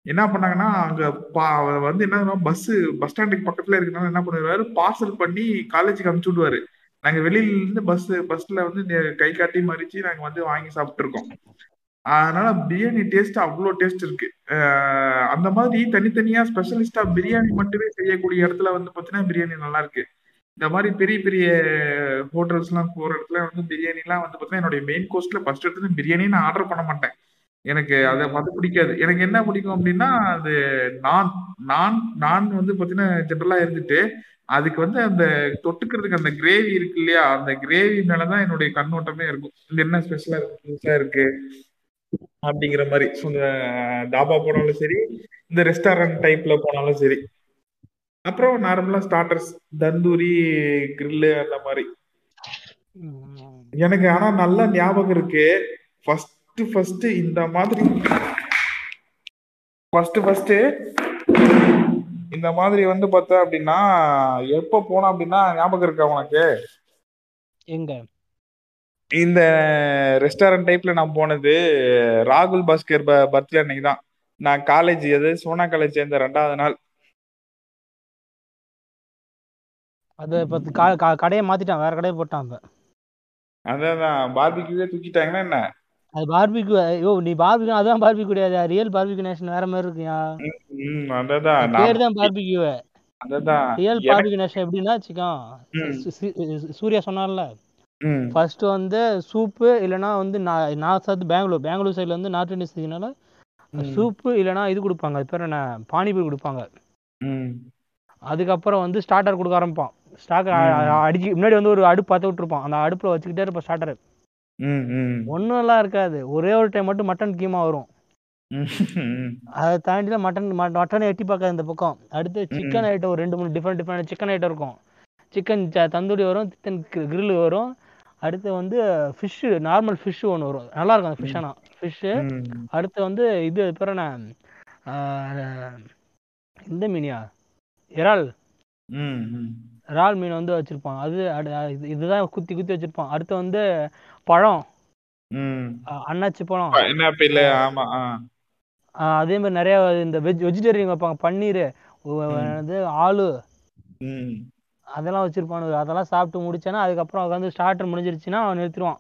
என்ன பண்ணாங்கன்னா அங்க பா அவர் வந்து என்ன பஸ் பஸ் ஸ்டாண்டுக்கு பக்கத்துல இருக்கனால என்ன பண்ணுவாரு பார்சல் பண்ணி காலேஜுக்கு அனுப்பிச்சு விடுவாரு. நாங்க வெளியில இருந்து பஸ் பஸ்ல வந்து கை காட்டி மறிச்சு நாங்க வந்து வாங்கி சாப்பிட்டு இருக்கோம். அதனால பிரியாணி டேஸ்ட் அவ்வளோ டேஸ்ட் இருக்கு. அந்த மாதிரி தனித்தனியா ஸ்பெஷலிஸ்டா பிரியாணி மட்டுமே செய்யக்கூடிய இடத்துல வந்து பார்த்தீங்கன்னா பிரியாணி நல்லா இருக்கு. இந்த மாதிரி பெரிய பெரிய ஹோட்டல்ஸ் எல்லாம் போற இடத்துல வந்து பிரியாணி எல்லாம் வந்து பார்த்தீங்கன்னா என்னுடைய மெயின் கோஸ்ட்ல ஃபர்ஸ்ட் எடுத்து பிரியாணி நான் ஆர்டர் பண்ண மாட்டேன். எனக்கு அதை அது பிடிக்காது. எனக்கு என்ன பிடிக்கும் அப்படின்னா அது நான் நான் நான் வந்து பாத்தீங்கன்னா ஜென்ரலா இருந்துட்டு அதுக்கு வந்து அந்த தொட்டுக்கிறதுக்கு அந்த கிரேவி இருக்கு இல்லையா அந்த கிரேவி மேலதான் என்னுடைய கண்ணோட்டமே இருக்கும். இது என்ன ஸ்பெஷலா இருக்கு புதுசா இருக்கு அப்படிங்கிற மாதிரி. So, இந்த தாபா போனாலும் சரி இந்த ரெஸ்டாரண்ட் டைப்ல போனாலும் சரி. அப்புறம் நார்மலா ஸ்டார்டர்ஸ் தந்தூரி கிரில்லு அந்த மாதிரி. ம். எனக்கு ஆனா நல்லா ஞாபகம் இருக்கு. ஃபர்ஸ்ட் ஃபர்ஸ்ட் இந்த மாதிரி. ஃபர்ஸ்ட் ஃபர்ஸ்ட் இந்த மாதிரி வந்து பார்த்தா அப்படின்னா எப்போ போனோம் அப்படின்னா ஞாபகம் இருக்கா உனக்கு? எங்க? இந்த ரெஸ்டாரண்ட் டைப்ல நான் போனது ராகுல் பாஸ்கர் பர்த்டே அன்னைக்கு தான். நான் காலேஜ் எது? சோனா காலேஜ் சேர்ந்த ரெண்டாவது நாள். அது இப்போ கடையை மாத்திட்டான். வேற கடையை போட்டான் அதான் பார்பிக்யூவே தூக்கிட்டாங்கன்னா என்ன? அது பார்பிக்யூ ஐயோ நீ பார்பிக்யூ அதான் பார்பிக்யூ கிடையாது. ரியல் பார்பிக்யூ நேஷன் வேற மாதிரி இருக்குயா? அதான் பேர் தான் பார்பிக்யூ அதான். ரியல் பார்பிக்யூ நேஷன் எப்படின்னா வச்சுக்கோம் ம். சு- சு- சூர்யா சொன்னார்ல. ஃபர்ஸ்ட் வந்து சூப்பு இல்லைன்னா வந்து நான் நான் சாத்து பெங்களூர். பெங்களூர் சைடுல வந்து நார்த் இந்தியன் சைடுனால ம். சூப்பு இல்லைன்னா இது கொடுப்பாங்க. அது பேர் என்ன? பானிபூரி கொடுப்பாங்க. அதுக்கப்புறம் வந்து ஸ்டார்டர் கொடுக்க ஆரம்பிப்பான். ம். அடிச்சு முன்னாடி வந்து ஒரு அடுப்பு பார்த்து விட்டுருப்பான். அந்த அடுப்புல வச்சுக்கிட்டே இருப்பான் ஸ்டார்டர் ம் ம். ஒன்றும் எல்லாம் இருக்காது. ஒரே ஒரு டைம் மட்டும் மட்டன் கீமா வரும். அதை தாண்டி தான் மட்டன் மட்டன் எட்டி பார்க்காது இந்த பக்கம். அடுத்து சிக்கன். ஐட்டம் ஒரு ரெண்டு மூணு டிஃப்ரெண்ட் டிஃப்ரெண்ட் சிக்கன் ஐட்டம் இருக்கும். சிக்கன் தந்தூரி வரும் சிக்கன் கிரில் வரும். அடுத்து வந்து ஃபிஷ்ஷு நார்மல் ஃபிஷ்ஷு ஒன்று வரும். நல்லா இருக்கும் அந்த ஃபிஷ் ஆனால் ஃபிஷ்ஷு. அடுத்து வந்து இது பேர் என்ன? இந்த மீனியா? இறால். இறால் மீன் வந்து வச்சிருப்பான் அது இதுதான் குத்தி குத்தி வச்சிருப்பான் அடுத்து வந்து பழம். அன்னாச்சி பழம். ஆமா அதே மாதிரி நிறைய இந்த வெஜ் வெஜிடேரியன் வைப்பாங்க. பன்னீர் வந்து ஆளு. அதெல்லாம் வச்சிருப்பானுங்க அதெல்லாம் சாப்பிட்டு முடிச்சானா அதுக்கப்புறம் உட்காந்து ஸ்டார்டர் முடிஞ்சிருச்சுன்னா அவன் நிறுத்திடுவான்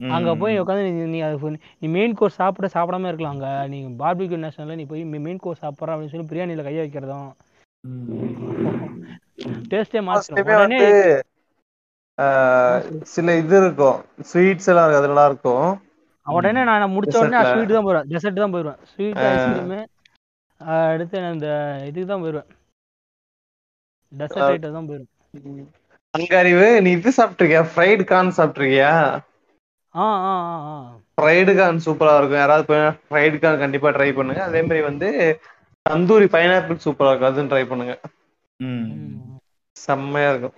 அங்க போய் உட்காந்து நீ நீ அது ஃபு- நீ மெயின் கோர்ஸ் சாப்பிட சாப்பிடாம இருக்கலாம் அங்க. நீ பார்பிக்யூ நேஷனல்ல நீ போய் மெயின் கோர்ஸ் சாப்பிட்ற அப்படின்னு சொல்லி பிரியாணியில கைய வைக்கிறதும். டேஸ்டே மாத்திரும் Mostly உடனே வந்து ஆஹ், சில இது இருக்கும். ஸ்வீட்ஸ் எல்லாம் இருக்கு அது நல்லா இருக்கும் உடனே நான் முடிச்ச உடனே. ஸ்வீட் தான் போயிடுவேன் டெசர்ட் தான் போயிடுவேன் ஸ்வீட் ஐஸ்கிரீமு அடுத்து நான் இந்த இதுக்கு தான் போயிடுவேன் டெசர்ட் ஐட்டம் தான் போயிடுவேன் அங்க அறிவு நீ இது சாப்பிட்டிருக்கியா? ஃப்ரைடு கார்ன் சாப்பிட்டிருக்கியா? ஆ ஆ ஆ ஃப்ரைடு கார்ன் சூப்பரா இருக்கும். யாராவது போய் ஃப்ரைடு கார்ன் கண்டிப்பா ட்ரை பண்ணுங்க. அதே மாதிரி வந்து தந்தூரி பைனாப்பிள் சூப்பரா இருக்கும். அதுவும் ட்ரை பண்ணுங்க. செம்மையா இருக்கும்.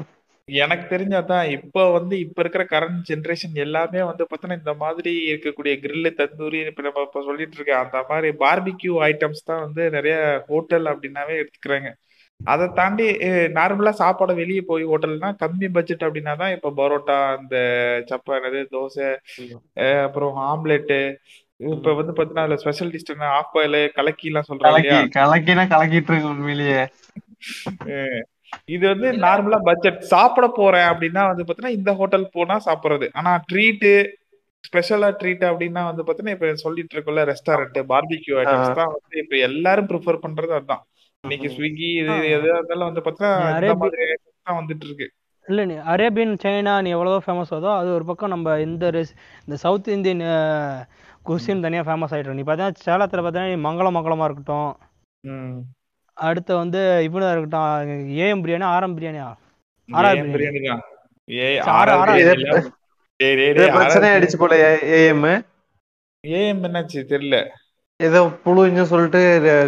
எனக்கு தெரிஞ்சாதான் இப்போ வந்து இப்ப இருக்கிற கரண்ட் ஜெனரேஷன் எல்லாமே வந்து பார்த்தோன்னா இந்த மாதிரி இருக்கக்கூடிய கிரில்லு தந்தூரி இப்ப நம்ம இப்ப சொல்லிட்டு இருக்க அந்த மாதிரி பார்பிக்யூ ஐட்டம்ஸ் தான் வந்து நிறைய ஹோட்டல் அப்படின்னாவே எடுத்துக்கிறாங்க. அதை தாண்டி நார்மலா சாப்பாடு வெளியே போய் ஹோட்டல்னா கம்மி பட்ஜெட் அப்படின்னா தான் இப்ப பரோட்டா இந்த சப்பா என்னது தோசை அப்புறம் ஆம்லெட்டு இப்ப வந்து பாத்தீங்கன்னா அதுல ஸ்பெஷல் டிஷ் ஆஃப் பாயில் கலக்கி எல்லாம் சொல்றாங்க கலக்கினா கலக்கிட்டு இருக்கு உண்மையிலேயே. இது வந்து நார்மலா பட்ஜெட் சாப்பிட போறேன் அப்படின்னா வந்து பாத்தீங்கன்னா இந்த ஹோட்டல் போனா சாப்பிடுறது. ஆனா ட்ரீட்டு ஸ்பெஷலா ட்ரீட் அப்படின்னா வந்து பாத்தீங்கன்னா இப்ப சொல்லிட்டு இருக்கோம்ல ரெஸ்டாரண்ட் பார்பிக்யூ ஐட்டம்ஸ் தான் வந்து இப்ப எல்லாரும் ப்ரிஃபர் பண்றது அதுதான் இன்னைக்கு ஸ்விக்கி இது எதுவா இருந்தாலும் வந்து பாத்தீங்கன்னா வந்துட்டு இருக்கு. இல்லை நீ அரேபியன் சைனா நீ எவ்வளவோ ஃபேமஸ் ஆகுதோ அது ஒரு பக்கம் நம்ம இந்த ரெஸ் இந்த சவுத் இந்தியன் குசின் தனியாக ஃபேமஸ் ஆகிட்டு நீ பார்த்தீங்கன்னா சேலத்தில் பார்த்தீங்கன்னா மங்களம் மங்களமாக இருக்கட்டும். ம். அடுத்து வந்து இப்படிதான் இருக்கட்டும். ஏஎம் பிரியாணி ஆரம் பிரியாணியா ஏன் பிரியாணி பிரச்சனை ஆயிடுச்சு போல ஏஎம் ஏஎம் என்னாச்சு தெரியல. ஏதோ புழுன்னு சொல்லிட்டு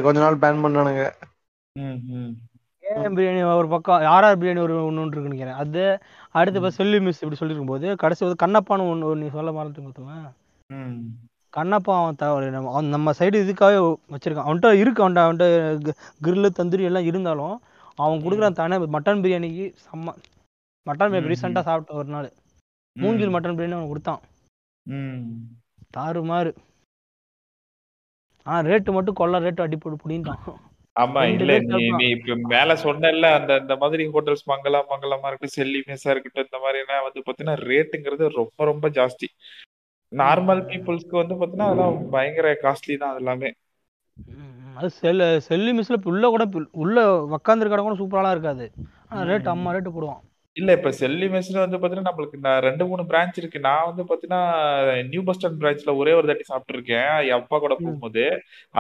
கொஞ்ச நாள் பேன் பண்ணானுங்க. ஏஎம் பிரியாணி ஒரு பக்கம் ஆர்ஆர் பிரியாணி ஒரு ஒன்று ஒன்று இருக்குன்னு நினைக்கிறேன். அது அடுத்து இப்போ செல்லி மிஸ் இப்படி சொல்லியிருக்கும் போது கடைசி வந்து கண்ணப்பான்னு ஒன்று நீ சொல்ல மறந்துட்டு மொத்தவன் ம். கண்ணப்பா அவன் தவறு. நம்ம அவன் நம்ம சைடு இதுக்காகவே வச்சிருக்கான். அவன்கிட்ட இருக்கு அவன்கிட்ட அவன்கிட்ட கிரில்லு தந்தூரி எல்லாம் இருந்தாலும் அவன் கொடுக்குற தானே மட்டன் பிரியாணிக்கு செம்ம மட்டன் பிரியாணி ரீசெண்டாக சாப்பிட்ட ஒரு நாள். மூங்கில் மட்டன் பிரியாணி அவன் கொடுத்தான். தாறுமாறு. ஆனா ரேட்டு மட்டும் கொள்ள ரேட்டு அடி போட்டு புடின்ட்டான் ஆமா இல்ல நீ இப்ப மேல சொன்னல அந்த இந்த மாதிரி ஹோட்டல்ஸ் மங்களா மங்களமா இருக்கட்டும் செல்லி மெஸ்ஸா இருக்கட்டும் இந்த மாதிரி எல்லாம் வந்து பாத்தீங்கன்னா ரேட்டுங்கிறது ரொம்ப ரொம்ப ஜாஸ்தி. நார்மல் பீப்புள்ஸ்க்கு வந்து பாத்தீங்கன்னா அதெல்லாம் பயங்கர காஸ்ட்லி தான் அது எல்லாமே. அது செல் செல்லி மிஸ்ல உள்ள கூட உள்ள உக்காந்துருக்க இடம் கூட சூப்பராலாம் இருக்காது. ரேட் அம்மா ரேட்டு போடுவான். இல்ல இப்ப செல்லி மெஸ்ல வந்து பாத்தீங்கன்னா நம்மளுக்கு ரெண்டு மூணு பிரான்ச் இருக்கு. நான் வந்து பாத்தீங்கன்னா நியூ பஸ் ஸ்டாண்ட் பிரான்ச்ல ஒரே ஒரு தாட்டி சாப்பிட்டு இருக்கேன் என் அப்பா கூட போகும்போது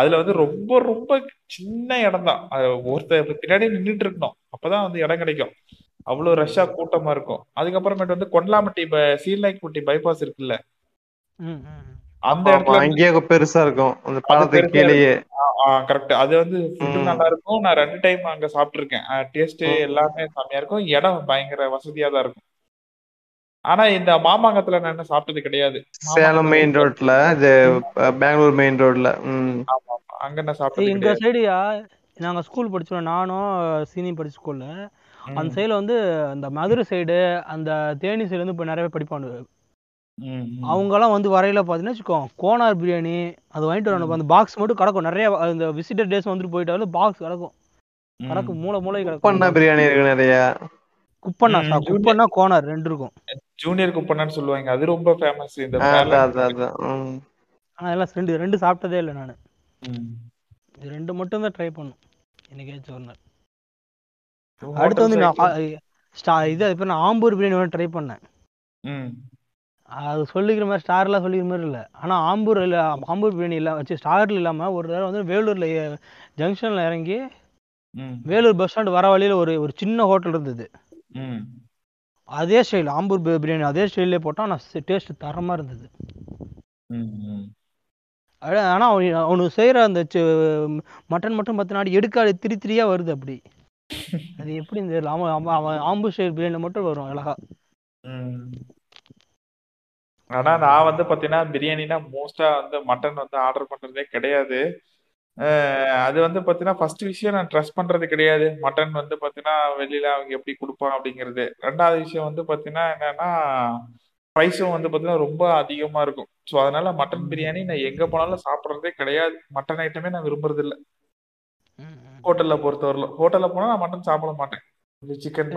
அதுல வந்து ரொம்ப ரொம்ப சின்ன இடம் தான். ஒருத்தர் பின்னாடி நின்னுட்டு இருக்கணும். அப்பதான் வந்து இடம் கிடைக்கும். அவ்வளவு ரஷ்ஷா கூட்டமா இருக்கும். அதுக்கப்புறமேட்டு வந்து கொண்டலாம்பட்டி சீர்நாய்க்குட்டி பைபாஸ் இருக்குல்ல. அந்த இடத்துல அங்கேயே பெருசா இருக்கும். அந்த பெருசா கீழேயே. கரெக்ட் அது வந்து ஃபுட்டு. நல்லா இருக்கும். நான் ரெண்டு டைம் அங்க சாப்பிட்டுருக்கேன். டேஸ்ட் எல்லாமே செம்மையா இருக்கும். இடம் பயங்கர வசதியா தான் இருக்கும். ஆனா இந்த மாமாங்கத்துல நான் என்ன சாப்பிட்டது கிடையாது. சேலம் மெயின் ரோட்ல இது பெங்களூர் மெயின் ரோட்ல அங்க நான் சாப்பிட்டது கிடையாது. சைடுயா நாங்க ஸ்கூல் படிச்சோம். நானும் சீனி படிச்ச ஸ்கூல்ல அந்த சைடுல வந்து அந்த மதுரை சைடு அந்த தேனி சைடு வந்து இப்போ நிறைய ம். அவங்கெல்லாம் வந்து வரையில பார்த்தீங்கன்னா வச்சுக்கோ கோனார் பிரியாணி அது வாங்கிட்டு வரணும். அந்த பாக்ஸ் மட்டும் கிடக்கும். நிறைய அந்த விசிட்டர் டேஸ் வந்துட்டு போயிட்டாலும் பாக்ஸ் கிடக்கும். கிடக்கும். மூளை மூளை பண்ண கிடக்கும் பிரியாணி இருக்கு நிறைய. குப்பண்ணா குப்பண்ணா கோனார் ரெண்டு இருக்கும். ஜூனியர் குப்பனான்னு சொல்லுவாங்க. அது ரொம்ப ஃபேமஸ் இந்த ஆ, மேல அதான் அதான் அதான் ம். ஆனா எல்லாம் ரெண்டு ரெண்டு சாப்பிட்டதே இல்லை நான். இது ரெண்டு மட்டும் தான் ட்ரை பண்ணும் என்னைக்காச்சும் ஒரு நாள். அடுத்து வந்து நான் ஸ்டா இது இப்போ நான் ஆம்பூர் பிரியாணி வேணும் ட்ரை பண்ணேன். ம். அது சொல்லிக்கிற மாதிரி ஸ்டார்லாம் சொல்லிக்கிற மாதிரி இல்லை. ஆனால் ஆம்பூர் இல்லை ஆம்பூர் பிரியாணி இல்லை வச்சு ஸ்டாரில் இல்லாமல் ஒரு தடவை வந்து வேலூரில் ஜங்ஷனில் இறங்கி வேலூர் பஸ் ஸ்டாண்ட் வர வழியில் ஒரு ஒரு சின்ன ஹோட்டல் இருந்தது. ம். அதே ஸ்டைல் ஆம்பூர் பிரியாணி அதே ஸ்டைல்லே போட்டால் ஆனால் டேஸ்ட் தரமாக இருந்தது. ம் ம். அட- ஆனா அவன் அவனுக்கு செய்யற அந்த மட்டன் மட்டும் பார்த்தீங்கன்னா எடுக்காது திரி திரியா வருது அப்படி. அது எப்படி இந்த அவன் அவன் அவன் ஆம்பூர் ஸ்டைல் பிரியாணி மட்டும் வரும் அழகா. ஆனா நான் வந்து பாத்தீங்கன்னா பிரியாணினா மோஸ்டா வந்து மட்டன் வந்து ஆர்டர் பண்றதே கிடையாது. அது வந்து பாத்தீங்கன்னா ஃபர்ஸ்ட் விஷயம் நான் ட்ரஸ்ட் பண்றது கிடையாது. மட்டன் வந்து பாத்தீங்கன்னா வெளியில அவங்க எப்படி கொடுப்பான் அப்படிங்கிறது. ரெண்டாவது விஷயம் வந்து பாத்தீங்கன்னா என்னன்னா ப்ரைஸும் வந்து பாத்தீங்கன்னா ரொம்ப அதிகமா இருக்கும். ஸோ அதனால மட்டன் பிரியாணி நான் எங்க போனாலும் சாப்பிட்றதே கிடையாது. மட்டன் ஐட்டமே நான் விரும்புறது இல்லை. ஹோட்டல்ல பொறுத்தவரையிலும். ஹோட்டல்ல போனா நான் மட்டன் சாப்பிட மாட்டேன். சிக்கன்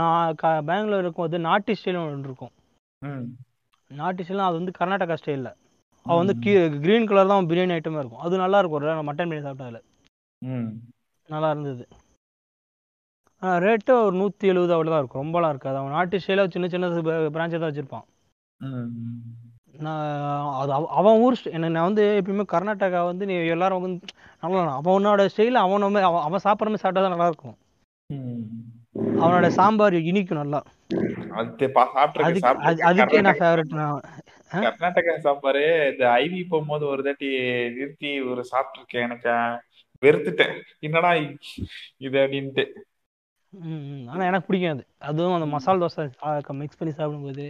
நான் பெங்களூர் இருக்கும்போது நாட்டி ஸ்டைல் ஒன்று இருக்கும். ம். நாட்டி ஸ்டைல் அது வந்து கர்நாடகா ஸ்டைலில் அவன் வந்து க்ரீன் கலர் தான் பிரியாணி ஐட்டமே இருக்கும். அது நல்லா இருக்கும். ஒரு மட்டன் பிரியாணி சாப்பிட்டதுல நல்லா இருந்தது. ரேட்டு ஒரு நூற்றி எழுபது அவ்வளோதான் இருக்கும். ரொம்பலாம் இருக்காது. அவன் நாட்டு ஸ்டைலாக சின்ன சின்ன பிரான்ச்சை தான் வச்சுருப்பான். நான் அது அவ- அவன் ஊர் நான் வந்து எப்பயுமே கர்நாடகா வந்து நீ எல்லாரும் வந்து நல்லா அவனோட ஸ்டைல அவன் நம்ம- அவன் அவன் சாப்பிட்ற மாதிரி சாப்பிட்டா தான் நல்லா இருக்கும். ம். அவனோட சாம்பார் இனிக்கும் நல்லா. அதுக்கு நான் ஃபேவரட்? கர்நாடகா சாம்பாரு இந்த ஐவி போகும்போது ஒரு தாட்டி நிறுத்தி ஒரு சாப்பிட்டிருக்கேன் எனக்கு. வெறுத்துட்டேன். என்னடா இது அப்படின்ட்டு. ஆனா எனக்கு பிடிக்கும் அது. அதுவும் அந்த மசால் தோசை மிக்ஸ் பண்ணி சாப்பிடும்போது.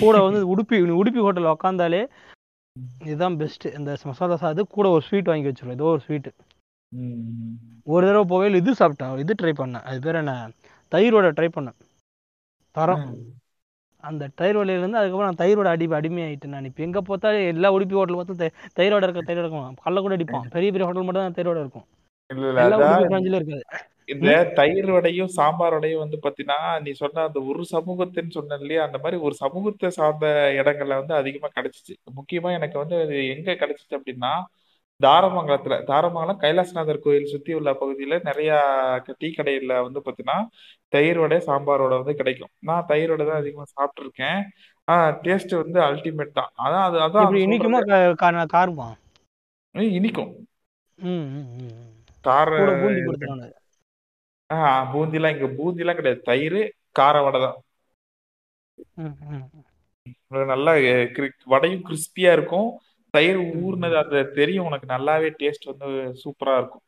கூட வந்து உடுப்பி உடுப்பி ஹோட்டலில் உக்காந்தாலே இதுதான் பெஸ்ட் இந்த மசால் தோசை அது கூட ஒரு ஸ்வீட் வாங்கி வச்சிருவோம் ஏதோ ஒரு ஸ்வீட். ஒரு தடவை போகையில் இது சாப்பிட்டேன் இது ட்ரை பண்ணேன். அது பேர் என்ன? தயிரோட ட்ரை பண்ணேன். தரம். அந்த தயிர் வலையிலேருந்து அதுக்கப்புறம் நான் தயிரோட அடி அடிமையாயிட்டேன் நான். இப்போ எங்கே பார்த்தாலும் எல்லா உடுப்பி ஹோட்டல் பார்த்தா தயிரோட இருக்க தயிரோட இருக்கும் கல்ல கூட அடிப்பான். பெரிய பெரிய ஹோட்டல் மட்டும் தான் தயிரோட இருக்கும். இருக்காது. இந்த தயிர் வடையும் சாம்பார் வடையும் வந்து பாத்தீங்கன்னா நீ சொன்ன அந்த ஒரு சமூகத்தின்னு சொன்ன இல்லையா? அந்த மாதிரி ஒரு சமூகத்தை சார்ந்த இடங்கள்ல வந்து அதிகமா கிடைச்சிச்சு. முக்கியமா எனக்கு வந்து எங்க கிடைச்சிச்சு அப்படின்னா தாரமங்கலத்துல தாரமங்கலம் கைலாசநாதர் கோயில் சுத்தி உள்ள பகுதியில நிறைய டீ கடையில வந்து பாத்தீங்கன்னா தயிர் வடை சாம்பார் வடை வந்து கிடைக்கும். நான் தயிர் வடை தான் அதிகமா சாப்பிட்டிருக்கேன். ஆஹ் டேஸ்ட் வந்து அல்டிமேட் தான். அதான் அது அதான் இனிக்குமா காருமா? இனிக்கும். கார ஆஹ் பூந்திலாம் இங்க பூந்திலாம் கிடையாது. தயிர் கார வடை தான். நல்லா வடையும் கிறிஸ்பியா இருக்கும். தயிர் ஊர்னது அந்த தெரியும். உனக்கு நல்லாவே டேஸ்ட் வந்து சூப்பரா இருக்கும்.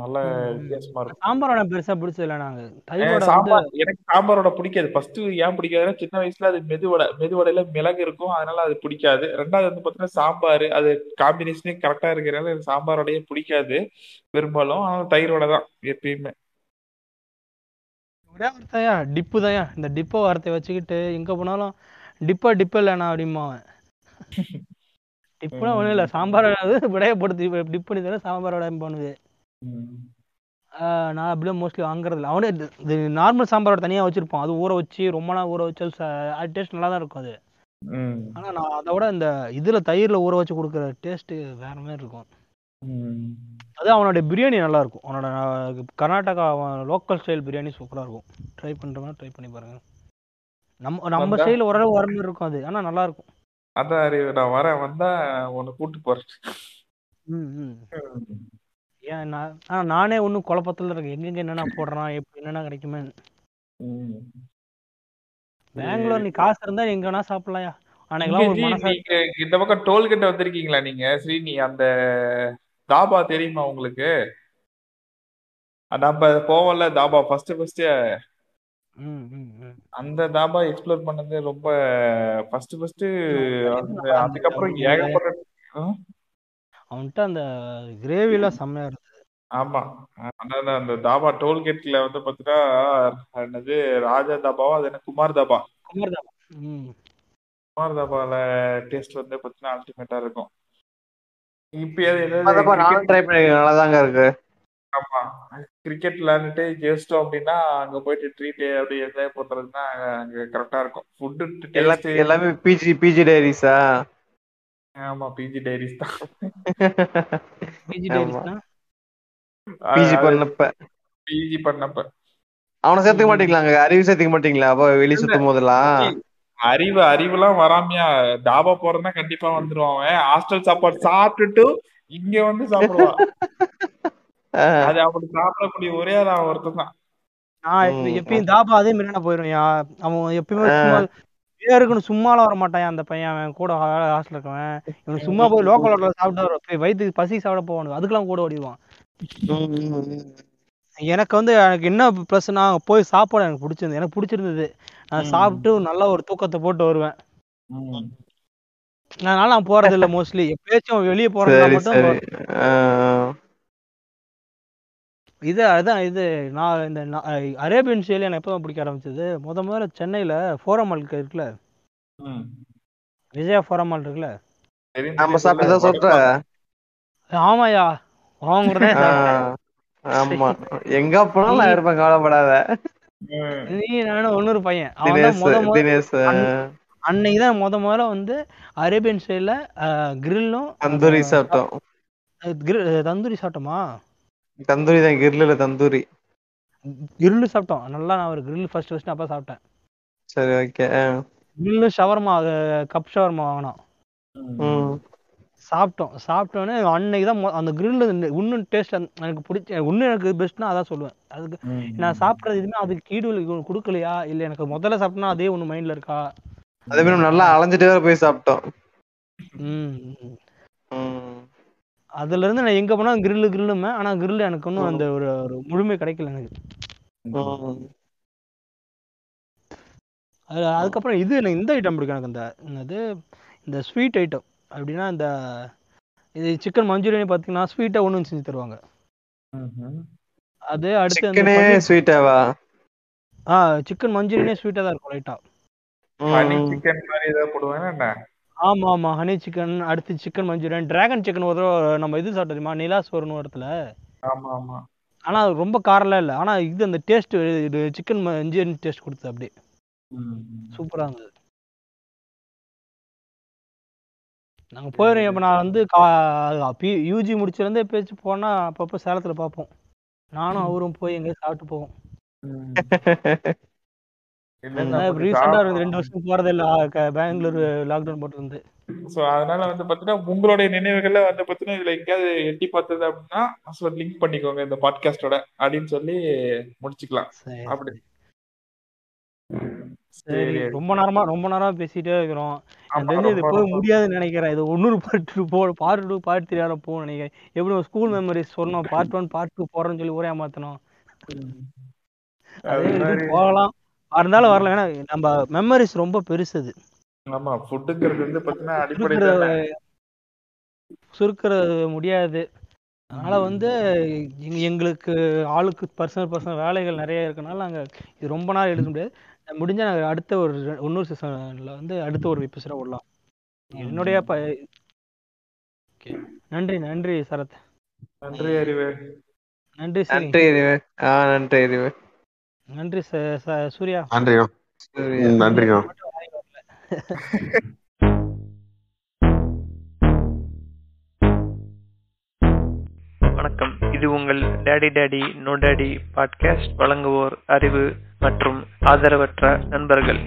நல்லா வித்தியாசமா இருக்கும். சாம்பார் வடை பெருசா பிடிச்சதில்ல நாங்க. தயிரோட சாம்பார் எனக்கு சாம்பாரோட பிடிக்காது. ஃபர்ஸ்ட் ஏன் பிடிக்காதுன்னா சின்ன வயசுல அது மெதுவடை மெதுவடையில மிளகு இருக்கும். அதனால அது பிடிக்காது. ரெண்டாவது வந்து பாத்தீங்கன்னா சாம்பார் அது காம்பினேஷனே கரெக்டா இருக்கிறனால எனக்கு சாம்பாரோடயே பிடிக்காது. பெரும்பாலும். ஆனால் தயிர் வடை தான் எப்பயுமே. ஒரே வார்த்தையா? டிப்பு தான்யா இந்த டிப்போ வார்த்தையை வச்சுக்கிட்டு எங்க போனாலும் டிப்பா டிப்பு இல்லைண்ணா அப்படிமா [laughs] டிப்புனா ஒண்ணும் இல்ல சாம்பார் விடைய போட்டு டிப் பண்ணி தர சாம்பார் விடைய பண்ணுது. நான் அப்படியே மோஸ்ட்லி வாங்குறதில்ல அவனே இது நார்மல் சாம்பாரோட தனியா வச்சிருப்பான். அது ஊற வச்சு ரொம்ப நாள் ஊற வச்சு அது டேஸ்ட் நல்லா தான் இருக்கும் அது. ஆனா நான் அதை விட இந்த இதுல தயிர்ல ஊற வச்சு கொடுக்குற டேஸ்ட் வேற மாதிரி இருக்கும். அது அவனோட பிரியாணி நல்லா இருக்கும். அவனோட கர்நாடகா லோக்கல் ஸ்டைல் பிரியாணி சூப்பரா இருக்கும். ட்ரை பண்றவங்க ட்ரை பண்ணி பாருங்க. நம்ம நம்ம? ஸ்டைல் ஓரளவு வர மாதிரி இருக்கும் அது. ஆனா நல்லா இருக்கும். அதான் அறிவு நான் வரேன் வந்தா உன்னை கூட்டு போறேன். ஏன் நான் ஆனா நானே ஒன்றும் குழப்பத்துல இருக்கேன். எங்கெங்க என்னென்ன போடுறான் எப்படி என்னென்ன கிடைக்குமே. பெங்களூர் நீ காசு இருந்தா எங்க வேணா நீங்க இந்த பக்கம் டோல்கேட் வந்திருக்கீங்களா நீங்க? ஸ்ரீனி அந்த தாபா தெரியுமா உங்களுக்கு? நம்ம போவோம்ல தாபா. ஃபர்ஸ்ட் ஃபர்ஸ்ட் அந்த தாபா எக்ஸ்ப்ளோர் பண்ணது ரொம்ப ஃபர்ஸ்ட் ஃபர்ஸ்ட் நல்லா. அதுக்கப்புறம் ஏகப்பட்ட? அவன்கிட்ட அந்த கிரேவிலாம் செம்மையா இருந்தது. ஆமா. அந்த தாபா டோல்கேட்ல வந்து பாத்தீங்கன்னா என்னது ராஜா தாபாவா அது என்ன குமார் தாபா குமார் ம். குமார் தாபால டேஸ்ட் வந்து பாத்தீங்கன்னா அல்டிமேட்டா இருக்கும். இப்ப அதப்பா நானும் ட்ரை பண்ணிருக்கேன். நல்லாதாங்க இருக்கு. ஆமா. கிரிக்கெட் விளையாண்டுட்டு ஜெயிச்சிட்டோம் அப்படின்னா அங்க போயிட்டு ட்ரீட் அப்படி என்ஜாய் பண்றதுன்னா அங்க கரெக்டா இருக்கும். ஃபுட்டு எல்லா டேஸ்ட் எல்லாமே பிஜி பிஜி டைரிஸா ஆமா பிஜி டைரிஸ் தான். பிஜி ஆமா. டைரிஸ்னா பிஜி பண்ணப்ப. பிஜி பண்ணப்ப. அவனை சேர்த்துக்க மாட்டீங்களாங்க? அறிவு சேர்த்துக்க மாட்டீங்களா? அப்ப வெளிய சுத்தும் போதெல்லாம்? அறிவு அறிவுலாம் வராமையா? டாபா போறதுன்னா கண்டிப்பா வந்துருவான் ஹாஸ்டல் சாப்பாடு சாப்பிட்டுட்டு இங்க வந்து சாப்பிடுவான். [laughs] அது அப்படி சாப்பிடக்கூடிய ஒரே அவன் ஒருத்தன் தான். நான். எப்பயும் தாபா அதே மாதிரி நான் போயிருவேன் அவன் எப்பயுமே சும்மா பேருக்குன்னு சும்மாலாம் வர மாட்டான் அந்த பையன். அவன் கூட ஹாஸ்டல் இருக்கவன். இவன் சும்மா போய் லோக்கல் ஹோட்டல் சாப்பிட்டு வர போய் வயிற்றுக்கு பசி சாப்பிட போவானுங்க. அதுக்கெல்லாம் கூட ஓடிடுவான். எனக்கு வந்து எனக்கு என்ன ப்ளஸ்னா அங்கே போய் சாப்பாடு எனக்கு பிடிச்சிருந்தது எனக்கு பிடிச்சிருந்தது. நான். சாப்பிட்டு நல்ல ஒரு தூக்கத்தை போட்டு வருவேன். அதனால நான் போறது இல்ல மோஸ்ட்லி எப்பயாச்சும் வெளியே போறதுனா சரி மட்டும் இது அதான் இது நான் இந்த அரேபியன் ஸ்டைல் எனக்கு எப்போ பிடிக்க ஆரம்பிச்சது. முத முதல்ல சென்னையில ஃபோரம் மால் இருக்குல்ல. விஜயா ஃபோரம் மால் இருக்குல்ல. ஆமாயா ஆமா எங்க போனாலும் நான் இருப்பேன் கவலைப்படாத. நீ நானும் இன்னொரு பையன். அவன் அன்னைக்கு தான் முத முதல்ல வந்து அரேபியன் ஸ்டைல்ல கிரில்லும் தந்தூரி சாப்பிட்டோம். தந்தூரி சாப்பிட்டோமா? தந்தூரி தான் கிரில்ல தந்தூரி. கிரில்லு சாப்பிட்டோம். நல்லா நான் ஒரு கிரில் ஃபர்ஸ்ட் ஃபர்ஸ்ட் அப்பா சாப்பிட்டேன். சரி okay grill shawarma cup shawarma வாங்கினோம். சாப்பிட்டோம். சாப்பிட்டோன்னே அன்னைக்கு தான் அந்த கிரில் இன்னும் டேஸ்ட் எனக்கு பிடிச்ச இன்னும் எனக்கு பெஸ்ட்னா அதான் சொல்லுவேன். அதுக்கு. நான் சாப்பிட்றது எதுவுமே அதுக்கு ஈடு கொடுக்கலையா? இல்லை எனக்கு முதல்ல சாப்பிட்டனா அதே ஒன்று மைண்டில் இருக்கா? அதே மாதிரி நல்லா அலைஞ்சிட்டே போய் சாப்பிட்டோம். ம். அதுல இருந்து நான் எங்க போனா கிரில்லு கிரில்லுமே ஆனா கிரில் எனக்கு இன்னும் அந்த ஒரு ஒரு முழுமை கிடைக்கல எனக்கு. அது அதுக்கப்புறம் இது எனக்கு இந்த ஐட்டம் பிடிக்கும் எனக்கு. இந்த என்னது? இந்த ஸ்வீட் ஐட்டம் அப்படின்னா இந்த இது சிக்கன் மஞ்சூரியன் பார்த்தீங்கன்னா ஸ்வீட்டாக ஒன்று செஞ்சு தருவாங்க. அது அடுத்து ஸ்வீட்டாவா ஆ சிக்கன் மஞ்சூரியனே ஸ்வீட்டாக தான் இருக்கும் லைட்டாக சிக்கன் மாதிரி ஏதாவது போடுவாங்க ஆமா ஆமா. ஹனி சிக்கன் அடுத்து சிக்கன் மஞ்சூரியன் டிராகன் சிக்கன் ஒரு தடவை நம்ம இது சாப்பிட்டோம் தெரியுமா? நிலாஸ் ஒரு இடத்துல. ஆமா ஆமா. ஆனா அது ரொம்ப காரம்லாம் இல்லை. ஆனா இது அந்த டேஸ்ட் இது சிக்கன் மஞ்சூரியன் டேஸ்ட் கொடுத்தது அப்படியே. ம். சூப்பரா இருந்தது. நாங்க போயிடுறோம் இப்போ நான் வந்து கா யூஜி முடிச்சிருந்தே பேச்சு போனா அப்பப்போ சேலத்துல பார்ப்போம். நானும் அவரும் போய் எங்கேயும் சாப்பிட்டு போவோம். ம். இல்ல, நமக்கு ரீசெண்டா சாப்பிடணும். ரெண்டு வருஷம் போறதே இல்ல பெங்களூர் லாக்டவுன் போட்டிருந்து சோ அதனால வந்து பாத்தீங்கன்னா உங்களுடைய நினைவுகள்ல வந்து பாத்தீங்கன்னா இதுல எங்கேயாவது எட்டி பார்த்தது அப்படின்னா ஸோ லிங்க் பண்ணிக்கோங்க இந்த பாட்காஸ்டோட அப்படின்னு சொல்லி முடிச்சுக்கலாம். அப்படி. சரி. ரொம்ப நேரமா ரொம்ப நேரமா பேசிட்டே இருக்கிறோம். எனக்கு இது ரொம்ப முடியாதுன்னு நினைக்கிறேன். இது ஒன்னொரு பார்ட் டூ போ பார்ட் டூ பார்ட் த்ரீ யாரும் போகணும்னு நினைக்கிறேன். எப்படி ஸ்கூல் மெமரிஸ் சொன்னோம் பார்ட் ஒன் பார்ட் டூ போறேன்னு சொல்லி ஒரே மாத்தணும் அதே அது இது மாதிரி போகலாம். இருந்தாலும் வரல. ஏன்னா நம்ம மெமரிஸ் ரொம்ப பெருசு அது. ஆமா ஃபுட்டுங்கிறது வந்து பாத்தீங்கன்னா அடிப்படை முடியாது. அதனால வந்து எங்க- எங்களுக்கு ஆளுக்கு பர்சனல் பர்சனல் வேலைகள் நிறைய இருக்கனால நாங்க இது ரொம்ப நாள் எடுக்க முடியாது. முடிஞ்சா நாங்க அடுத்த ஒரு இன்னொரு சீசன்ல வந்து அடுத்த ஒரு எபிசோட விடலாம். என்னுடைய. நன்றி நன்றி சரத். நன்றி அறிவு. நன்றி நன்றி அறிவு. ஆ நன்றி அறிவு. நன்றி சூர்யா. வாய் வரல. வணக்கம். இது உங்கள் daddy daddy no daddy podcast வழங்குவோர் அறிவு மற்றும் ஆதரவற்ற நண்பர்கள்.